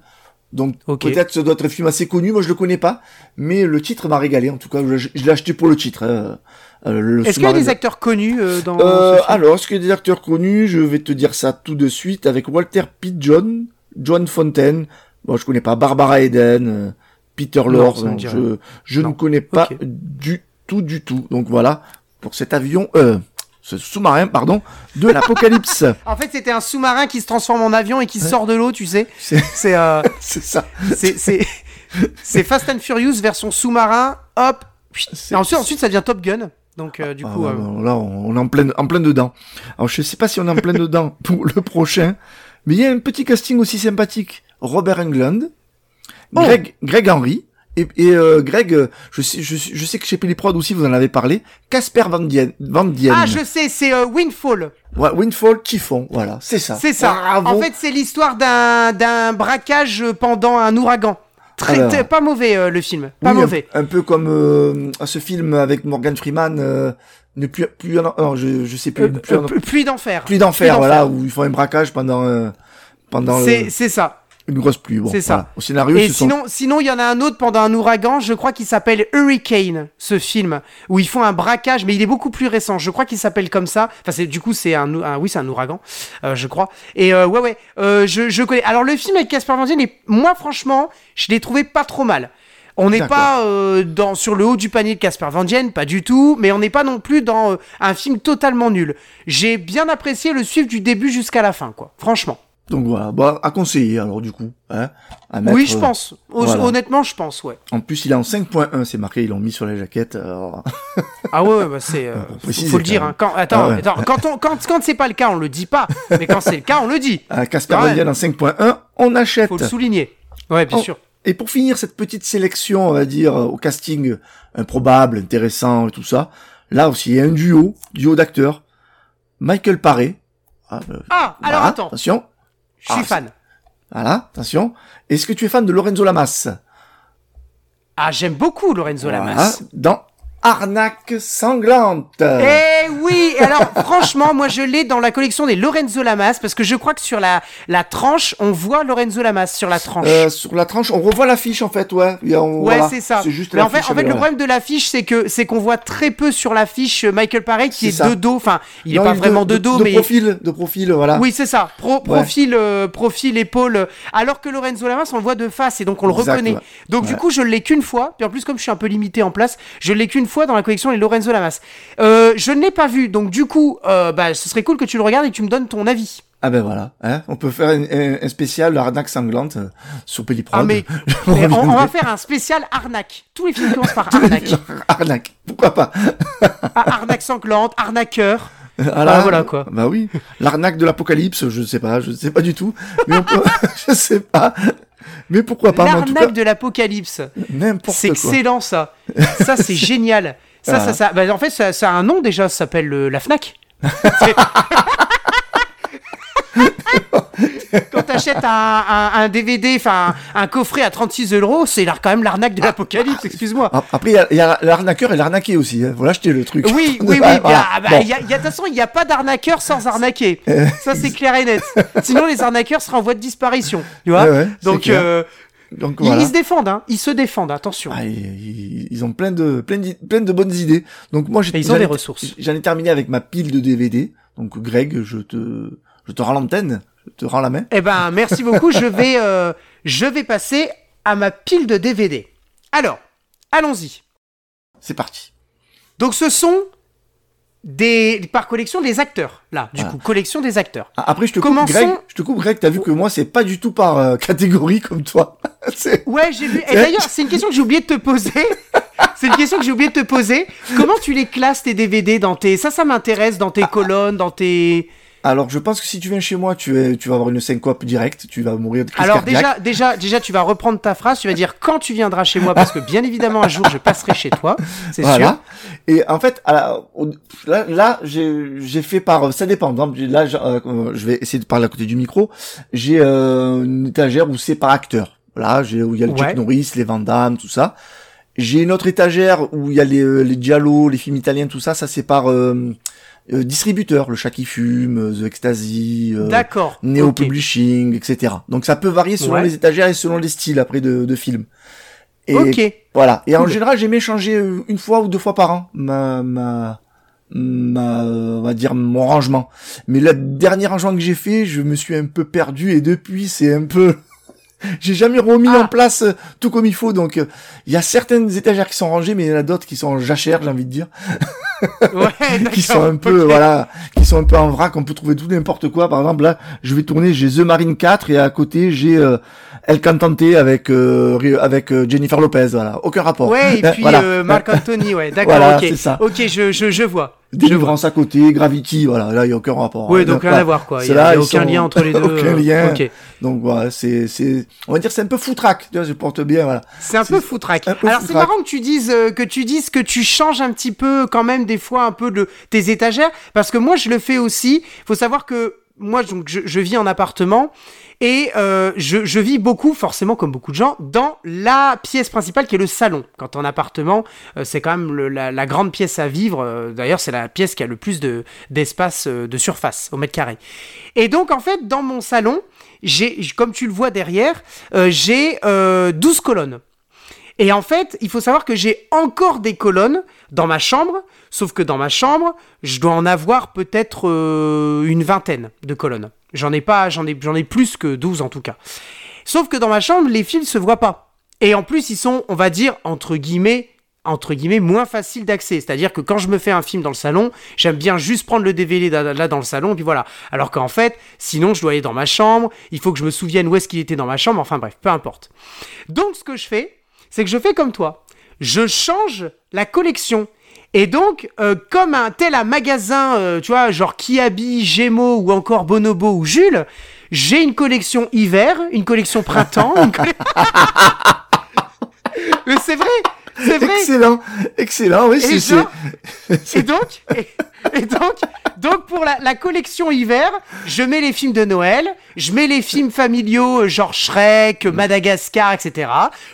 Donc, peut-être ce doit être un film assez connu, moi je le connais pas, mais le titre m'a régalé, en tout cas, je, je l'ai acheté pour le titre. hein. Euh, Est-ce qu'il y a des de- acteurs connus euh, dans Euh, ce film? alors, est-ce qu'il y a des acteurs connus? Je vais te dire ça tout de suite avec Walter Pidgeon, John Fontaine. Bon, je connais pas Barbara Eden, euh, Peter Lorre. non, je je ne connais pas du tout, du tout. Donc voilà pour cet avion, euh, ce sous-marin, pardon, de l'apocalypse. En fait, c'était un sous-marin qui se transforme en avion et qui sort de l'eau, tu sais. C'est C'est euh, c'est ça. c'est Fast and Furious version sous-marin. Hop. Et ensuite, ensuite, ça devient Top Gun. Donc euh, du Ah, coup, ouais, euh, là, on est en plein, en plein dedans. Alors, je sais pas si on est en plein dedans pour le prochain, mais il y a un petit casting aussi sympathique. Robert Englund, Oh. Greg, Greg Henry, et, et euh, Greg, euh, je sais, je, je sais que chez aussi vous en avez parlé, Casper Van Dien, Van Dien. ah, je sais, c'est euh, Windfall. Ouais, Windfall Typhon, voilà, c'est ça. C'est ça. Bravo. En fait, c'est l'histoire d'un d'un braquage pendant un ouragan. Très, Alors. très- pas mauvais euh, le film. Pas Oui, mauvais. Un, peu comme euh, ce film avec Morgan Freeman, euh, Ne plus, plus, non, je, je sais plus, Euh, plus, euh, pluie d'enfer. pluie d'enfer, voilà, où ils font un braquage pendant, euh, pendant le- C'est c'est ça. Une grosse pluie. Bon, c'est ça. voilà. Au scénario, Et sont- sinon, sinon, il y en a un autre pendant un ouragan, je crois qu'il s'appelle Hurricane, ce film, où ils font un braquage, mais il est beaucoup plus récent. Je crois qu'il s'appelle comme ça. Enfin, c'est du coup, c'est un, un- oui, c'est un ouragan, euh, je crois. Et euh, ouais, ouais, euh, je, je connais. Alors le film avec Casper Van Dien, moi, franchement, je l'ai trouvé pas trop mal. On n'est pas euh, dans sur le haut du panier de Casper Van Dien, pas du tout, mais on n'est pas non plus dans euh, un film totalement nul. J'ai bien apprécié le suivre du début jusqu'à la fin, quoi. Franchement. Donc voilà, bah, à conseiller alors du coup. Hein, à mettre, oui, je euh, pense. Voilà. Honnêtement, je pense, ouais. En plus, il est en 5.1, c'est marqué, ils l'ont mis sur la jaquette. alors- Ah ouais, ouais, bah c'est. euh, Faut le dire. Hein. Quand, attends, Ah ouais. attends, quand, on, quand, quand c'est pas le cas, on le dit pas. Mais quand c'est le cas, on le dit. À Casper en 5.1, on achète. Faut le souligner. Ouais, bien Oh. sûr. Et pour finir cette petite sélection, on va dire, euh, au casting improbable, intéressant et tout ça, là aussi, il y a un duo, duo d'acteurs. Michael Paré. Ah, euh, Ah, alors attends, Attention. Je suis Ah, fan. Voilà, attention. Est-ce que tu es fan de Lorenzo Lamas? Ah, j'aime beaucoup Lorenzo Voilà, Lamas. Dans Arnaque sanglante. Eh oui, alors franchement, moi je l'ai dans la collection des Lorenzo Lamas parce que je crois que sur la, la tranche, on voit Lorenzo Lamas sur la tranche. Euh, sur la tranche, on revoit l'affiche en fait, ouais. On- Ouais, voilà. c'est ça. C'est juste Mais en fait, en le problème de l'affiche, c'est que c'est qu'on voit très peu sur l'affiche Michael Paré qui est, de dos. Enfin, il est Non, pas il- vraiment de, dos, de mais profil, de profil, voilà. Oui, c'est ça. Pro- profil, euh, profil, épaule. euh, Alors que Lorenzo Lamas, on le voit de face et donc on le Exact, reconnaît. Donc du coup, je l'ai qu'une fois. Puis en plus, comme je suis un peu limité en place, je l'ai qu'une fois dans la collection les Lorenzo Lamas. Euh, je ne l'ai pas vu. Donc du coup, euh, bah, ce serait cool que tu le regardes et que tu me donnes ton avis. Ah ben voilà, hein. on peut faire un, un- un spécial Arnaque sanglante euh, sur Pelliprod. Ah mais, mais on, va faire un spécial arnaque. Tous les films commencent par arnaque. Arnaque, pourquoi pas? Ah, arnaque sanglante, arnaqueur. Ah, voilà, quoi. Bah oui, l'arnaque de l'apocalypse, je sais pas, je sais pas du tout, mais on peut, je sais pas, mais pourquoi pas, L'arnaque de l'apocalypse. n'importe C'est excellent ça. Ça c'est génial. Ça, Ah. ça, ça. bah, en fait, ça, ça a un nom déjà. Ça s'appelle euh, la Fnac. Quand t'achètes un, un, un DVD, enfin un, coffret à 36 euros, c'est quand même l'arnaque de l'apocalypse. Excuse-moi. Ah, Après, il y a- il a l'arnaqueur et l'arnaqué aussi, hein. faut l'acheter le truc. Oui, oui, oui. Voilà. ah bah, Bon. il y a- il y a- De toute façon, il n'y a pas d'arnaqueur sans arnaquer. Ça, c'est clair et net. Sinon, les arnaqueurs seraient en voie de disparition. Tu vois Ouais, Donc, euh, Donc ils, voilà. ils se défendent. Hein. Ils se défendent. Attention. Ah, ils, ils- ont plein de, plein de, plein de bonnes idées. Donc moi, j'ai, ils ont des ressources. J'en ai terminé avec ma pile de DVD. Donc Greg, je te, je te rends l'antenne, je te rends la main. Eh ben, merci beaucoup. je vais, euh, je vais passer à ma pile de DVD. Alors, allons-y. C'est parti. Donc, ce sont des, par collection des acteurs. Là, du Voilà. coup, collection des acteurs. Ah, Après, je te Commençons- coupe, Greg. Je te coupe, Greg. T'as vu que moi, c'est pas du tout par euh, catégorie comme toi. Ouais, j'ai lu. Et d'ailleurs, c'est une question que j'ai oublié de te poser. c'est une question que j'ai oublié de te poser. Comment tu les classes tes DVD dans tes. Ça, ça m'intéresse dans tes colonnes, dans tes. Alors, je pense que si tu viens chez moi, tu, es, tu vas avoir une syncope directe. Tu vas mourir de crise Alors cardiaque. déjà, déjà, déjà, tu vas reprendre ta phrase. Tu vas dire quand tu viendras chez moi, parce que bien évidemment un jour je passerai chez toi, c'est sûr. Voilà. Et en fait, à la- au- là, là j'ai j'ai fait par, ça dépend. Là, euh, je vais essayer de parler à côté du micro. J'ai euh, une étagère où c'est par acteur. Là, j'ai où il y a le Ouais. Chuck Norris, les Van Damme, tout ça. J'ai une autre étagère où il y a les, euh, les Giallo, les films italiens, tout ça. Ça, c'est par euh, euh, distributeur. Le Chat qui fume, euh, The Ecstasy, euh, D'accord. Neo. Publishing, etc. Donc ça peut varier selon Ouais. les étagères et selon les styles après de, de films. Et Ok. voilà. Et en général, j'aimais changer euh, une fois ou deux fois par an ma ma ma on va dire mon rangement. Mais le dernier rangement que j'ai fait, je me suis un peu perdu et depuis c'est un peu j'ai jamais remis Ah. en place euh, tout comme il faut. Donc euh, il y a certaines étagères qui sont rangées, mais il y en a d'autres qui sont en jachère, j'ai envie de dire, Ouais, qui sont un peu voilà, qui sont un peu en vrac. On peut trouver tout n'importe quoi. Par exemple là, je vais tourner, j'ai The Marine 4 et à côté j'ai euh, El Cantante avec euh, avec euh, Jennifer Lopez. Voilà, aucun rapport. Ouais, et puis Voilà. euh, Marc Anthony, ouais, d'accord, Voilà, ok. ça. Ok, je, je, je vois. Délivrance à côté, Gravity, voilà, là il y a aucun rapport. Ouais, hein. donc rien voilà. à voir, quoi. Il y Ceux-là, a, aucun sont- lien entre les deux. aucun euh, lien. Ok. Donc voilà, c'est c'est on va dire c'est un peu foutraque, tu vois, je porte bien voilà. C'est un peu foutraque. un peu Alors c'est marrant que tu dises euh, que tu dises que tu changes un petit peu quand même des fois un peu de tes étagères parce que moi je le fais aussi. Faut savoir que moi, donc, je, je vis en appartement et euh, je, vis beaucoup, forcément, comme beaucoup de gens, dans la pièce principale qui est le salon. Quand en appartement, euh, c'est quand même la, grande pièce à vivre. Euh, D'ailleurs, c'est la pièce qui a le plus de d'espace, de surface au mètre carré. Et donc, en fait, dans mon salon, comme tu le vois derrière, j'ai euh, 12 colonnes. Et en fait, il faut savoir que j'ai encore des colonnes dans ma chambre, sauf que dans ma chambre, je dois en avoir peut-être euh, une vingtaine de colonnes. J'en ai pas, j'en ai, plus que 12 en tout cas. Sauf que dans ma chambre, les films se voient pas. Et en plus, ils sont, on va dire, entre guillemets, entre guillemets, moins faciles d'accès. C'est-à-dire que quand je me fais un film dans le salon, j'aime bien juste prendre le DVD là dans le salon, puis voilà. Alors qu'en fait, sinon, je dois aller dans ma chambre, il faut que je me souvienne où est-ce qu'il était dans ma chambre, enfin bref, peu importe. Donc, ce que je fais, c'est que je fais comme toi. Je change la collection. Et donc, euh, comme un tel un magasin, euh, tu vois, genre Kiabi, Gémeaux ou encore Bonobo ou Jules, j'ai une collection hiver, une collection printemps, une Mais c'est vrai, c'est vrai. Excellent, excellent, oui, Et, c'est- et donc, et, et donc, donc pour la, la collection hiver, je mets les films de Noël, je mets les films familiaux, euh, genre Shrek, Madagascar, etc.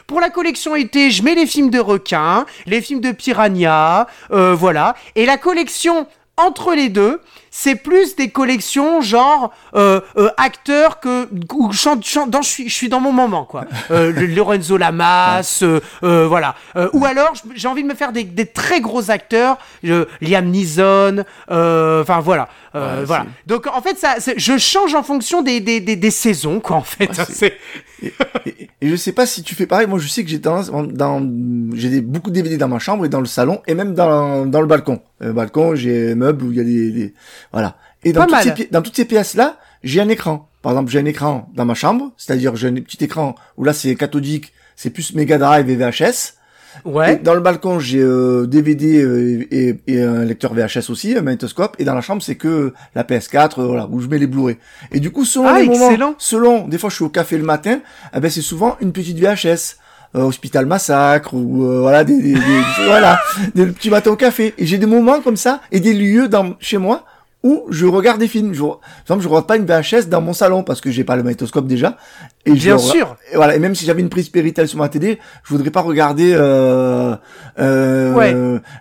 Pour la collection été, je mets les films de requins, les films de piranha, euh, voilà. Et la collection entre les deux, c'est plus des collections genre euh, euh, acteurs que je, chante- chante- dans, je, suis, je suis dans mon moment quoi. Euh, le- Lorenzo Lamas, euh, euh, voilà. Euh, ou alors j'ai envie de me faire des, des très gros acteurs, euh, Liam Neeson, euh, enfin voilà, euh, Ouais, voilà. Donc en fait ça, je change en fonction des, des, des, des saisons quoi en fait. et, et- et je sais pas si tu fais pareil. Moi, je sais que j'ai tendance, dans, dans- j'ai beaucoup de DVD dans ma chambre et dans le salon et même dans, dans le balcon. Le balcon, j'ai un meuble où il y a des, des- voilà. Et dans toutes, ces, dans toutes ces pièces là, j'ai un écran. Par exemple, j'ai un écran dans ma chambre, c'est-à-dire j'ai un petit écran où là c'est cathodique, c'est plus Mega Drive et VHS. Et Ouais. dans le balcon, j'ai euh, DVD euh, et, et un lecteur VHS aussi, un magnétoscope. Et dans la chambre, c'est que la PS4, euh, voilà, où je mets les Blu-ray. Et du coup, selon Ah, les moments, excellent. selon, des fois, je suis au café le matin, eh ben c'est souvent une petite VHS. euh, Hospital Massacre ou euh, voilà des, des, des- voilà des petits matins au café et j'ai des moments comme ça et des lieux dans chez moi où je regarde des films je, par exemple je regarde pas une VHS dans mon salon parce que j'ai pas le magnétoscope déjà et Bien sûr. et voilà, et même si j'avais une prise Péritel sur ma télé, je voudrais pas regarder euh, euh, Ouais.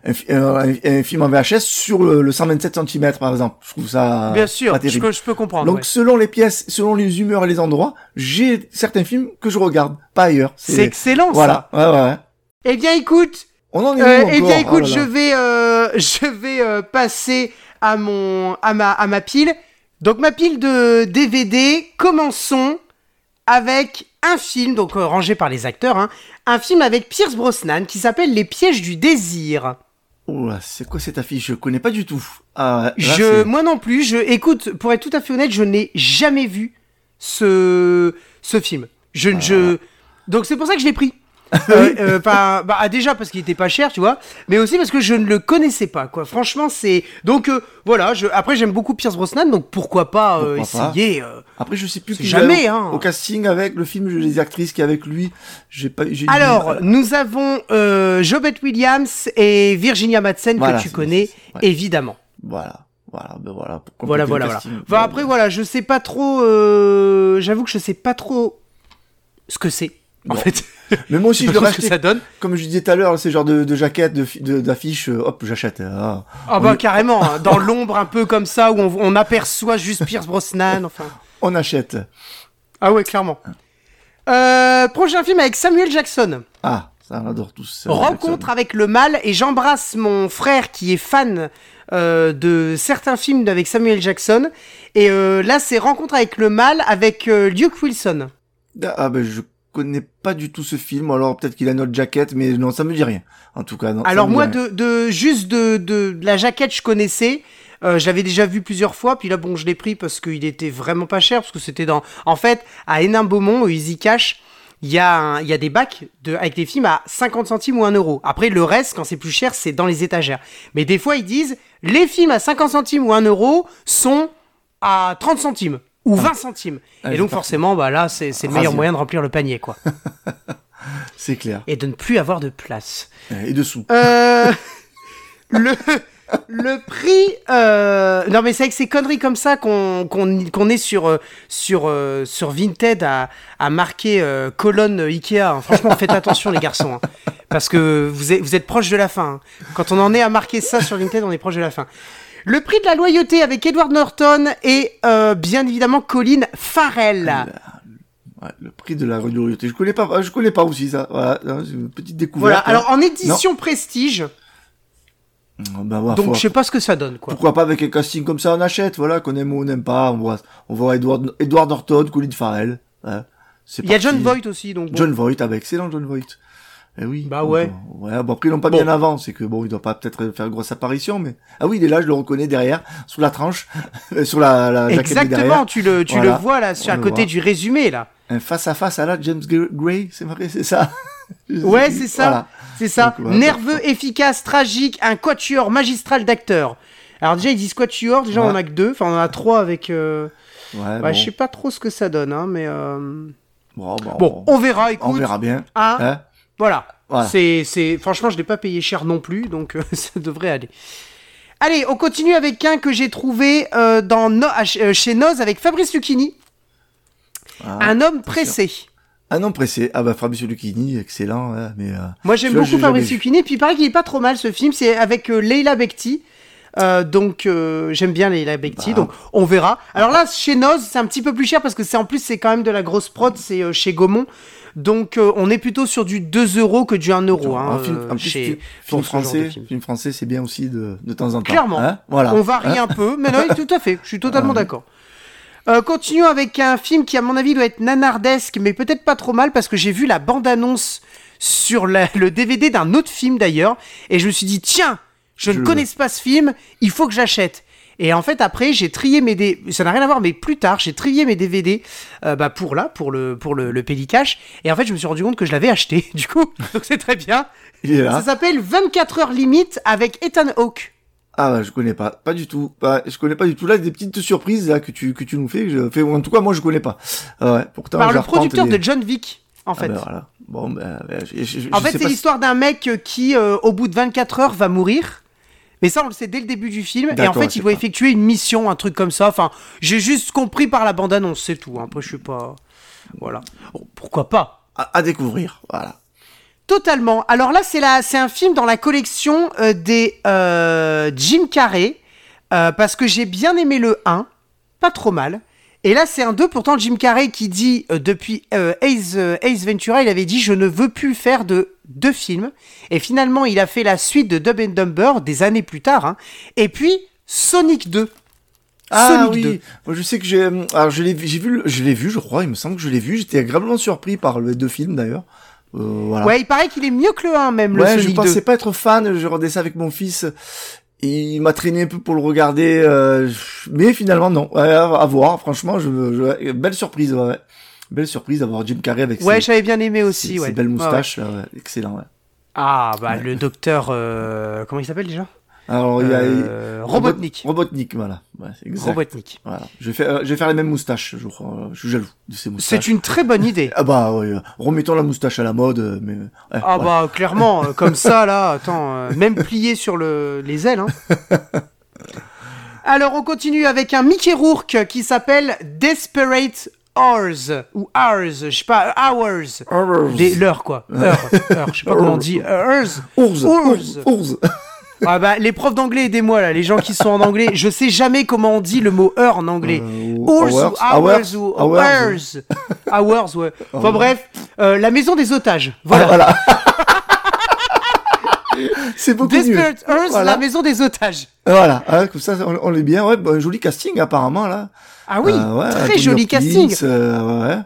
un, fi- un- un film en VHS sur le, le 127 cm par exemple. Je trouve ça Bien sûr, je peux, je peux comprendre. Donc ouais. selon les pièces, selon les humeurs et les endroits, j'ai certains films que je regarde, pas ailleurs. C'est excellent voilà. Ouais, ouais, ouais. Eh bien écoute, On en est Euh, eh bien, écoute, Oh là je vais, euh, je vais euh, passer à mon, à ma, à ma pile. Donc ma pile de DVD. Commençons avec un film, donc euh, rangé par les acteurs, hein, un film avec Pierce Brosnan qui s'appelle Les pièges du désir. Là, c'est quoi cette affiche? Je connais pas du tout. Ah, là, je, moi non plus. Je, écoute, pour être tout à fait honnête, je n'ai jamais vu ce, ce film. Je, Ah. je, donc c'est pour ça que je l'ai pris. Euh, euh, enfin, bah, ah, déjà parce qu'il était pas cher, tu vois, mais aussi parce que je ne le connaissais pas, quoi. Franchement, c'est donc euh, voilà. Je... Après, j'aime beaucoup Pierce Brosnan, donc pourquoi pas euh, Pourquoi essayer. euh. Après, je sais plus qui jamais, hein. au casting avec le film, les actrices qui est avec lui. J'ai pas. Alors, nous avons euh, Jobette Williams et Virginia Madsen Voilà, que tu connais ouais. évidemment. Voilà, voilà, ben voilà. pour Voilà, voilà, voilà. Enfin, après, voilà, je sais pas trop. euh, J'avoue que je sais pas trop ce que c'est. En fait, Mais moi je aussi, je pas le que ça donne. Comme je disais tout à l'heure, ces genres de, de jaquettes, de fi- de- d'affiches, euh, hop, j'achète. Ah. Ah bah carrément, hein, dans l'ombre un peu comme ça où on, on aperçoit juste Pierce Brosnan. Enfin. On achète. Ah ouais, clairement. Euh, prochain film avec Samuel Jackson. Ah, ça, on adore tous. Rencontre avec le mal et j'embrasse mon frère qui est fan euh, de certains films avec Samuel Jackson. Et euh, là, c'est Rencontre avec le mal avec Luke Wilson. Jackson. Ah ben je connais pas du tout ce film. Alors peut-être qu'il a notre jaquette, mais non, ça me dit rien. En tout cas, non. Alors moi, de, de juste de, de, de la jaquette, je connaissais. Euh, je l'avais déjà vu plusieurs fois, puis là bon, je l'ai pris parce qu'il était vraiment pas cher, parce que c'était dans. En fait, à Hénin-Beaumont, au Easy Cash, il y a un- il y a des bacs de avec des films à 50 centimes ou 1 euro. Après, le reste, quand c'est plus cher, c'est dans les étagères. Mais des fois, ils disent les films à 50 centimes ou 1 euro sont à 30 centimes ou 20 centimes. Ah, Et donc forcément, bah là, c'est le meilleur moyen de remplir le panier, quoi. C'est clair. Et de ne plus avoir de place. Et dessous. Euh, le, le prix. euh, Non, mais c'est avec ces conneries comme ça qu'on qu'on qu'on est sur euh, sur euh, sur Vinted à, à marquer euh, colonne Ikea. hein. Franchement, faites attention les garçons, hein. parce que vous êtes vous êtes proche de la fin. hein. Quand on en est à marquer ça sur Vinted, on est proche de la fin. Le prix de la loyauté avec Edward Norton et euh, bien évidemment Colin Farrell. Ouais, le prix de la loyauté. Je connais pas, je connais pas aussi ça. Voilà, hein, c'est une petite Voilà. découverte. hein. Alors en édition prestige, bah, voilà, donc faut- je sais pas ce que ça donne quoi. pourquoi pas avec un casting comme ça, on achète, voilà, qu'on aime ou on n'aime pas. On voit, on voit Edward, Edward Norton, Colin Farrell. Ouais, c'est Il y a. John Voight aussi donc. bon. John Voight, ah bah excellent John Voight. Eh oui. Bah ouais. euh, ouais, bon après ils l'ont pas Bon. mis en avant, c'est que bon, il doit pas peut-être faire une grosse apparition, mais ah oui, il est là, je le reconnais derrière, sous la tranche, euh, sur la, la Exactement, derrière. tu le, tu Voilà. le vois là, sur à côté voit. du résumé là. Un face à face à la James Gray, c'est vrai, c'est ça. Ouais, c'est ça. Voilà. C'est ça. Donc. Nerveux, efficace, tragique, un quatuor magistral d'acteurs. Alors déjà ils disent quatuor, déjà on en Ouais. a que deux, enfin on en a trois avec. euh, Ouais, ouais, bon. Je sais pas trop ce que ça donne, hein, mais euh, Bon, bon, bon, on verra. Écoute, on verra bien. hein, Hein voilà. Voilà. C'est, c'est, franchement, je l'ai pas payé cher non plus, donc euh, ça devrait aller. Allez, on continue avec un que j'ai trouvé euh, dans No- euh, chez Noz avec Fabrice Lucchini, Ah, un homme pressé. Un nom pressé. Ah bah Fabio Lucchini, excellent, ouais, mais euh, Moi j'aime beaucoup Fabrice. Lucchini, puis il paraît qu'il est pas trop mal ce film, c'est avec Leila Bekti. Euh, donc euh, j'aime bien Leila Bekti, Bah. donc on verra. Alors là chez Noz c'est un petit peu plus cher parce que c'est en plus c'est quand même de la grosse prod, c'est euh, chez Gaumont. Donc on est plutôt sur du 2 euros que du 1 euro. un Hein, film, chez- film, français, film. film français, c'est bien aussi de, de temps en temps. Clairement. Hein voilà. On varie Hein un peu, mais non, tout à fait, je suis totalement d'accord. Euh, continuons avec un film qui, à mon avis, doit être nanardesque, mais peut-être pas trop mal, parce que j'ai vu la bande-annonce sur la- le DVD d'un autre film d'ailleurs, et je me suis dit, tiens, je, Je ne connais pas ce film, il faut que j'achète. Et en fait, après, j'ai trié mes DVD, ça n'a rien à voir, mais plus tard, j'ai trié mes DVD euh, bah, pour là, pour le, pour le, le Pélicache, et en fait, je me suis rendu compte que je l'avais acheté, du coup, donc c'est très bien. Il est là. Ça s'appelle 24 heures limite avec Ethan Hawke. Ah bah je connais pas, pas du tout. Bah, je connais pas du tout. Là, des petites surprises là que tu que tu nous fais. Je fais en tout cas moi je connais pas. Ah ouais. Pourtant. Par le producteur de John Wick, en Ah fait. bah, voilà. Bon ben. bah, je- je- je En fait, c'est si- l'histoire d'un mec qui, euh, au bout de 24 heures, va mourir. Mais ça, on le sait dès le début du film. Et en fait, il doit effectuer une mission, un truc comme ça. Enfin, j'ai juste compris par la bande-annonce, c'est tout. Après, je suis pas. Voilà. Bon, pourquoi pas? À, à découvrir. Voilà. Totalement. Alors là, c'est la... c'est un film dans la collection euh, des euh, Jim Carrey. euh, parce que j'ai bien aimé le 1. Pas trop mal. Et là, c'est un 2. Pourtant, Jim Carrey qui dit euh, depuis euh, Ace, euh, Ace Ventura, il avait dit Je ne veux plus faire de deux films. Et finalement, il a fait la suite de Dumb and Dumber des années plus tard. hein. Et puis, Sonic 2. Ah Sonic oui. 2. Moi je sais que j'ai. Alors je l'ai vu- j'ai vu le- je l'ai vu je crois. Il me semble que je l'ai vu. J'étais agréablement surpris par les deux films d'ailleurs. Euh, voilà. Ouais, il paraît qu'il est mieux que le 1 même, le Ouais, je Sonic pensais 2. pas être fan. Je regardais ça avec mon fils. Et il m'a traîné un peu pour le regarder, euh, mais finalement non. Ouais, à, voir. Franchement, je, je- belle surprise. Ouais, ouais. Belle surprise d'avoir Jim Carrey avec Ouais, ses, j'avais bien aimé ses- aussi. ses ouais. belles Ouais, ouais. moustaches. Excellent. Ouais. Ah, bah, le docteur. euh, Comment il s'appelle déjà? Alors il y a Euh, Robotnik. Robotnik, voilà. Ouais, c'est exact. Robotnik. Voilà. Je vais faire, je vais faire les mêmes moustaches. Je, crois. je suis jaloux de ces moustaches. C'est une très bonne idée. Ah bah ouais, euh, remettons la moustache à la mode, euh, mais. ouais, Ah ouais. bah clairement, comme ça là, attends, euh, même plié sur le, les ailes. Hein. Alors on continue avec un Mickey Rourke qui s'appelle Desperate Hours ou Hours, je sais pas, Hours. Hours. Des l'heure quoi, heure, heure, je sais pas comment on dit, Hours. Ours, Ours. Ah bah les profs d'anglais aidez-moi là, les gens qui sont en anglais, je sais jamais comment on dit le mot heure en anglais. Euh, ou Hours ou hours, hours ou hours. hours. Hours, ouais. Enfin bref, euh, la maison des otages. Voilà. Voilà. C'est beaucoup mieux. Desperate Hours, Voilà. la maison des otages. Voilà, hein, comme ça, on, on est bien. Ouais, bah, joli casting apparemment là. Ah oui, Euh, ouais, très joli Hopkins, casting. euh, ouais.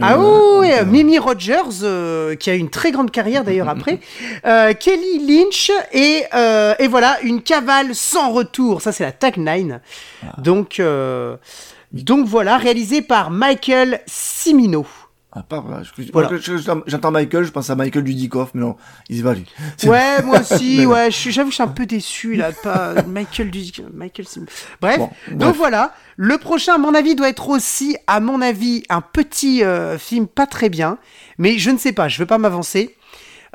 Ah Euh, oui, euh, Mimi Rogers, euh, qui a une très grande carrière d'ailleurs après, euh, Kelly Lynch et, euh, et voilà une cavale sans retour. Ça c'est la tagline. Ah. Donc euh, donc voilà, réalisé par Michael Cimino. Ah, pas, voilà, je- Voilà. je- je- J'entends Michael, je pense à Michael Dudikoff, mais non, il se va lui. Ouais, moi aussi, ouais, j'avoue que je suis un peu déçu là, pas Michael du Michael Bref, Bon, donc voilà, le prochain à mon avis doit être aussi à mon avis un petit euh, film pas très bien, mais je ne sais pas, je veux pas m'avancer.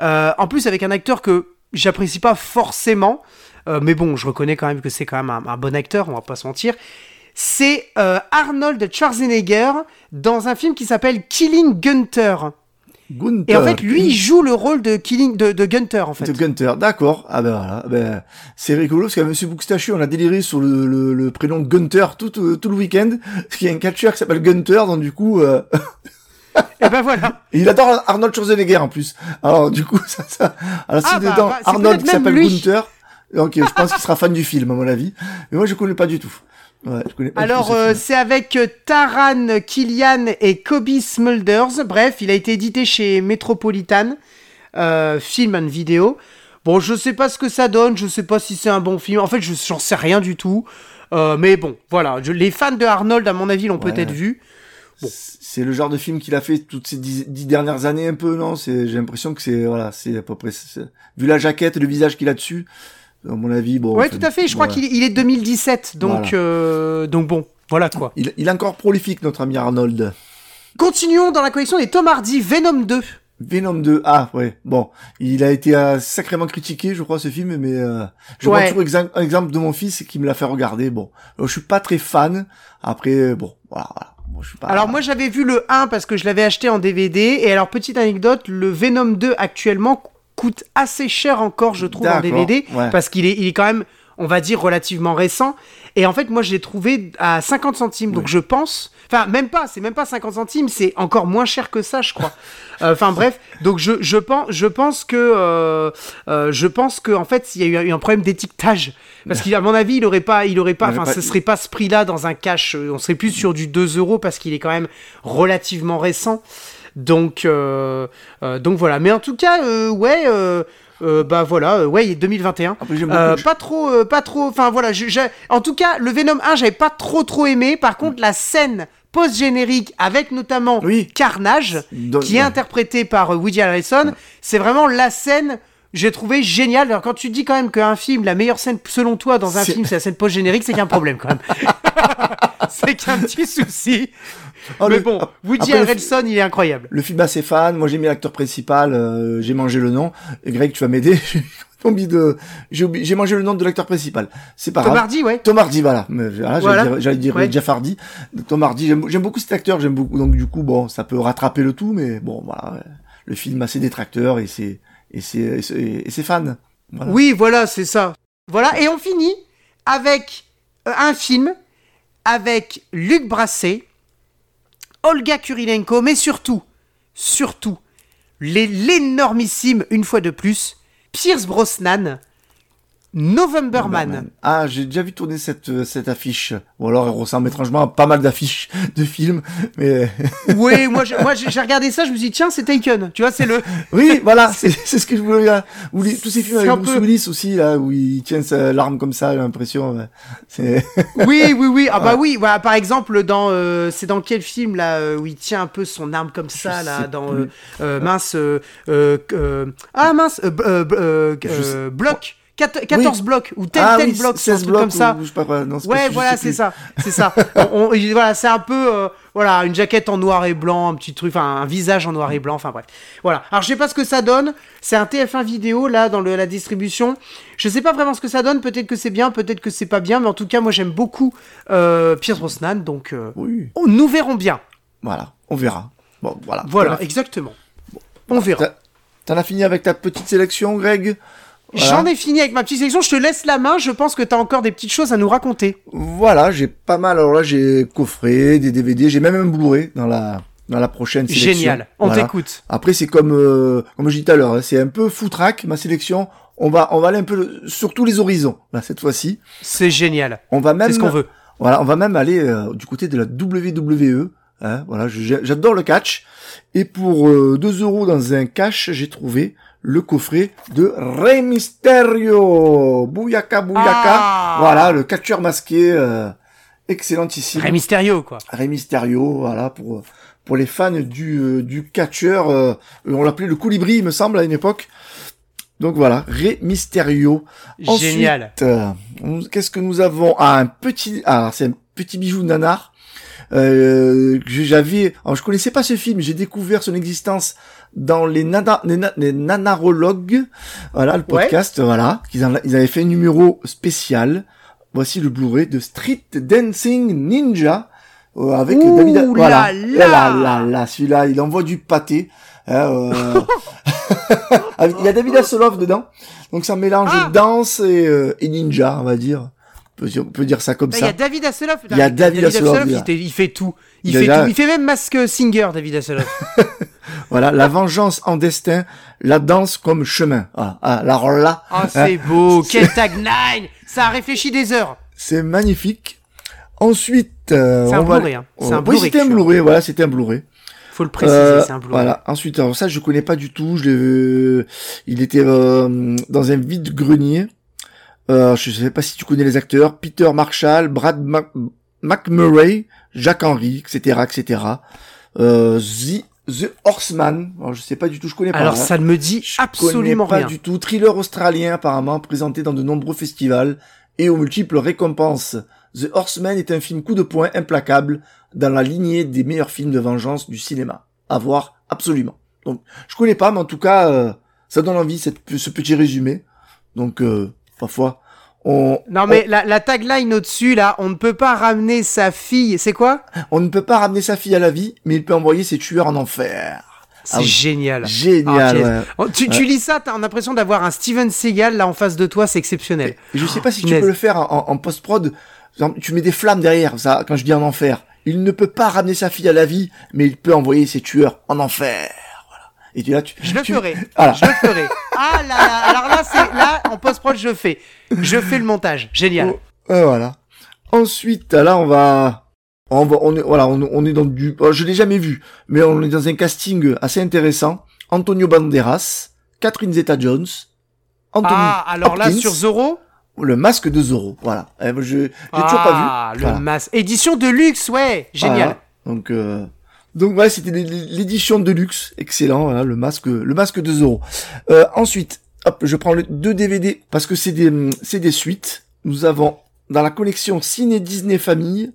Euh, en plus avec un acteur que j'apprécie pas forcément. euh, mais bon, je reconnais quand même que c'est quand même un, un bon acteur, on va pas se mentir. C'est euh, Arnold Schwarzenegger dans un film qui s'appelle Killing Gunter. Gunther. Et en fait, lui, il joue le rôle de Killing de, de Gunter en fait. De Gunther, d'accord. Ah ben voilà, ben, c'est rigolo parce qu'à Monsieur Bookstachu, on a déliré sur le, le, le prénom Gunther tout, tout, tout le week-end. Parce qu'il y a un catcheur qui s'appelle Gunther, donc du coup, euh, Et ben voilà. et il adore Arnold Schwarzenegger en plus. Alors du coup, ça, ça. Alors Ah, bah, dedans bah, c'est Arnold peut-être qui s'appelle. Gunther, donc euh, je pense qu'il sera fan du film à mon avis. Mais moi, je connais pas du tout. Ouais, je connais pas Alors, ce euh, c'est avec euh, Taran Killian et Kobe Smulders. Bref, il a été édité chez Metropolitan, euh, film and vidéo. Bon, je sais pas ce que ça donne, je sais pas si c'est un bon film. En fait, je j'en sais rien du tout. Euh, mais bon, voilà. Je- les fans de Arnold, à mon avis, l'ont Ouais. peut-être vu. C'est le genre de film qu'il a fait toutes ces dix, dix dernières années un peu, non? J'ai l'impression que c'est voilà, c'est à peu près. vu la jaquette, le visage qu'il a dessus, à mon avis, bon. ouais, enfin, tout à fait. Je crois qu'il il est 2017. Donc, Voilà. euh, donc bon, voilà quoi. Il, il est encore prolifique, notre ami Arnold. Continuons dans la collection des Tom Hardy Venom 2. Venom 2, ah ouais, bon, il a été euh, sacrément critiqué, je crois, ce film, mais euh, je Ouais. prends toujours exem- un exemple de mon fils qui me l'a fait regarder. Bon, Euh, je suis pas très fan. Après, euh, bon, voilà, voilà. Bon, je suis pas. Alors moi j'avais vu le 1 parce que je l'avais acheté en DVD et alors petite anecdote, le Venom 2 actuellement coûte assez cher encore je trouve en DVD ouais. parce qu'il est, il est quand même on va dire relativement récent. Et en fait moi je l'ai trouvé à 50 centimes. Donc Oui. je pense enfin même pas c'est même pas 50 centimes c'est encore moins cher que ça je crois. Euh, enfin bref. Donc je, je pense je pense que euh, euh, je pense que en fait il y a eu un problème d'étiquetage. Parce qu'à mon avis il aurait pas il aurait pas enfin ce serait pas ce prix là dans un cash on serait plus sur du 2 euros parce qu'il est quand même relativement récent donc euh, euh, donc voilà. Mais en tout cas euh, ouais euh, bah voilà euh, ouais il est 2021 Après, j'aime euh, beaucoup- pas trop pas trop enfin voilà je- en tout cas le Venom 1 j'avais pas trop trop aimé. Par contre la scène post générique avec notamment Oui. Carnage qui est interprété par Woody Harrelson c'est vraiment la scène j'ai trouvé génial. Alors quand tu dis quand même qu'un film, la meilleure scène selon toi dans un C'est- film, c'est la scène post générique, c'est qu'il y a un problème quand même. c'est qu'il y a un petit souci. Oh, Mais le- bon, Woody après, Harrelson, il est incroyable. Le film assez fan, moi j'ai mis l'acteur principal, euh, j'ai mangé le nom. Greg, tu vas m'aider. De, j'ai mangé le nom de l'acteur principal. C'est pas Tom grave. Hardy, ouais. Tom Hardy, voilà. Voilà. J'allais dire, dire Ouais. Jeff Hardy. Tom Hardy, j'aime beaucoup cet acteur, j'aime beaucoup. Donc du coup, bon, ça peut rattraper le tout, mais bon, voilà. Le film a ses détracteurs et ses et ses fans. Oui, voilà, c'est ça. Voilà, et on finit avec euh, un film avec Luc Brasset, Olga Kurilenko, mais surtout, surtout, l'énormissime, une fois de plus, Pierce Brosnan, Novemberman. Ah, j'ai déjà vu tourner cette euh, cette affiche. Ou alors elle ressemble étrangement à pas mal d'affiches de films, mais Oui, moi, j'ai- moi j'ai regardé ça, je me suis dit, tiens, c'est Taken. Tu vois, c'est le. oui, voilà, c'est c'est ce que je voulais dire. Ou les- tous ces films avec Bruce peu- Willis aussi là, où il tient sa l'arme comme ça, j'ai l'impression. C'est Oui, oui, oui. Ah bah oui. Voilà, par exemple, dans euh, c'est dans quel film là euh, où il tient un peu son arme comme ça Je là dans euh, euh, mince euh, euh, euh, ah mince euh, euh, euh, Je euh, bloc Quat- 14 blocs ou tel ah tel oui, bloc, 16 un truc blocs comme ça. ou je sais pas quoi. Non, c'est pas- Ouais, voilà, c'est ça, c'est ça. On- on- il- voilà, c'est un peu, euh, voilà, une jaquette en noir et blanc, un petit truc, enfin, un visage en noir et blanc, enfin bref. Voilà. Alors, je sais pas ce que ça donne. C'est un TF1 vidéo là dans le- la distribution. Je sais pas vraiment ce que ça donne. Peut-être que c'est bien, peut-être que c'est pas bien, mais en tout cas, moi, j'aime beaucoup euh, Pierce Brosnan, donc euh, Oui, oh, nous verrons bien. voilà, on verra. Bon, voilà. Voilà, exactement. On verra. T'en as fini avec ta petite sélection, Greg? Voilà. J'en ai fini avec ma petite sélection. Je te laisse la main. Je pense que t'as encore des petites choses à nous raconter. Voilà, j'ai pas mal. Alors là, j'ai coffret, des DVD, j'ai même un Blu-ray dans la dans la prochaine sélection. Génial. On Voilà. t'écoute. Après, c'est comme euh, comme je disais tout à l'heure, hein, c'est un peu foutraque ma sélection. On va on va aller un peu le- sur tous les horizons là cette fois-ci. C'est génial. On va même C'est ce qu'on veut. Voilà, on va même aller euh, du côté de la WWE. Hein, voilà, j'adore le catch. Et pour euh, 2 euros dans un cash, j'ai trouvé le coffret de Rey Mysterio. Bouyaka, bouyaka. Ah. Voilà, le catcheur masqué. Euh, excellentissime. Rey Mysterio, quoi. Rey Mysterio, voilà, pour, pour les fans du, euh, du catcheur. euh, on l'appelait le colibri, il me semble, à une époque. Donc voilà, Rey Mysterio. Génial. Ensuite, euh, on- qu'est-ce que nous avons? Ah, un petit, ah, c'est un petit bijou de nanar. Euh, j'avais, alors je connaissais pas ce film, j'ai découvert son existence dans les, nana, les, na- les nanarologues, voilà le podcast, voilà, qu'ils ils avaient fait un numéro spécial. Voici le Blu-ray de Street Dancing Ninja euh, avec Ouh David. là voilà, là. Là là là, celui-là, il envoie du pâté. hein, euh. Il y a David Hasselhoff dedans, donc ça mélange Ah. danse et, euh, et ninja, on va dire. On peut, dire- on peut dire ça comme Bah, Il y a ça. David Hasselhoff. Il y a David Hasselhoff, il, fait- il fait tout. Il fait tout. Il fait même Mask Singer, David Hasselhoff. Voilà, la vengeance en destin, la danse comme chemin. Voilà. Ah, alors là, Ah, c'est beau. Quel tagline. Ça a réfléchi des heures. c'est magnifique. Ensuite, euh, C'est un va- Blu-ray, hein. C'est Oh, un oui, Blu-ray c'était un. Blu-ray, voilà, c'était un Blu-ray. Faut le préciser, Euh, c'est un Blu-ray. Voilà. Ensuite, alors ça, je connais pas du tout. Je l'ai, euh, il était euh, dans un vide grenier. Euh, je sais pas si tu connais les acteurs. Peter Marshall, Brad Mac- McMurray, Jacques Henry, etc., etc. Euh, The, The Horseman. Alors, je sais pas du tout. Je connais pas. Alors, hein. ça ne me dit Je absolument pas rien. du tout. Thriller australien apparemment présenté dans de nombreux festivals et aux multiples récompenses. The Horseman est un film coup de poing implacable dans la lignée des meilleurs films de vengeance du cinéma. À voir absolument. Donc je connais pas, mais en tout cas euh, ça donne envie cette, ce petit résumé. Donc euh, parfois on, Non, mais la, la tagline au-dessus, là, on ne peut pas ramener sa fille. C'est quoi? On ne peut pas ramener sa fille à la vie, mais il peut envoyer ses tueurs en enfer. C'est Ah génial. Génial. Ah, ouais. Oh, Tu, tu lis ça, t'as l'impression d'avoir un Steven Seagal là en face de toi, c'est exceptionnel. Et je sais pas si tu peux le faire en, en- post-prod. Tu mets des flammes derrière, ça, quand je dis en enfer. Il ne peut pas ramener sa fille à la vie, mais il peut envoyer ses tueurs en enfer. Et tu là, tu, Je le tu- ferai. Voilà. Je le ferai. Ah là là, alors là, c'est là en post-prod, je fais. Je fais le montage. Génial. Oh, euh, voilà. Ensuite, là, on va, on va, on est, voilà, on, on est dans du, oh, je l'ai jamais vu, mais on est dans un casting assez intéressant. Antonio Banderas, Catherine Zeta-Jones, Anthony Ah, alors là, sur Zorro. le masque de Zorro. Voilà. Eh, Je, j'ai toujours Ah, pas vu. le Voilà. masque. Édition de luxe, ouais. Génial. Voilà. Donc, euh, donc voilà, c'était l'é- l'édition de luxe, excellent. Voilà, le masque, le masque de Zorro. Euh, ensuite, hop, je prends le deux DVD parce que c'est des, c'est des suites. Nous avons dans la collection Ciné Disney Famille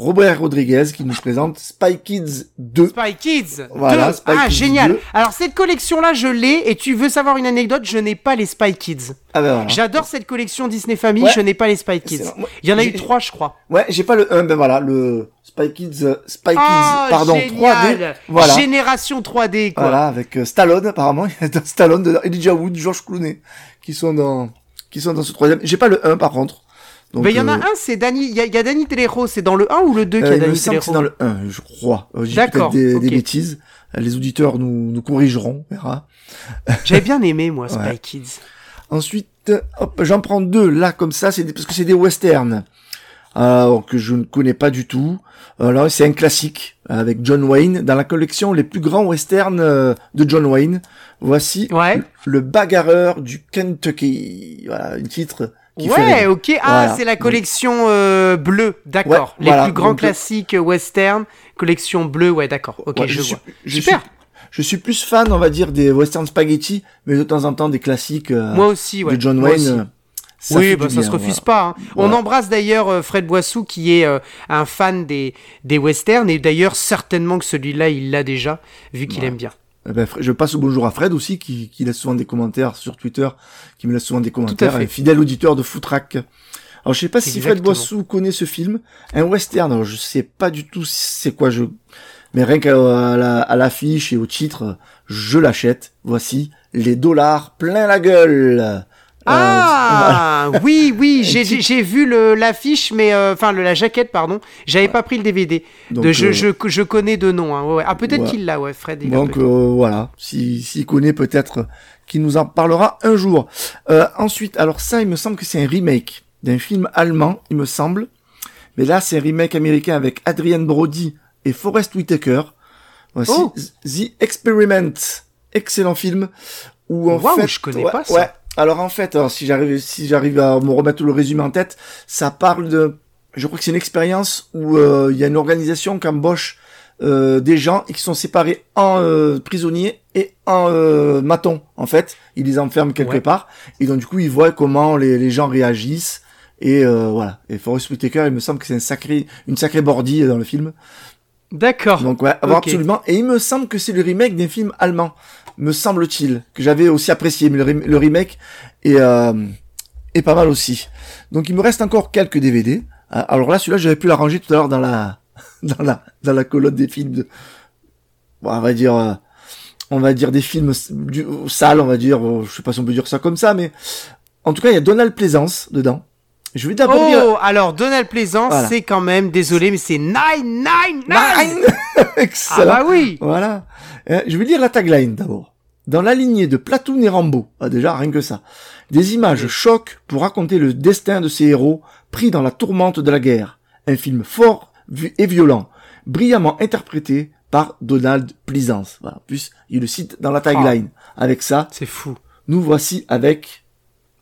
Robert Rodriguez qui nous présente Spy Kids 2. Spy Kids. Voilà, deux. Spy ah, Kids génial. 2. Alors, cette collection-là, je l'ai. Et tu veux savoir une anecdote Je n'ai pas les Spy Kids. Ah ben voilà. J'adore cette collection Disney Family. Ouais. Je n'ai pas les Spy Kids. Moi, Il y en a eu trois, je crois. Ouais, j'ai pas le 1, ben voilà, le Spy Kids, euh, Spy Kids, Ah, pardon, génial. 3D. Voilà. Génération 3D, quoi. Voilà, avec euh, Stallone apparemment, il y a Stallone, Elijah Wood, George Clooney, qui sont dans, qui sont dans ce troisième. J'ai pas le 1 par contre. Donc, Mais il y en a euh, un, c'est Danny. Il y, y a Danny Telejo. C'est dans le 1 ou le 2 qu'il y euh, a semble que c'est Telejo dans le 1, je crois. Euh, D'accord, des, ok. des bêtises. Euh, Les auditeurs nous, nous corrigeront, on verra. J'avais bien aimé, moi, Spy Ouais. Kids. Ensuite, hop, j'en prends deux là comme ça, c'est des- parce que c'est des westerns. Alors que je ne connais pas du tout. Alors c'est un classique avec John Wayne dans la collection les plus grands westerns euh, de John Wayne. Voici Ouais. le bagarreur du Kentucky. Voilà, un titre qui Ouais, ok. Ah, Voilà. c'est la collection euh, bleue. D'accord. Ouais, Les voilà. plus grands Donc, le- classiques euh, western. Collection bleue, ouais, d'accord. Ok, Ouais, je, suis, vois. je Super. suis- je suis plus fan, on va dire, des western spaghetti, mais de temps en temps des classiques euh, Moi aussi, ouais. de John Moi Wayne. aussi. euh, ça oui, bah, ça bien, se refuse voilà. pas. hein. On embrasse d'ailleurs euh, Fred Boissou qui est euh, un fan des, des westerns et d'ailleurs certainement que celui-là il l'a déjà vu qu'il aime bien. Eh ben, je passe au bonjour à Fred aussi, qui, qui laisse souvent des commentaires sur Twitter, qui me laisse souvent des commentaires, un fidèle auditeur de Footrack. Alors je sais pas si Fred. Boissou connaît ce film, un western. Alors je sais pas du tout si c'est quoi je, mais rien qu'à à l'affiche et au titre, je l'achète. Voici les dollars plein la gueule. Euh, Ah oui, oui, j'ai vu le- l'affiche, mais euh, enfin la jaquette, pardon. J'avais pas pris le DVD. Donc, de, je, euh, je, je connais de nom. Hein. ouais. Ah peut-être Ouais. qu'il l'a, ouais, Fred. il Donc euh, voilà, si s'il connaît peut-être qu'il nous en parlera un jour. Euh, ensuite, alors ça, il me semble que c'est un remake d'un film allemand, il me semble. Mais là, c'est un remake américain avec Adrian Brody et Forrest Whitaker. Voici Oh. The Experiment, excellent film où en fait, je connais pas ça. ouais. Alors en fait, alors, si j'arrive si j'arrive à me remettre le résumé en tête, ça parle de, je crois que c'est une expérience où euh, il y a une organisation qui embauche euh, des gens et qui sont séparés en euh, prisonniers et en euh, matons. En fait, ils les enferment quelque Ouais. part et donc du coup ils voient comment les, les gens réagissent Et euh, voilà. Et Forest Whitaker, il me semble que c'est un sacré, une sacrée bordie dans le film. D'accord. Donc ouais, absolument. Et il me semble que c'est le remake d'un film allemand, me semble-t-il, que j'avais aussi apprécié. Le, rem- le remake est, euh, pas mal aussi. Donc il me reste encore quelques DVD. Euh, Alors là, celui-là, j'avais pu l'arranger tout à l'heure dans la, dans la, dans la colonne des films de, on va dire, euh, on va dire des films du, sales, on va dire. euh, Je sais pas si on peut dire ça comme ça, mais en tout cas, il y a Donald Pleasance dedans. Je vais d'abord. Oh, alors Donald Plaisance, Voilà. c'est quand même, désolé, mais c'est 999 Nine Ah Excellent. bah oui Voilà. Euh, je vais lire la tagline d'abord. Dans la lignée de Platoon et Rambo, ah déjà rien que ça, des images choquent pour raconter le destin de ces héros pris dans la tourmente de la guerre. Un film fort et violent, brillamment interprété par Donald Pleasance. Voilà. En plus, il le cite dans la tagline. Avec ça, C'est fou. nous voici avec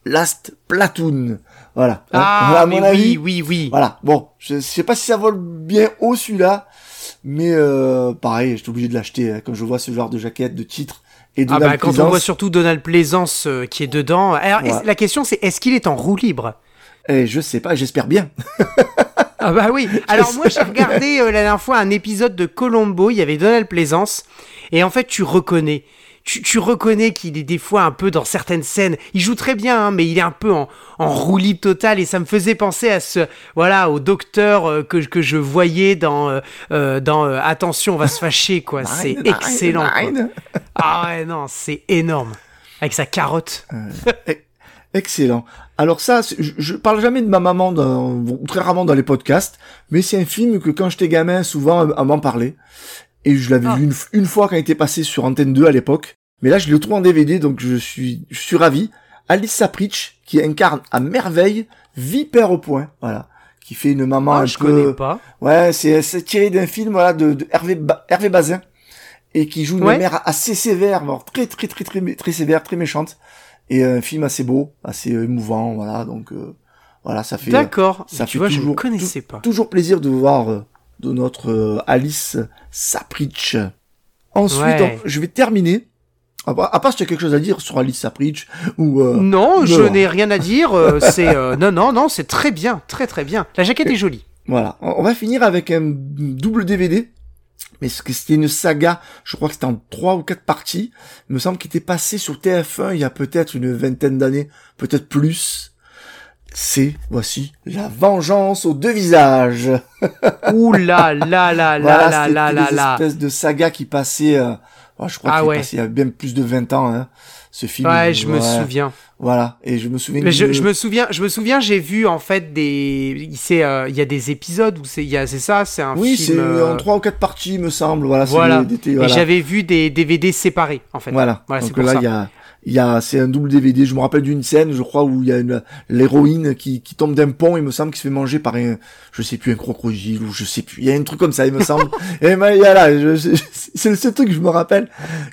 Last Platoon. Voilà. Ah, à mais mon avis, oui, oui, oui. voilà. Bon, je, je sais pas si ça vole bien haut celui-là, mais euh, pareil, j'étais obligé de l'acheter hein, quand je vois ce genre de jaquette, de titre et de Ah bah quand on voit surtout Donald Plaisance euh, qui est dedans. Alors, Ouais. est- la question c'est est-ce qu'il est en roue libre? Eh, je sais pas, j'espère bien. Ah bah oui. Alors moi j'ai regardé euh, la dernière fois un épisode de Colombo, il y avait Donald Plaisance et en fait tu reconnais tu, tu reconnais qu'il est des fois un peu dans certaines scènes, il joue très bien hein, mais il est un peu en, en roue libre totale et ça me faisait penser à ce voilà au docteur euh, que, que je voyais dans euh, euh, dans euh, attention, on va se fâcher quoi, c'est excellent. quoi. Ah ouais non, c'est énorme avec sa carotte. Excellent. Alors ça, je, je parle jamais de ma maman dans, très rarement dans les podcasts, mais c'est un film que quand j'étais gamin, souvent elle m'en parlait. Et je l'avais Ah. vu une, fois quand il était passé sur Antenne 2 à l'époque. Mais là, je le trouve en DVD, donc je suis, je suis ravi. Alice Sapritch, qui incarne à merveille Vipère au point, voilà. Qui fait une maman Ah, un je peu... connais pas. Ouais, c'est tiré d'un film voilà de, de Hervé Ba- Hervé Bazin et qui joue une Ouais. mère assez sévère, alors très très très très sévère, très méchante et un film assez beau, assez émouvant, voilà. Donc euh, voilà, ça fait D'accord. ça Tu fait vois, je ne toujours- connaissais pas. toujours plaisir de voir euh, de notre euh, Alice Sapritch. Ensuite, Ouais. je vais terminer. À part, à part si tu as quelque chose à dire sur Alice Sapritch ou euh, Non, je n'ai rien à dire. euh, c'est euh, non, non, non, c'est très bien, très très bien. La jaquette est jolie. Voilà. On va finir avec un double DVD. Mais ce que c'était une saga, je crois que c'était en trois ou quatre parties. Il me semble qu'il était passé sur TF1 il y a peut-être une vingtaine d'années, peut-être plus. C'est, voici, La Vengeance aux deux visages. Ouh là là là là voilà, là là là espèces de saga qui passaient, euh, oh, je crois Ah qu'il ouais. passé il y a bien plus de 20 ans, hein, ce film. Ouais, je me souviens. Voilà. Et je me souviens Mais je, me souviens, je me souviens, j'ai vu en fait des, c'est, euh, il y a des épisodes où c'est, il y a, c'est ça, c'est un Oui, film. c'est euh, en trois ou quatre parties, me semble. Voilà. c'est Voilà. des- des- Et j'avais vu des DVD séparés en fait. Voilà. Voilà, c'est Donc pour là, ça. il y a, il y a, c'est un double DVD. Je me rappelle d'une scène, je crois, où il y a une, l'héroïne qui, qui tombe d'un pont, il me semble, qui se fait manger par un, je sais plus, un crocodile, ou je sais plus. Il y a un truc comme ça, il me semble. Et ben, il y a là, je- je- c'est le seul truc que je me rappelle.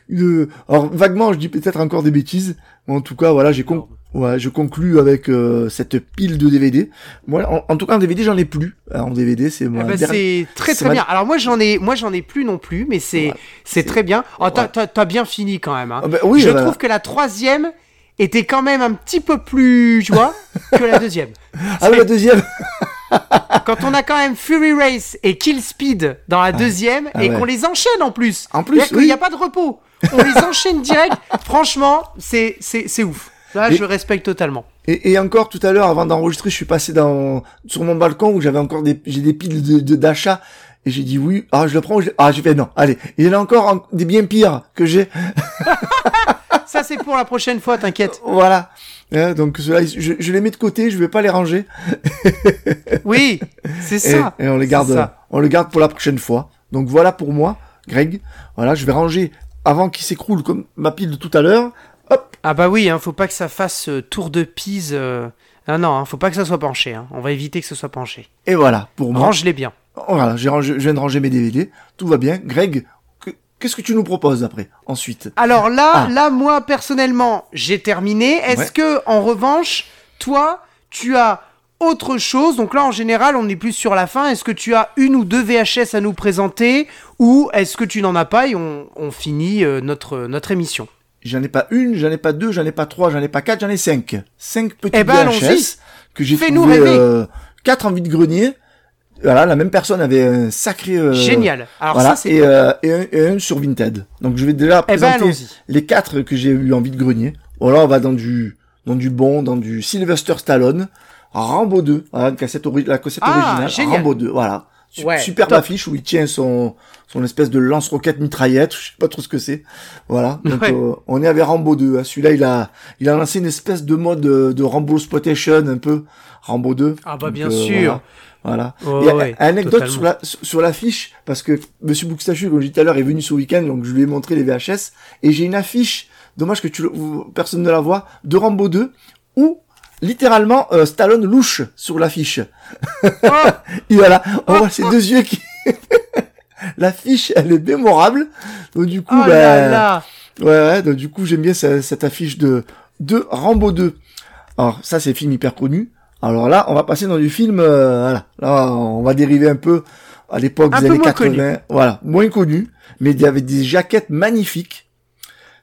De, alors, vaguement, je dis peut-être encore des bêtises. En tout cas, voilà, j'ai con, ouais, je conclus avec, euh, cette pile de DVD. Moi, en, en tout cas, en DVD, j'en ai plus. En DVD, c'est Eh moi. ben, c'est très très ma- bien. Alors moi j'en ai, moi j'en ai plus non plus, mais c'est, c'est très bien. Oh, t'as, ouais. t'as- t'as bien fini quand même. hein. Ah ben, oui, je trouve que la troisième était quand même un petit peu plus, tu vois, que la deuxième. Ah oui, la deuxième. Quand on a quand même Fury Race et Kill Speed dans la deuxième Ah et ouais. qu'on les enchaîne en plus. En plus, oui. n'y a pas de repos. On les enchaîne direct. Franchement, c'est, c'est, c'est ouf. Là, Et- je respecte totalement. Et, et encore tout à l'heure, avant d'enregistrer, je suis passé dans sur mon balcon où j'avais encore des j'ai des piles de de- d'achat et j'ai dit oui. Ah, je le prends. je- ah, j'ai fait non. Allez, il y en a encore en- des bien pires que j'ai. Ça, c'est pour la prochaine fois, t'inquiète. Voilà. Hein, donc ceux-là, je, je les mets de côté. Je vais pas les ranger. Oui, c'est ça. et on les garde. On les garde pour la prochaine fois. Donc voilà pour moi, Greg. Voilà, je vais ranger avant qu'il s'écroule comme ma pile de tout à l'heure. Hop. Ah bah oui, hein, faut pas que ça fasse euh, tour de Pise. euh. Ah non, hein, faut pas que ça soit penché. hein. On va éviter que ce soit penché. Et voilà pour moi. Range-les bien. Voilà, j'ai rangé, je viens de ranger mes DVD. Tout va bien. Greg, que- qu'est-ce que tu nous proposes après ensuite? Alors là, Ah. là, moi personnellement, j'ai terminé. Est-ce Ouais. que, en revanche, toi, tu as autre chose Donc là, en général, on est plus sur la fin. Est-ce que tu as une ou deux VHS à nous présenter ou est-ce que tu n'en as pas et on, on finit euh, notre notre émission? J'en ai pas une, j'en ai pas deux, j'en ai pas trois, j'en ai pas quatre, j'en ai cinq. Cinq petits Eh ben. VHS que j'ai Fais-nous trouvé rêver. euh, quatre en vide-grenier. Voilà, la même personne avait un sacré... euh, Génial. Alors voilà, ça, c'est et, euh, et, un, et un sur Vinted. Donc je vais déjà Eh ben, présenter les quatre que j'ai eu en vide-grenier. Voilà, on va dans du dans du bon, dans du Sylvester Stallone, Rambo 2, voilà, une cassette la cassette Ah, originale, génial. Rambo 2, voilà. Ouais, superbe top. affiche où il tient son son espèce de lance-roquette mitraillette, je sais pas trop ce que c'est. Voilà. Donc Ouais. euh, on est avec Rambo 2. hein. Celui-là, il a il a lancé une espèce de mode de, de Rambo exploitation un peu Rambo 2. Ah bah Donc, bien euh, sûr. Voilà. Oh, Et ouais, anecdote totalement. sur la sur l'affiche parce que Monsieur Boukstachu, comme je disais tout à l'heure, est venu ce week-end, donc je lui ai montré les VHS et j'ai une affiche. Dommage que tu le- personne ne la voit de Rambo 2 où littéralement euh, Stallone louche sur l'affiche. et voilà, on voit ses deux yeux qui. L'affiche, elle est mémorable. Donc du coup, Oh là ben, là. Ouais, ouais, donc du coup, j'aime bien ce- cette affiche de, de Rambo 2. Alors, ça, c'est un film hyper connu. Alors là, on va passer dans du film, euh, voilà. Là, on va dériver un peu à l'époque des années moins 80. connu. Voilà, moins connu. Mais il y avait des jaquettes magnifiques.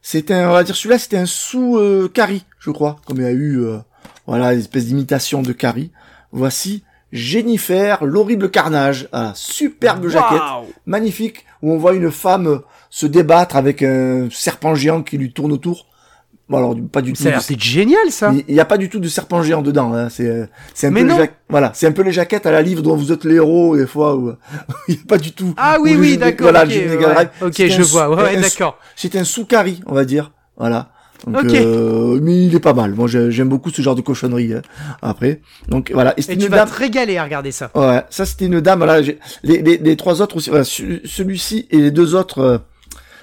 C'était un, on va dire, celui-là, c'était un sous, euh, Carrie, je crois. Comme il y a eu, euh, voilà, une espèce d'imitation de Carrie. Voici Jennifer, l'horrible carnage. Ah, superbe jaquette Waouh. magnifique où on voit une femme euh, se débattre avec un serpent géant qui lui tourne autour. Bon alors pas du tout. C'est génial ça. Il n'y a pas du tout de serpent géant dedans. Hein. C'est euh, c'est un Mais peu les non. jac- voilà, c'est un peu les jaquettes à la livre dont vous êtes les héros des fois où il n'y a pas du tout. Ah Ou oui oui d'accord. Voilà, ok, ouais. Mega Drive. Ok C'est je un vois. Ouais, ouais, d'accord. C'est un sous-cari, on va dire. Voilà. Donc, Ok. euh, mais il est pas mal. Moi j'ai- j'aime beaucoup ce genre de cochonnerie. hein, Après, donc voilà. Et c'est Et une tu vas dame. te régaler à regarder ça. Ouais, ça c'était une dame. Là, les, les, les trois autres aussi. voilà, ce- celui-ci et les deux autres, euh,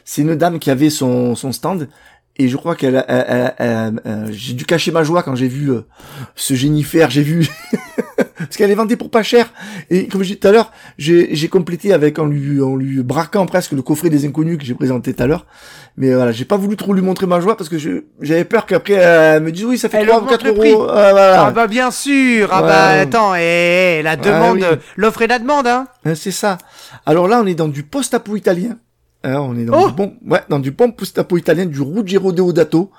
c'est une dame qui avait son, son stand. Et je crois qu'elle, elle- elle- elle- euh, j'ai dû cacher ma joie quand j'ai vu euh, ce Jennifer. J'ai vu parce qu'elle est vendue pour pas cher. Et comme je disais tout à l'heure, j'ai, j'ai complété avec en lui, en lui braquant presque le coffret des inconnus que j'ai présenté tout à l'heure. Mais voilà, j'ai pas voulu trop lui montrer ma joie parce que j'avais peur qu'après elle me dise oui, ça fait Elle 3 ou augmente 4 le euros. prix. Ah, voilà. Ah bah bien sûr. Ah Ouais. bah attends. eh, eh, la demande, oui. l'offre et la demande hein. Hein, c'est ça. Alors là, on est dans du post-apo italien. Hein, on est dans Oh du bon, ouais, dans du bon post-apo italien, du Ruggero Deodato.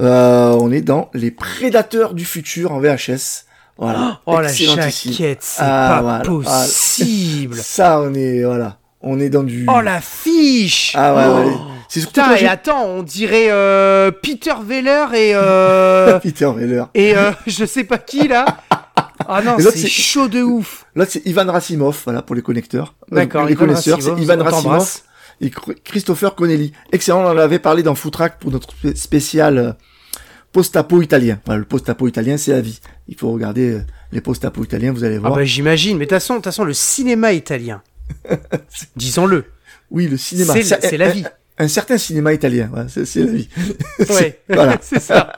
Euh, on est dans les prédateurs du futur en VHS. Voilà. Oh la Excellentissime. jaquette, c'est Ah, pas voilà. possible. Ça, on est, voilà. On est dans du. Oh la fiche. Ah ouais, Oh. ouais. C'est surtout Putain et attends, on dirait euh, Peter Veller et euh, Peter Weller. et euh, je sais pas qui là. Ah non, c'est chaud de ouf. Là, c'est Ivan Rassimov, voilà, pour les connecteurs. Euh, D'accord, les connaisseurs, c'est Ivan t'embrasse. Et Christopher Connelly. Excellent, on en avait parlé dans Footrack pour notre spé- spécial euh, post-apo italien. Le post-apo italien, c'est la vie. Il faut regarder euh, les post-apo italiens, vous allez Ah voir. bah j'imagine, mais de toute façon, le cinéma italien, disons-le, oui, le cinéma. c'est la vie. Un, certain cinéma italien, voilà, c'est la vie. Ouais, voilà. c'est ça.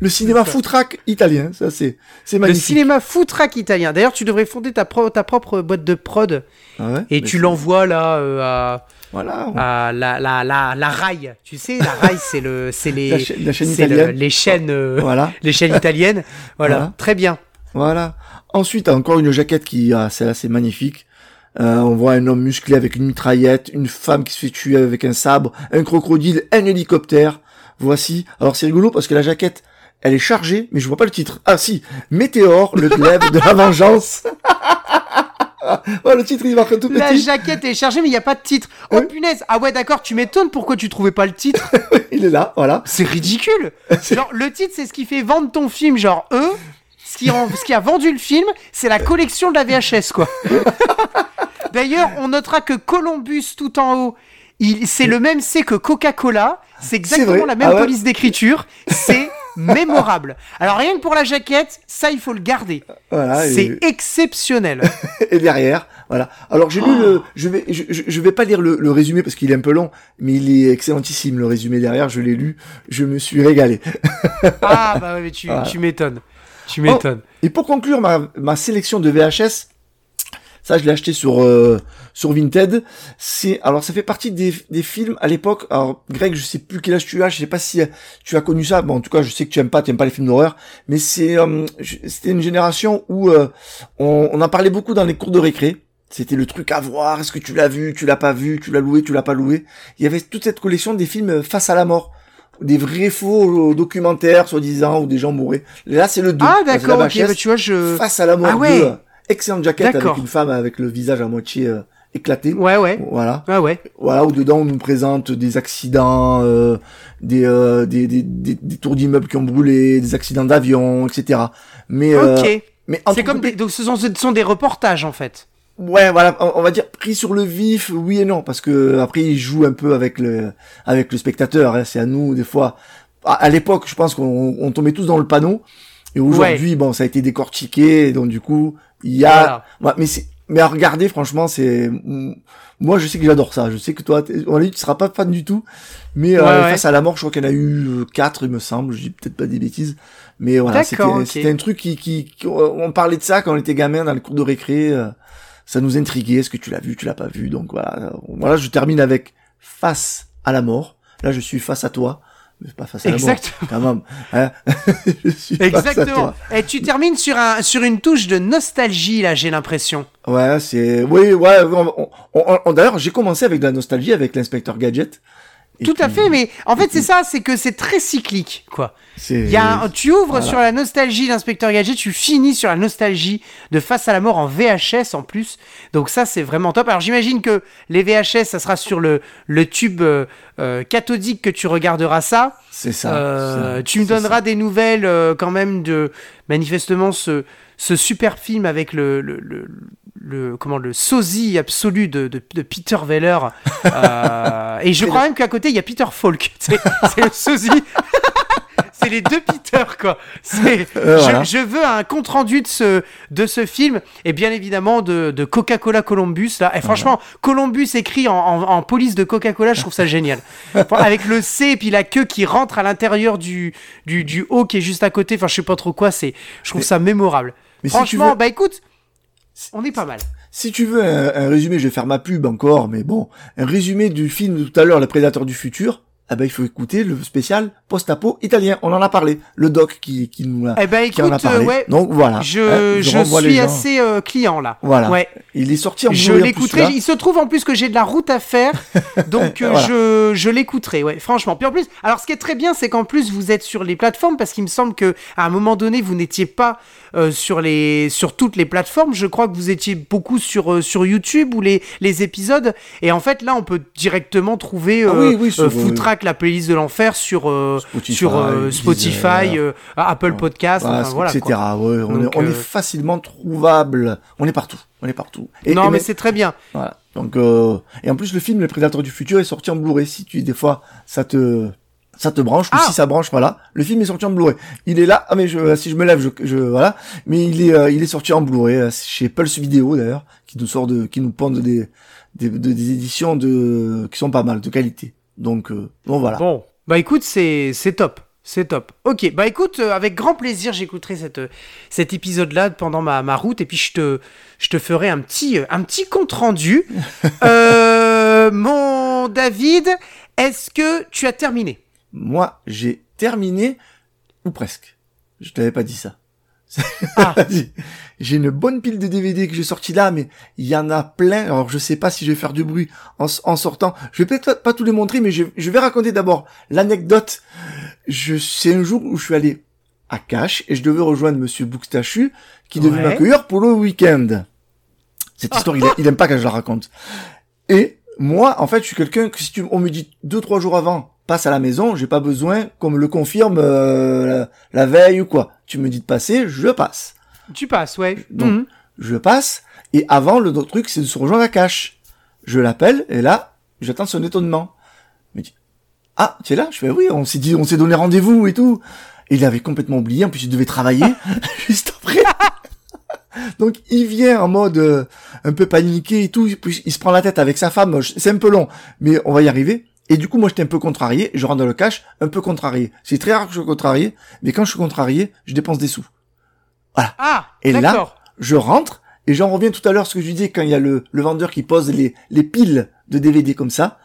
Le cinéma. Footrack italien, ça c'est c'est Le magnifique. cinéma footrack italien. D'ailleurs, tu devrais fonder ta, pro- ta propre boîte de prod Ah ouais, et tu l'envoies là euh, à, Voilà. à la, la, la, la rail. Tu sais, la rail, c'est le, c'est les, La, cha- la chaîne le- italienne. les chaînes, euh, Voilà. les chaînes italiennes. Voilà, Voilà. très bien. Voilà. Ensuite, encore une jaquette qui, ah, celle-là, c'est magnifique. Euh, on voit un homme musclé avec une mitraillette, une femme qui se fait tuer avec un sabre, un crocodile, un hélicoptère. Voici. Alors c'est rigolo parce que la jaquette, elle est chargée, mais je vois pas le titre. Ah si, Météore, le glaive de la vengeance. oh, le titre il marque tout La petit. jaquette est chargée, mais il n'y a pas de titre. Oh Oui. punaise. Ah ouais, d'accord, tu m'étonnes pourquoi tu trouvais pas le titre. il est là, voilà. C'est ridicule. Genre, le titre, c'est ce qui fait vendre ton film. Genre, eux, ce qui, rend- ce qui a vendu le film, c'est la collection de la VHS, quoi. D'ailleurs, on notera que Columbus, tout en haut, c'est le même C que Coca-Cola. C'est exactement la même Ah ouais. police d'écriture. C'est mémorable. Alors, rien que pour la jaquette, ça, il faut le garder. Voilà. et- C'est exceptionnel. et derrière, voilà. Alors j'ai lu le, je vais, je, je- vais pas lire le, le résumé parce qu'il est un peu long, mais il est excellentissime le résumé derrière. Je l'ai lu, je me suis régalé. Ah, bah ouais, mais tu, Voilà. tu m'étonnes. Tu m'étonnes. Et pour conclure ma, ma sélection de VHS, ça je l'ai acheté sur euh, sur Vinted. C'est alors ça fait partie des, des films à l'époque. Alors Greg, je sais plus quel âge tu as, je sais pas si euh, tu as connu ça. Bon, en tout cas, je sais que tu aimes pas, tu aimes pas les films d'horreur, mais c'est euh, c'était une génération où euh, on, on en parlait beaucoup dans les cours de récré. C'était le truc à voir. Est-ce que tu l'as vu, tu l'as pas vu, tu l'as loué, tu l'as pas loué? Il y avait toute cette collection des films euh, face à la mort des vrais faux documentaires, soi-disant, où des gens mouraient. Là, c'est le 2. Ah, d'accord, ok, bah, tu vois, je. Face à la mort Ah ouais. 2. Excellente jaquette avec une femme avec le visage à moitié euh, éclaté. Ouais, ouais. Voilà. Ouais, ouais. Voilà, où dedans on nous présente des accidents, euh, des, euh, des, des, des, des tours d'immeubles qui ont brûlé, des accidents d'avion, etc. Mais, euh, Ok. mais C'est comme des, donc ce sont, ce sont des reportages en fait. Ouais, voilà, on va dire pris sur le vif, oui et non, parce que après il joue un peu avec le avec le spectateur. hein, c'est à nous des fois. À, à l'époque, je pense qu'on on tombait tous dans le panneau. Et aujourd'hui, bon, ça a été décortiqué, donc du coup, il y a. Voilà. Ouais, mais c'est mais à regarder, franchement, c'est moi, je sais que j'adore ça. Je sais que toi, on a dit, tu seras pas fan du tout, mais euh, Ouais, face à la mort, je crois qu'il y en a eu euh, quatre, il me semble. Je dis peut-être pas des bêtises, mais voilà, c'était D'accord, ok. c'était un truc qui, qui, on parlait de ça quand on était gamin dans les cours de récré. euh, ça nous intriguait. Est-ce que tu l'as vu, tu l'as pas vu? Donc voilà, voilà, je termine avec face à la mort. Là, je suis face à toi, mais pas face à Exact. la mort. Quand même, hein je suis Exactement. Et tu termines sur un sur une touche de nostalgie là, j'ai l'impression. Ouais, c'est, oui, ouais. on- on- on- on- D'ailleurs, j'ai commencé avec de la nostalgie avec l'inspecteur Gadget. Et Tout à fait, mais en fait c'est ça, c'est que c'est très cyclique quoi. Y a un- tu ouvres Voilà. sur la nostalgie d'Inspecteur Gadget, tu finis sur la nostalgie de Face à la mort en VHS en plus. Donc ça c'est vraiment top. Alors j'imagine que les VHS ça sera sur le le tube euh, euh, cathodique que tu regarderas ça. C'est ça. Euh, tu me donneras des nouvelles euh, quand même de manifestement ce, ce super film avec le, le, le, le- comment le sosie absolu de, de, de Peter Weller. Et je crois même qu'à côté il y a Peter Falk. C'est c'est le sosie. C'est les deux Peter quoi. C'est Euh, je, voilà. je veux un compte rendu de ce de ce film et bien évidemment de, de Coca-Cola Columbus là. Et franchement Columbus écrit en, en, en police de Coca-Cola, je trouve ça génial. Avec le C et puis la queue qui rentre à l'intérieur du, du du O qui est juste à côté. Enfin je sais pas trop quoi. C'est je trouve Mais- ça mémorable. Mais si franchement veux- bah écoute, on est pas mal. Si tu veux un, un résumé, je vais faire ma pub encore, mais bon, un résumé du film de tout à l'heure, Le Prédateur du futur. Ah ben il faut écouter le spécial post-apo italien. On en a parlé. Le doc qui, qui nous l'a. Eh ben qui en a écoute, euh, parlé. ouais. Donc voilà. Je, Hein, je, suis assez euh, client là. Voilà. Ouais. Il est sorti en Je l'écouterai. Il se trouve en plus que j'ai de la route à faire, donc euh, Voilà. je, je l'écouterai. Ouais, franchement. Puis en plus, alors ce qui est très bien, c'est qu'en plus vous êtes sur les plateformes parce qu'il me semble que à un moment donné vous n'étiez pas euh, sur les sur toutes les plateformes. Je crois que vous étiez beaucoup sur sur YouTube ou les les épisodes. Et en fait là, on peut directement trouver Ah oui, oui, sur, Footrack, la playlist de l'enfer sur Spotify, sur euh, Deezer. Spotify, euh, Apple Podcast, Voilà, enfin, voilà. etc. Ouais, on, Donc, est, on euh, est facilement trouvable. On est partout. On est partout. Et, non, et mais c'est très bien. Voilà. Donc euh, et en plus le film Le Prédateur du futur est sorti en Blu-ray. Si tu des fois ça te ça te branche ou Ah. si ça branche voilà, le film est sorti en Blu-ray. Il est là. Ah mais je si je me lève je, je voilà, mais il est euh, il est sorti en Blu-ray euh, chez Pulse Vidéo d'ailleurs qui nous sort de qui nous pondent des des, de- des éditions de qui sont pas mal de qualité. Donc euh, bon voilà. Bon, bah écoute, c'est top. C'est top. Ok, bah écoute, euh, avec grand plaisir, j'écouterai cette, euh, cet épisode-là pendant ma, ma route et puis je te, je te ferai un petit, euh, un petit compte rendu. euh, mon David, est-ce que tu as terminé? Moi, j'ai terminé ou presque. Je t'avais pas dit ça. Ah. J'ai une bonne pile de DVD que j'ai sorti là, mais il y en a plein. Alors je sais pas si je vais faire du bruit en, sortant. Je vais peut-être pas tous les montrer, mais je, je vais raconter d'abord l'anecdote. Je c'est un jour où je suis allé à Cache et je devais rejoindre Monsieur Bouxtachu qui devait Ouais. m'accueillir pour le week-end. Cette histoire, il, a- il aime pas quand je la raconte. Et moi, en fait, je suis quelqu'un que si tu, on me dit deux trois jours avant, passe à la maison, j'ai pas besoin qu'on me le confirme euh, la, la veille ou quoi. Tu me dis de passer, je passe. Tu passes, ouais. Donc, Mhm. Je passe. Et avant, le truc, c'est de se rejoindre à Cache. Je l'appelle et là, j'attends son étonnement. Il me dit, ah, tu es là? Je fais oui, on s'est dit, on s'est donné rendez-vous et tout. Et il avait complètement oublié. En plus, il devait travailler juste après. Donc il vient en mode euh, un peu paniqué et tout, puis il se prend la tête avec sa femme, c'est un peu long, mais on va y arriver. Et du coup moi j'étais un peu contrarié, je rentre dans le cash, un peu contrarié. C'est très rare que je sois contrarié, mais quand je suis contrarié, je dépense des sous. Ah, Et là. Je rentre, et j'en reviens tout à l'heure ce que je disais quand il y a le, le vendeur qui pose les, les piles de DVD comme ça,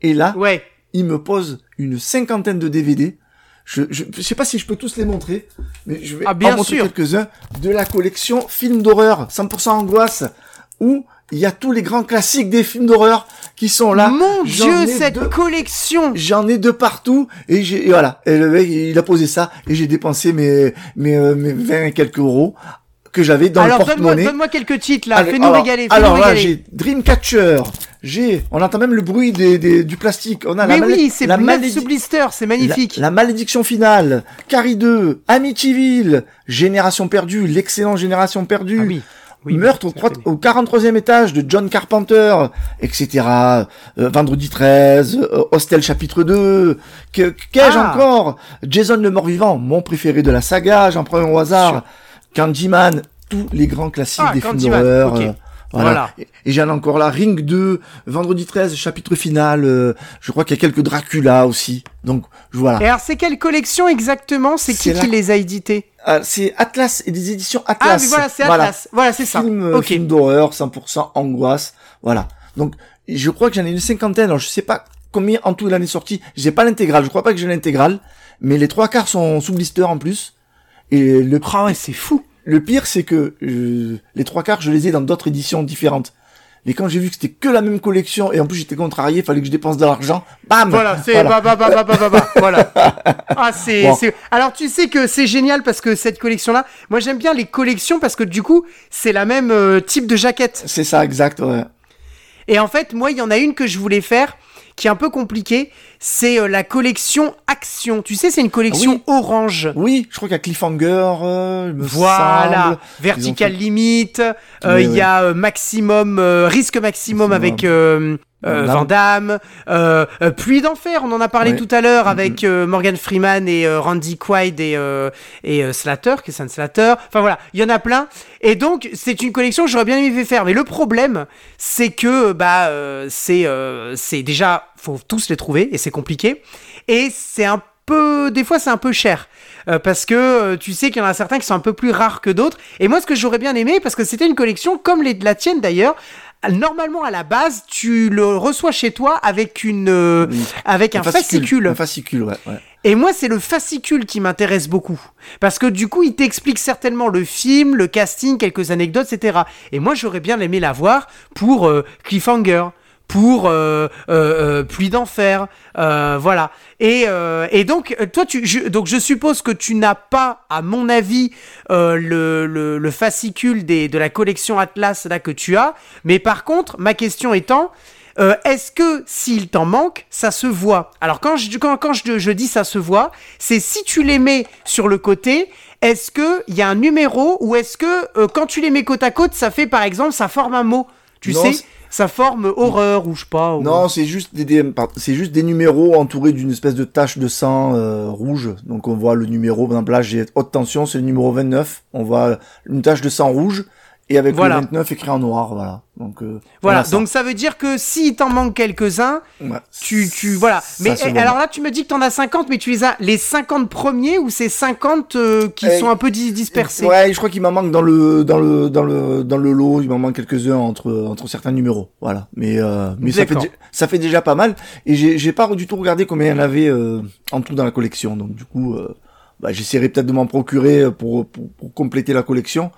et là, Ouais. il me pose une cinquantaine de DVD. Je, je, je sais pas si je peux tous les montrer, mais je vais Ah, bien en montrer quelques-uns de la collection films d'horreur 100% angoisse où il y a tous les grands classiques des films d'horreur qui sont là. Mon dieu, cette collection J'en ai de partout et j'ai et voilà. Et le mec, il a posé ça et j'ai dépensé mes mes, euh, mes 20 et quelques euros que j'avais dans Alors le porte-monnaie. donne-moi quelques titres là, fais-nous régaler, fais-nous Alors là, j'ai Dreamcatcher, j'ai, on entend même le bruit des, des- du plastique. On a Mais la oui, c'est la, neuf malédi- sous blister, c'est magnifique. la, la malédiction finale, Carrie 2, Amityville, Génération perdue, l'excellent Génération perdue. Ah oui. Oui, Meurtre au, au 43e étage de John Carpenter, etc. Euh, Vendredi 13, euh, Hostel chapitre 2, que, qu'ai-je Ah. encore? Jason le mort-vivant, mon préféré de la saga, j'en prends un au hasard. Candyman, tous les grands classiques Ah, des films d'horreur. Voilà. Voilà. Et, et j'en ai encore là, Ring 2, Vendredi 13, chapitre final, euh, je crois qu'il y a quelques Dracula aussi. Donc, voilà. Et alors c'est quelle collection exactement? C'est qui qui les a édités Ah, c'est Atlas et des éditions Ah Atlas. mais voilà, c'est Atlas. Voilà, c'est ça. Film, euh, Ok. film d'horreur, 100% angoisse. Voilà. Donc, je crois que j'en ai une cinquantaine. Alors, je sais pas combien en tout il en est sorti. J'ai pas l'intégrale. Je crois pas que j'ai l'intégrale. Mais les trois quarts sont sous blister en plus. Et le, Ah ouais, c'est fou. Le pire, c'est que euh, les trois quarts, je les ai dans d'autres éditions différentes. Mais quand j'ai vu que c'était que la même collection, et en plus j'étais contrarié, fallait que je dépense de l'argent, bam Voilà, c'est Voilà. bah, bah, bah, bah, bah, bah, voilà. Ah, c'est, Bon. c'est- Alors, tu sais que c'est génial parce que cette collection-là, moi j'aime bien les collections parce que du coup, c'est la même euh, type de jaquette. C'est ça, exact, ouais. Et en fait, moi, il y en a une que je voulais faire qui est un peu compliquée. C'est euh, la collection Action. Tu sais, c'est une collection Ah oui. orange. Oui, je crois qu'il y a Cliffhanger, euh, me Voilà, semble. Vertical Limit, euh, il y a Maximum, Risque Maximum Maximum. avec euh, Van Damme, euh, euh, Pluie d'Enfer, on en a parlé Ouais. tout à l'heure avec euh, Morgan Freeman et Randy Quaid et, et Slater, Christian Slater, enfin voilà, il y en a plein. Et donc, c'est une collection que j'aurais bien aimé faire, mais le problème, c'est que bah c'est c'est déjà, faut tous les trouver et c'est compliqué, et c'est un peu, des fois c'est un peu cher. Euh, parce que euh, tu sais qu'il y en a certains qui sont un peu plus rares que d'autres. Et moi, ce que j'aurais bien aimé, parce que c'était une collection comme les la tienne d'ailleurs, normalement à la base, tu le reçois chez toi avec une, euh, Oui. avec un, fascicule. Un fascicule, ouais. ouais. Et moi, c'est le fascicule qui m'intéresse beaucoup. Parce que du coup, il t'explique certainement le film, le casting, quelques anecdotes, etc. Et moi, j'aurais bien aimé l'avoir pour euh, Cliffhanger, pour euh, euh, euh, Pluie d'enfer, euh, voilà. Et, euh, et donc, toi, tu, je, donc je suppose que tu n'as pas, à mon avis, euh, le, le, le fascicule des, de la collection Atlas là que tu as. Mais par contre, ma question étant, euh, est-ce que s'il t'en manque, ça se voit? Alors quand je quand, quand je, je dis ça se voit, c'est si tu les mets sur le côté, est-ce que il y a un numéro ou est-ce que euh, quand tu les mets côte à côte, ça fait par exemple ça forme un mot, tu Non, sais, ça forme horreur ou je sais pas. Non, c'est juste des, des- pardon, c'est juste des numéros entourés d'une espèce de tache de sang euh, rouge. Donc on voit le numéro, par exemple là j'ai haute tension, c'est le numéro 29. On voit une tache de sang rouge et avec Voilà. le 29 écrit en noir, voilà. Donc euh, Voilà, ça. donc ça veut dire que s'il t'en manque quelques-uns, Ouais. tu, tu voilà. Ça Mais eh, alors là, tu me dis que t'en as 50, mais tu les as les 50 premiers ou ces 50 euh, qui Eh, sont un peu dis- dispersés? Ouais, je crois qu'il m'en manque dans le dans le dans le dans le lot, il m'en manque quelques-uns entre entre certains numéros, voilà. Mais euh, mais ça fait ça fait déjà pas mal et j'ai j'ai pas du tout regardé combien il y en avait euh, en tout dans la collection. Donc du coup euh, bah, j'essaierai peut-être de m'en procurer pour, pour pour compléter la collection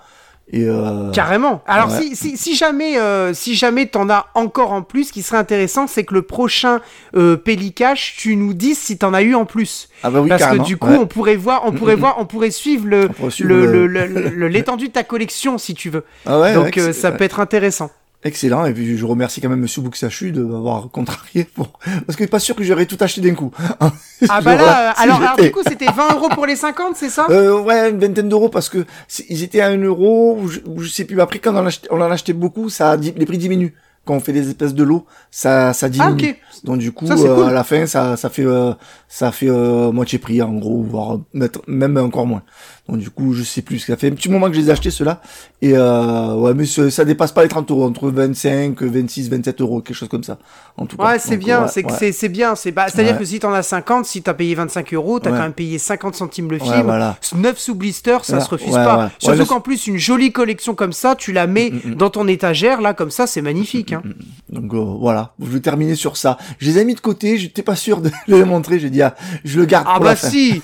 et euh, Carrément. Alors Ouais. si, si, si jamais euh, si jamais t'en as encore en plus, ce qui serait intéressant, c'est que le prochain euh, Pélicache, tu nous dises si t'en as eu en plus. ah bah oui Parce carrément. que du coup, ouais. on pourrait voir, on pourrait voir, on pourrait suivre le le- le- le- l'étendue de ta collection si tu veux. Ah ouais, Donc euh, ça peut être intéressant. Excellent, et puis je remercie quand même Monsieur Bouksachu de m'avoir contrarié pour... parce que pas sûr que j'aurais tout acheté d'un coup. Ah bah Je- là, voilà, euh, alors, du coup, c'était 20 euros pour les 50, c'est ça? Euh, ouais, une vingtaine d'euros parce que ils étaient à un euro ou je, je sais plus. Après, quand on en, achetait, on en achetait beaucoup, ça a les prix diminuent. Quand on fait des espèces de lots, ça, ça diminue. Ah ok. Donc du coup, Ça, euh, cool. à la fin, ça, ça fait, euh, ça fait euh, moitié prix en gros, voire même encore moins. Donc du coup, je sais plus. Ça fait un petit moment que je les ai achetés ceux-là. Et euh, ouais, mais ça, dépasse pas les 30 euros, entre 25, 26, 27 euros, quelque chose comme ça. En tout cas. Ouais, c'est bien, ouais, c'est ouais. c'est bien, c'est bah, c'est-à-dire Ouais. que si t'en as 50, si t'as payé 25 euros, t'as quand même payé 50 centimes le Ouais, film. voilà. 9 sous blister, ça se refuse pas. Surtout qu'en plus, une jolie collection comme ça, tu la mets Mm, mm, mm. dans ton étagère, là, comme ça, c'est magnifique. Hein. Donc euh, voilà, je vais terminer sur ça. Je les ai mis de côté, j'étais pas sûr de les montrer, j'ai dit ah, je le garde Ah pour bah la fin. si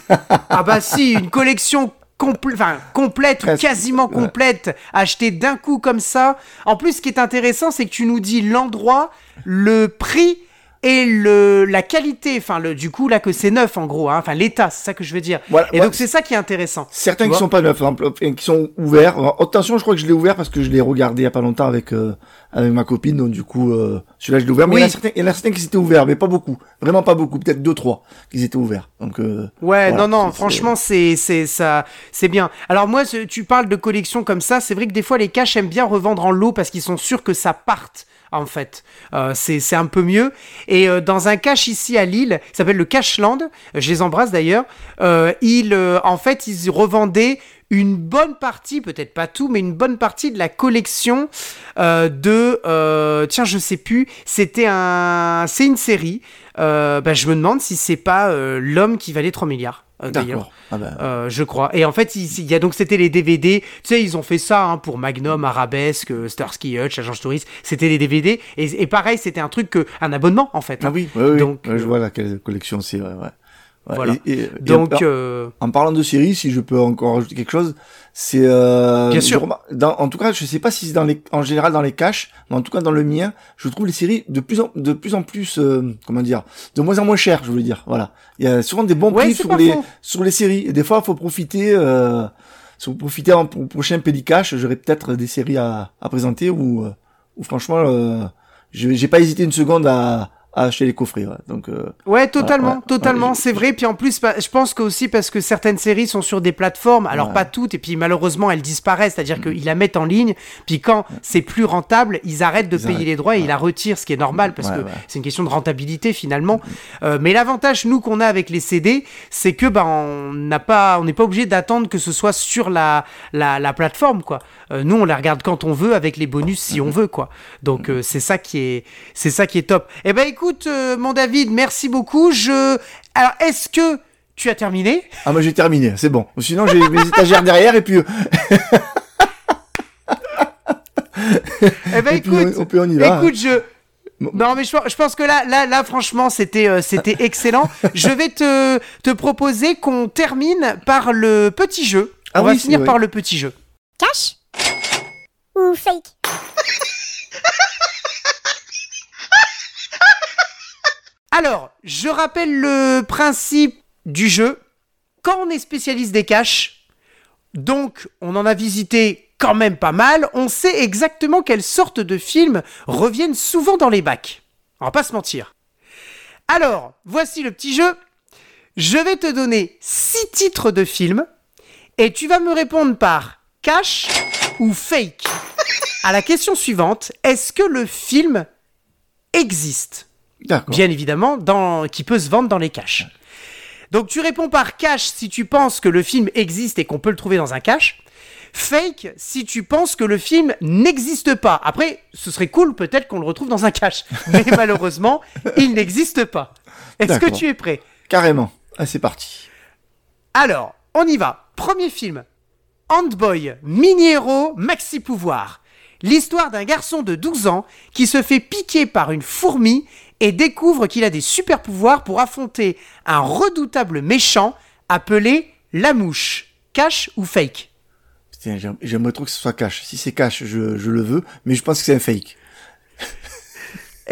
Ah bah si, une collection compl- complète ou quasiment ouais. complète, achetée d'un coup comme ça. En plus, ce qui est intéressant, c'est que tu nous dis l'endroit, le prix et le la qualité. Enfin, le, du coup, là, que c'est neuf en gros. hein. Enfin, l'état, c'est ça que je veux dire. Voilà, et ouais. donc, c'est ça qui est intéressant. Certains qui sont pas neufs, hein, qui sont ouverts. Attention, je crois que je l'ai ouvert parce que je l'ai regardé il y a pas longtemps avec euh, avec ma copine, donc du coup, euh, celui-là je l'ai ouvert. Mais il, y en a Oui. certains, il y en a certains qui s'étaient ouverts, mais pas beaucoup, vraiment pas beaucoup, peut-être deux trois qui étaient ouverts. Donc euh, Ouais, Voilà, non, non, franchement, c'est, c'est, ça, c'est bien. Alors moi, tu parles de collection comme ça, c'est vrai que des fois les caches aiment bien revendre en lot parce qu'ils sont sûrs que ça parte. En fait, Euh, c'est c'est un peu mieux. Et euh, dans un cache ici à Lille, qui s'appelle le Cacheland, euh, je les embrasse d'ailleurs. Euh, ils, euh, en fait, ils revendaient une bonne partie, peut-être pas tout, mais une bonne partie de la collection euh, de, euh, tiens, je sais plus, c'était un, c'est une série. Euh, bah, je me demande si c'est pas euh, l'homme qui valait 3 milliards. euh, d'ailleurs. Ah ben, Euh, je crois. Et en fait, il, il y a donc c'était les DVD. Tu sais, ils ont fait ça hein, pour Magnum, Arabesque, Starsky Hutch, Agence Touriste. C'était les DVD. Et, et pareil, c'était un truc que un abonnement en fait. ah hein. oui, ouais, ouais, donc, je vois laquelle collection c'est. Ouais, ouais. Voilà. et- et- et Donc, en- euh, En parlant de séries, si je peux encore ajouter quelque chose, c'est euh, Bien sûr. Dans, en tout cas, je sais pas si c'est dans les, en général dans les caches, mais en tout cas dans le mien, je trouve les séries de plus en, de plus en plus, euh, comment dire, de moins en moins chères, je voulais dire. Voilà, il y a souvent des bons Ouais, prix sur les faux. sur les séries. Et des fois, il faut profiter. Euh, faut profiter en, pour le prochain Pédicache, j'aurai peut-être des séries à, à présenter où, euh, où franchement, euh, j'ai pas hésité une seconde à, à acheter les coffrets. ouais. Donc, euh, Ouais, totalement, ouais, totalement, ouais, c'est vrai. Puis en plus, bah, je pense que aussi parce que certaines séries sont sur des plateformes, alors pas toutes, et puis malheureusement elles disparaissent, c'est-à-dire qu'ils la mettent en ligne, puis quand c'est plus rentable, ils arrêtent de Ils payer arrêtent, les droits et ils la retirent, ce qui est normal parce que c'est une question de rentabilité finalement. Euh, mais l'avantage nous qu'on a avec les CD, c'est que bah on n'a pas, on n'est pas obligé d'attendre que ce soit sur la la, la plateforme quoi. Euh, nous on la regarde quand on veut avec les bonus si on veut quoi. Donc euh, c'est ça qui est c'est ça qui est top. Eh ben écoute euh, mon David, merci beaucoup. Je alors est-ce que tu as terminé? Ah moi j'ai terminé, c'est bon. Sinon j'ai mes étagères derrière et puis Eh ben Et puis, écoute, on- on peut- on y va, écoute, je Bon. non mais je, je pense que là là là franchement c'était euh, c'était excellent. je vais te te proposer qu'on termine par le petit jeu. Ah On va oui, finir vrai. par le petit jeu. Cash? Ou fake Alors, je rappelle le principe du jeu. Quand on est spécialiste des caches, donc on en a visité quand même pas mal, on sait exactement quelles sortes de films reviennent souvent dans les bacs. On va pas se mentir. Alors, voici le petit jeu. Je vais te donner six titres de films et tu vas me répondre par cache ou fake. À la question suivante, est-ce que le film existe bien évidemment, dans, qui peut se vendre dans les caches. Donc tu réponds par cache si tu penses que le film existe et qu'on peut le trouver dans un cache. Fake si tu penses que le film n'existe pas. Après, ce serait cool peut-être qu'on le retrouve dans un cache. Mais malheureusement, il n'existe pas. Est-ce que tu es prêt? Carrément. Ah c'est parti. Alors, on y va. Premier film. Handboy, mini-héros, maxi-pouvoir. L'histoire d'un garçon de 12 ans qui se fait piquer par une fourmi et découvre qu'il a des super pouvoirs pour affronter un redoutable méchant appelé la mouche. Cash ou fake? Putain, j'aime- j'aimerais trop que ce soit cash. Si c'est cash, je le veux, mais je pense que c'est un fake.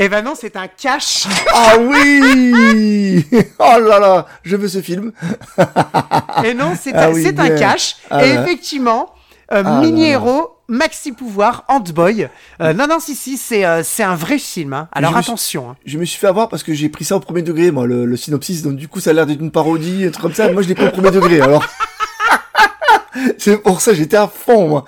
Eh ben non, c'est un cash. Ah oui Oh là là, je veux ce film. Et non, c'est Ah un, oui, un cash. Ah et effectivement, euh, Ah là mini-héros, maxi-pouvoir, Handboy. Euh, non, non, si, si, c'est euh, un vrai film. hein. Alors suis- attention. hein. Je me suis fait avoir parce que j'ai pris ça au premier degré, moi, le, le synopsis. Donc du coup, ça a l'air d'être une parodie, un truc comme ça. Moi, je l'ai pas au premier degré, alors. c'est pour ça, j'étais à fond, moi.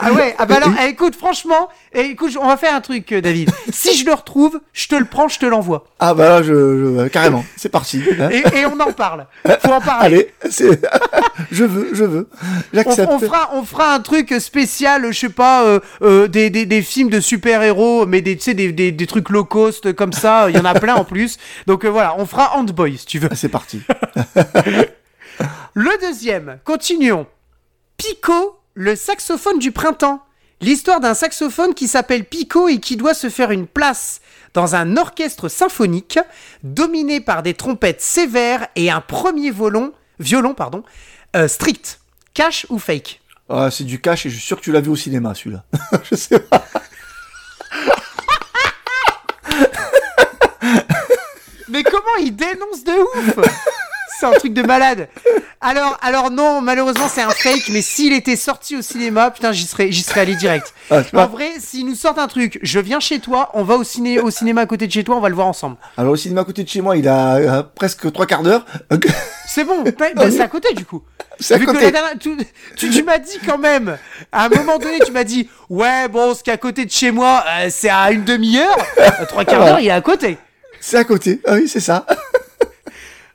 Ah ouais, ah bah alors, eh, écoute, franchement, eh, écoute, on va faire un truc, euh, David. Si je le retrouve, je te le prends, je te l'envoie. Ah bah là, je, je- carrément, c'est parti. hein. Et, et on en parle. Faut en parler. Allez, c'est, je veux, je veux, On, j'accepte. on fera, on fera un truc spécial, je sais pas, euh, euh, des, des, des films de super-héros, mais des, tu sais, des, des, des trucs low cost comme ça, il y en a plein en plus. Donc euh, voilà, on fera Handboy si tu veux. Ah, c'est parti. Le deuxième, continuons. Pico, le saxophone du printemps. L'histoire d'un saxophone qui s'appelle Pico et qui doit se faire une place dans un orchestre symphonique dominé par des trompettes sévères et un premier violon, violon pardon, Euh, strict. Cash ou fake? Ah, c'est du cash et je suis sûr que tu l'as vu au cinéma, celui-là. je sais pas. Mais comment il dénonce de ouf? C'est un truc de malade. Alors, alors non, malheureusement c'est un fake, mais s'il était sorti au cinéma, putain, j'y serais, j'y serais allé direct. Ah, En vrai, s'ils nous sortent un truc, je viens chez toi, on va au, ciné, au cinéma à côté de chez toi, on va le voir ensemble. Alors, au cinéma à côté de chez moi, il a euh, presque trois quarts d'heure. C'est bon, bah, bah, c'est à côté du coup. C'est à Vu côté. dernière- tu, tu, tu m'as dit quand même, à un moment donné, tu m'as dit, ouais, bon, ce qui est à côté de chez moi, euh, c'est à une demi-heure, trois quarts d'heure, il est à côté. C'est à côté. Ah oui, c'est ça.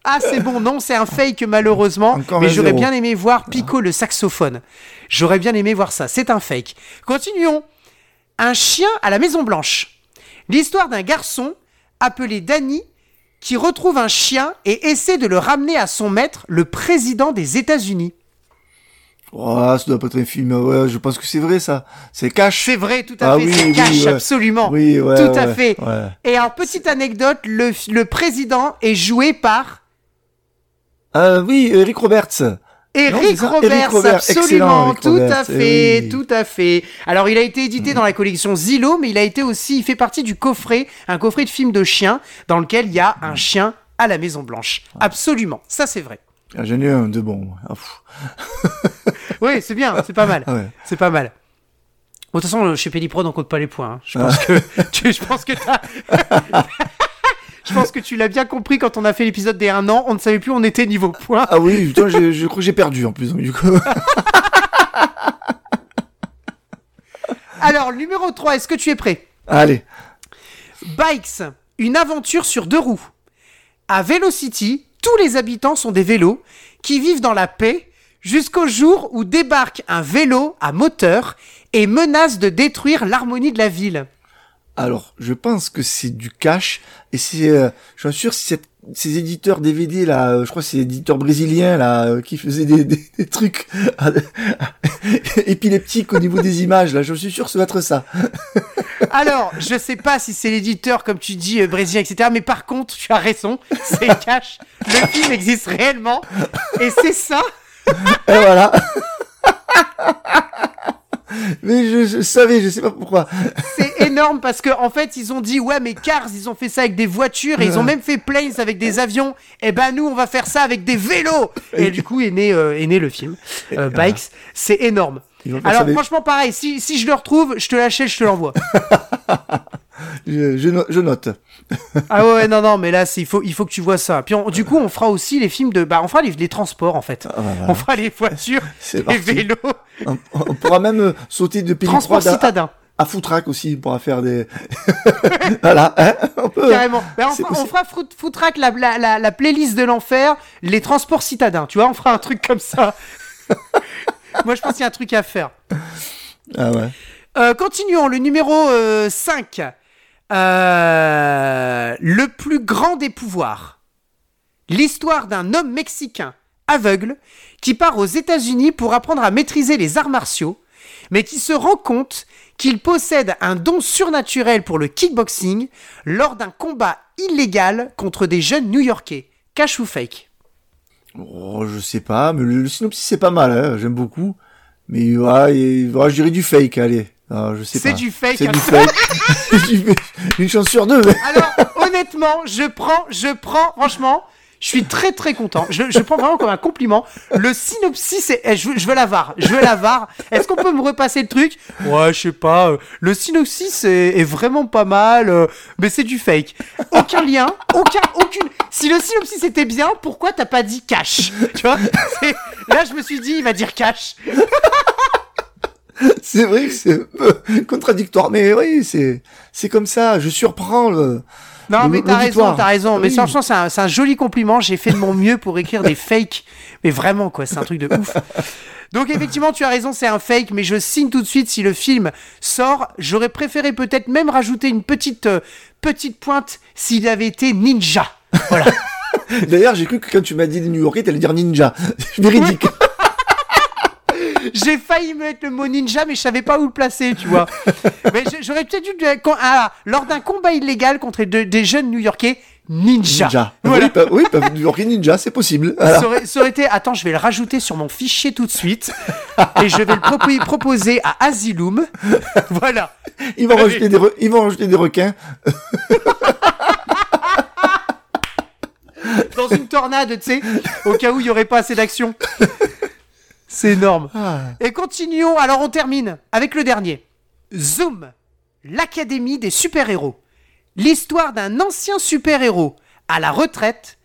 Ah, c'est bon, non, c'est un fake malheureusement. Encore mais j'aurais bien aimé voir Pico le saxophone. J'aurais bien aimé voir ça. C'est un fake. Continuons. Un chien à la Maison Blanche. L'histoire d'un garçon appelé Danny qui retrouve un chien et essaie de le ramener à son maître, le président des États-Unis. Oh, ça doit pas être un film. Ouais, je pense que c'est vrai, ça. C'est cash. C'est vrai, tout à Ah fait. oui, c'est oui, cash, ouais. absolument. Oui, ouais. tout à fait. Et alors, petite anecdote, le, le président est joué par Ah oui, Eric Roberts. Eric Roberts, Eric Roberts, absolument, Eric tout Roberts, à fait, oui. tout à fait. Alors, il a été édité dans la collection Zillow, mais il a été aussi, il fait partie du coffret, un coffret de films de chiens, dans lequel il y a un chien à la Maison Blanche. Absolument, ça c'est vrai. Ah, J'en ai un de bon. Ah. Oui, c'est bien, c'est pas mal, Ah ouais. c'est pas mal. Bon, de toute façon, chez Péliprod, on compte pas les points. hein. Je pense que, tu, je pense que t'as- je pense que tu l'as bien compris quand on a fait l'épisode des 1 an, on ne savait plus où on était niveau points. Ah oui, putain, je, crois que j'ai perdu en plus. donc, du coup. Alors, numéro 3, est-ce que tu es prêt? Allez. Bikes, une aventure sur deux roues. À Velocity, tous les habitants sont des vélos qui vivent dans la paix jusqu'au jour où débarque un vélo à moteur et menace de détruire l'harmonie de la ville. Alors, je pense que c'est du cash et c'est, euh, je suis sûr, si cette- ces éditeurs DVD là, euh, je crois que c'est éditeurs brésiliens là euh, qui faisaient des, des, des trucs épileptiques au niveau des images là. Je suis sûr que ça va être ça. Alors, je sais pas si c'est l'éditeur, comme tu dis, euh, brésilien, etc. Mais par contre, tu as raison, c'est cash. Le film existe réellement. Et c'est ça. Et voilà. Mais je, je savais, je sais pas pourquoi. C'est énorme parce que en fait ils ont dit ouais mais Cars ils ont fait ça avec des voitures et ils ont même fait Planes avec des avions. Et ben nous on va faire ça avec des vélos. Et du coup est né euh, est né le film euh, Bikes. c'est énorme. Alors franchement pareil si, si je le retrouve je te l'achète je te l'envoie Je, je, no- je note. ah ouais, non non mais là il faut il faut que tu vois ça puis on- du coup on fera aussi les films de bah on fera les, les transports en fait Ah, voilà. on fera les voitures les parti. vélos On, on pourra même euh, sauter de transport Péliprod à, citadin à Footrack aussi. On pourra faire des. voilà. Hein on peut. Carrément. Ben, on, fera, on possible. fera Foot- Footrack, la, la, la, la playlist de l'enfer, les transports citadins. Tu vois, on fera un truc comme ça. Moi, je pense qu'il y a un truc à faire. Ah ouais. Euh, continuons, le numéro euh, 5. Euh, le plus grand des pouvoirs. L'histoire d'un homme mexicain aveugle qui part aux États-Unis pour apprendre à maîtriser les arts martiaux, mais qui se rend compte qu'il possède un don surnaturel pour le kickboxing lors d'un combat illégal contre des jeunes new-yorkais. Cash ou fake? Oh, je sais pas, mais le, synopsis c'est pas mal, hein, j'aime beaucoup. Mais ouais, ouais, je dirais du fake, allez. Ah, je sais C'est pas. du fake, C'est hein. du fake. C'est du- Une chance sur deux. Alors, honnêtement, je prends, je prends, franchement, je suis très très content. Je, je prends vraiment comme un compliment. Le synopsis, eh, je, veux- je veux la VAR. Je veux la VAR. Est-ce qu'on peut me repasser le truc? Ouais, je sais pas. Le synopsis est, est vraiment pas mal, euh, mais c'est du fake. Aucun lien, aucun, aucune. Si le synopsis était bien, pourquoi t'as pas dit cash? Tu vois? C'est- Là, je me suis dit, il va dire cash. C'est vrai que c'est un peu contradictoire, mais oui, c'est c'est comme ça. Je surprends le. Non, Le- mais t'as raison, t'as raison. Mais franchement, c'est un, c'est un joli compliment. J'ai fait de mon mieux pour écrire des fakes. Mais vraiment, quoi, c'est un truc de ouf. Donc, effectivement, tu as raison, c'est un fake. Mais je signe tout de suite si le film sort. J'aurais préféré peut-être même rajouter une petite, euh, petite pointe s'il avait été ninja. Voilà. D'ailleurs, j'ai cru que quand tu m'as dit New Yorkais, t'allais dire ninja. Véridique. J'ai failli mettre le mot ninja, mais je savais pas où le placer, tu vois. mais j'aurais peut-être dû, quand- ah, lors d'un combat illégal contre de- des jeunes new-yorkais, Ninja. Ninja. Voilà. Oui, bah, oui bah, Orchid Ninja, c'est possible. Voilà. Ça aurait, ça aurait été. Attends, je vais le rajouter sur mon fichier tout de suite. et je vais le propo- proposer à Asylum. voilà. Ils vont rajouter des, ils vont rajouter des requins. Dans une tornade, tu sais. Au cas où il n'y aurait pas assez d'action. C'est énorme. Ah. Et continuons. Alors, on termine avec le dernier. Zoom. L'Académie des super-héros. L'histoire d'un ancien super-héros à la retraite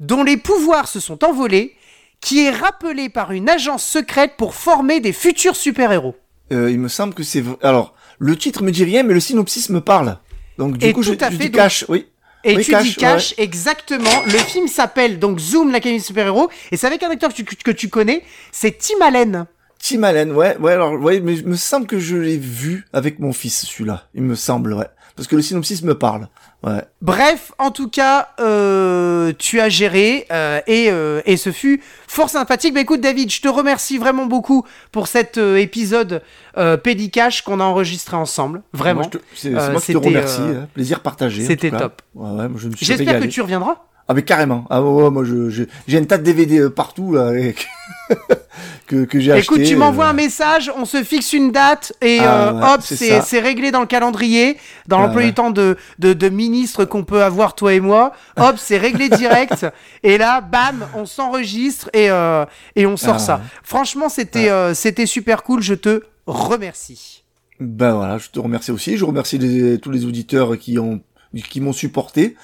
dont les pouvoirs se sont envolés, qui est rappelé par une agence secrète pour former des futurs super-héros. Euh, il me semble que c'est... Alors, le titre me dit rien, mais le synopsis me parle. Donc, du Et coup, je, fait, dis donc- cash, oui. Et Oui, tu Cash, dis cash, exactement. Le film s'appelle donc Zoom, l'Académie des super-héros. Et c'est avec un acteur que tu, que tu connais, c'est Tim Allen. Tim Allen, ouais, ouais, alors, ouais, mais il me semble que je l'ai vu avec mon fils, celui-là. Il me semble, ouais. Parce que le synopsis me parle. Ouais. Bref, en tout cas, euh, tu as géré euh, et, euh, et ce fut fort sympathique. Bah écoute David, je te remercie vraiment beaucoup pour cet épisode euh, Pédicache qu'on a enregistré ensemble. Vraiment. Moi, je te- C'est moi qui te c'était, remercie. hein. Plaisir partagé. c'était top. Ouais, ouais, je J'espère que tu reviendras. Ah, mais carrément. Ah, ouais, moi, je, je- j'ai une tas de DVD euh, partout, là, que, que j'ai acheté. Écoute, tu m'envoies euh, un message, on se fixe une date et Ah euh, ouais, hop, c'est c'est réglé dans le calendrier, dans Ah l'emploi ouais. du temps de, de, de ministre qu'on peut avoir toi et moi. Hop, c'est réglé direct. et là, bam, on s'enregistre et, euh, et on sort Ah ça. Franchement, c'était euh, c'était super cool. Je te remercie. Ben voilà, je te remercie aussi. Je remercie les- tous les auditeurs qui ont qui m'ont supporté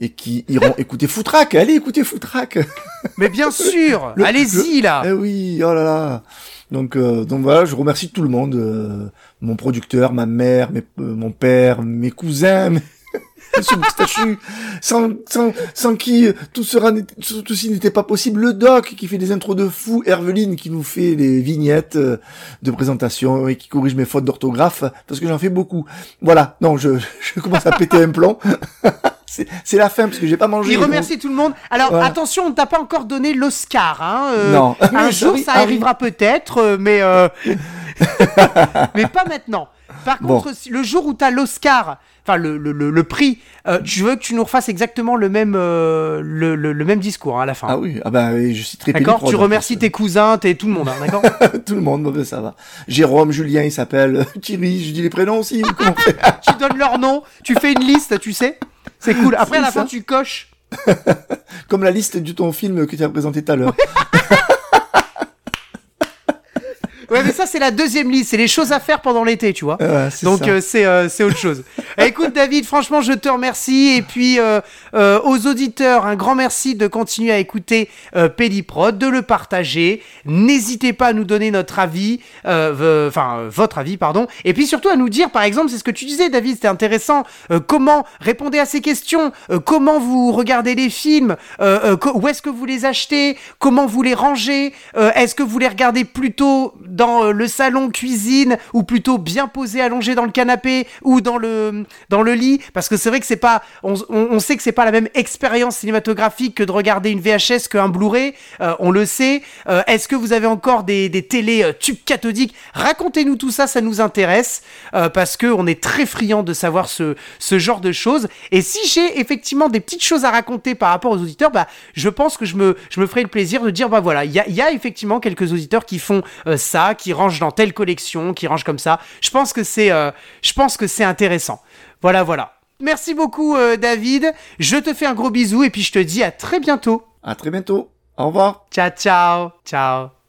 et qui iront écouter Footrack. Allez écouter Footrack. Mais bien sûr, Le- allez-y là. eh oui, oh là là. Donc euh, donc voilà, je remercie tout le monde, euh, mon producteur, ma mère, mes- euh, mon père, mes cousins. mes- Moustachu, sans, sans, sans qui euh, tout, sera, tout ceci n'était pas possible. Le doc qui fait des intros de fou, Herveline qui nous fait les vignettes euh, de présentation et qui corrige mes fautes d'orthographe, parce que j'en fais beaucoup. Voilà, non, je, je commence à péter un plomb. C'est la fin, parce que j'ai pas mangé. Il donc- remercie tout le monde. Alors Voilà. attention, on ne t'a pas encore donné l'Oscar. Hein, euh, Non. Un jour, ça arri- arrivera peut-être, euh, mais euh, mais pas maintenant. Par contre, le jour où tu as l'Oscar, enfin le, le, le, le prix, euh, je veux que tu nous refasses exactement le même euh, le, le, même discours hein, à la fin. Ah oui, ah bah je citerai D'accord Péliprode, Tu remercies tes cousins, tes tout le monde, hein, d'accord Tout le monde, bah, ça va. Jérôme, Julien, il s'appelle. Thierry, je dis les prénoms aussi. Tu donnes leur nom, tu fais une liste, tu sais C'est cool. Après, à la fin, tu coches. Comme la liste de ton film que tu as présenté tout à l'heure. Ouais, mais ça, c'est la deuxième liste. C'est les choses à faire pendant l'été, tu vois. Ouais, Donc euh, c'est euh, c'est autre chose. Eh, Écoute David, franchement je te remercie et puis euh, euh, aux auditeurs un grand merci de continuer à écouter Péliprod, de le partager. N'hésitez pas à nous donner notre avis, enfin votre avis pardon, et puis surtout à nous dire par exemple c'est ce que tu disais David, c'était intéressant. comment répondez à ces questions, comment vous regardez les films, où est-ce que vous les achetez, comment vous les rangez, est-ce que vous les regardez plutôt dans euh, le salon cuisine ou plutôt bien posé allongé dans le canapé ou dans le dans le lit parce que c'est vrai que c'est pas on, on, sait que c'est pas la même expérience cinématographique que de regarder une VHS qu'un Blu-ray euh, on le sait. Euh, est-ce que vous avez encore des, des télés tubes cathodiques? Racontez-nous tout ça ça nous intéresse parce que on est très friand de savoir ce ce genre de choses. Et si j'ai effectivement des petites choses à raconter par rapport aux auditeurs bah je pense que je me je me ferai le plaisir de dire bah voilà il y a, effectivement quelques auditeurs qui font euh, qui rangent dans telle collection qui rangent comme ça. Je pense que c'est euh, je pense que c'est intéressant. Voilà voilà. Merci beaucoup euh, David. Je te fais un gros bisou et puis je te dis à très bientôt. À très bientôt. Au revoir. ciao ciao. Ciao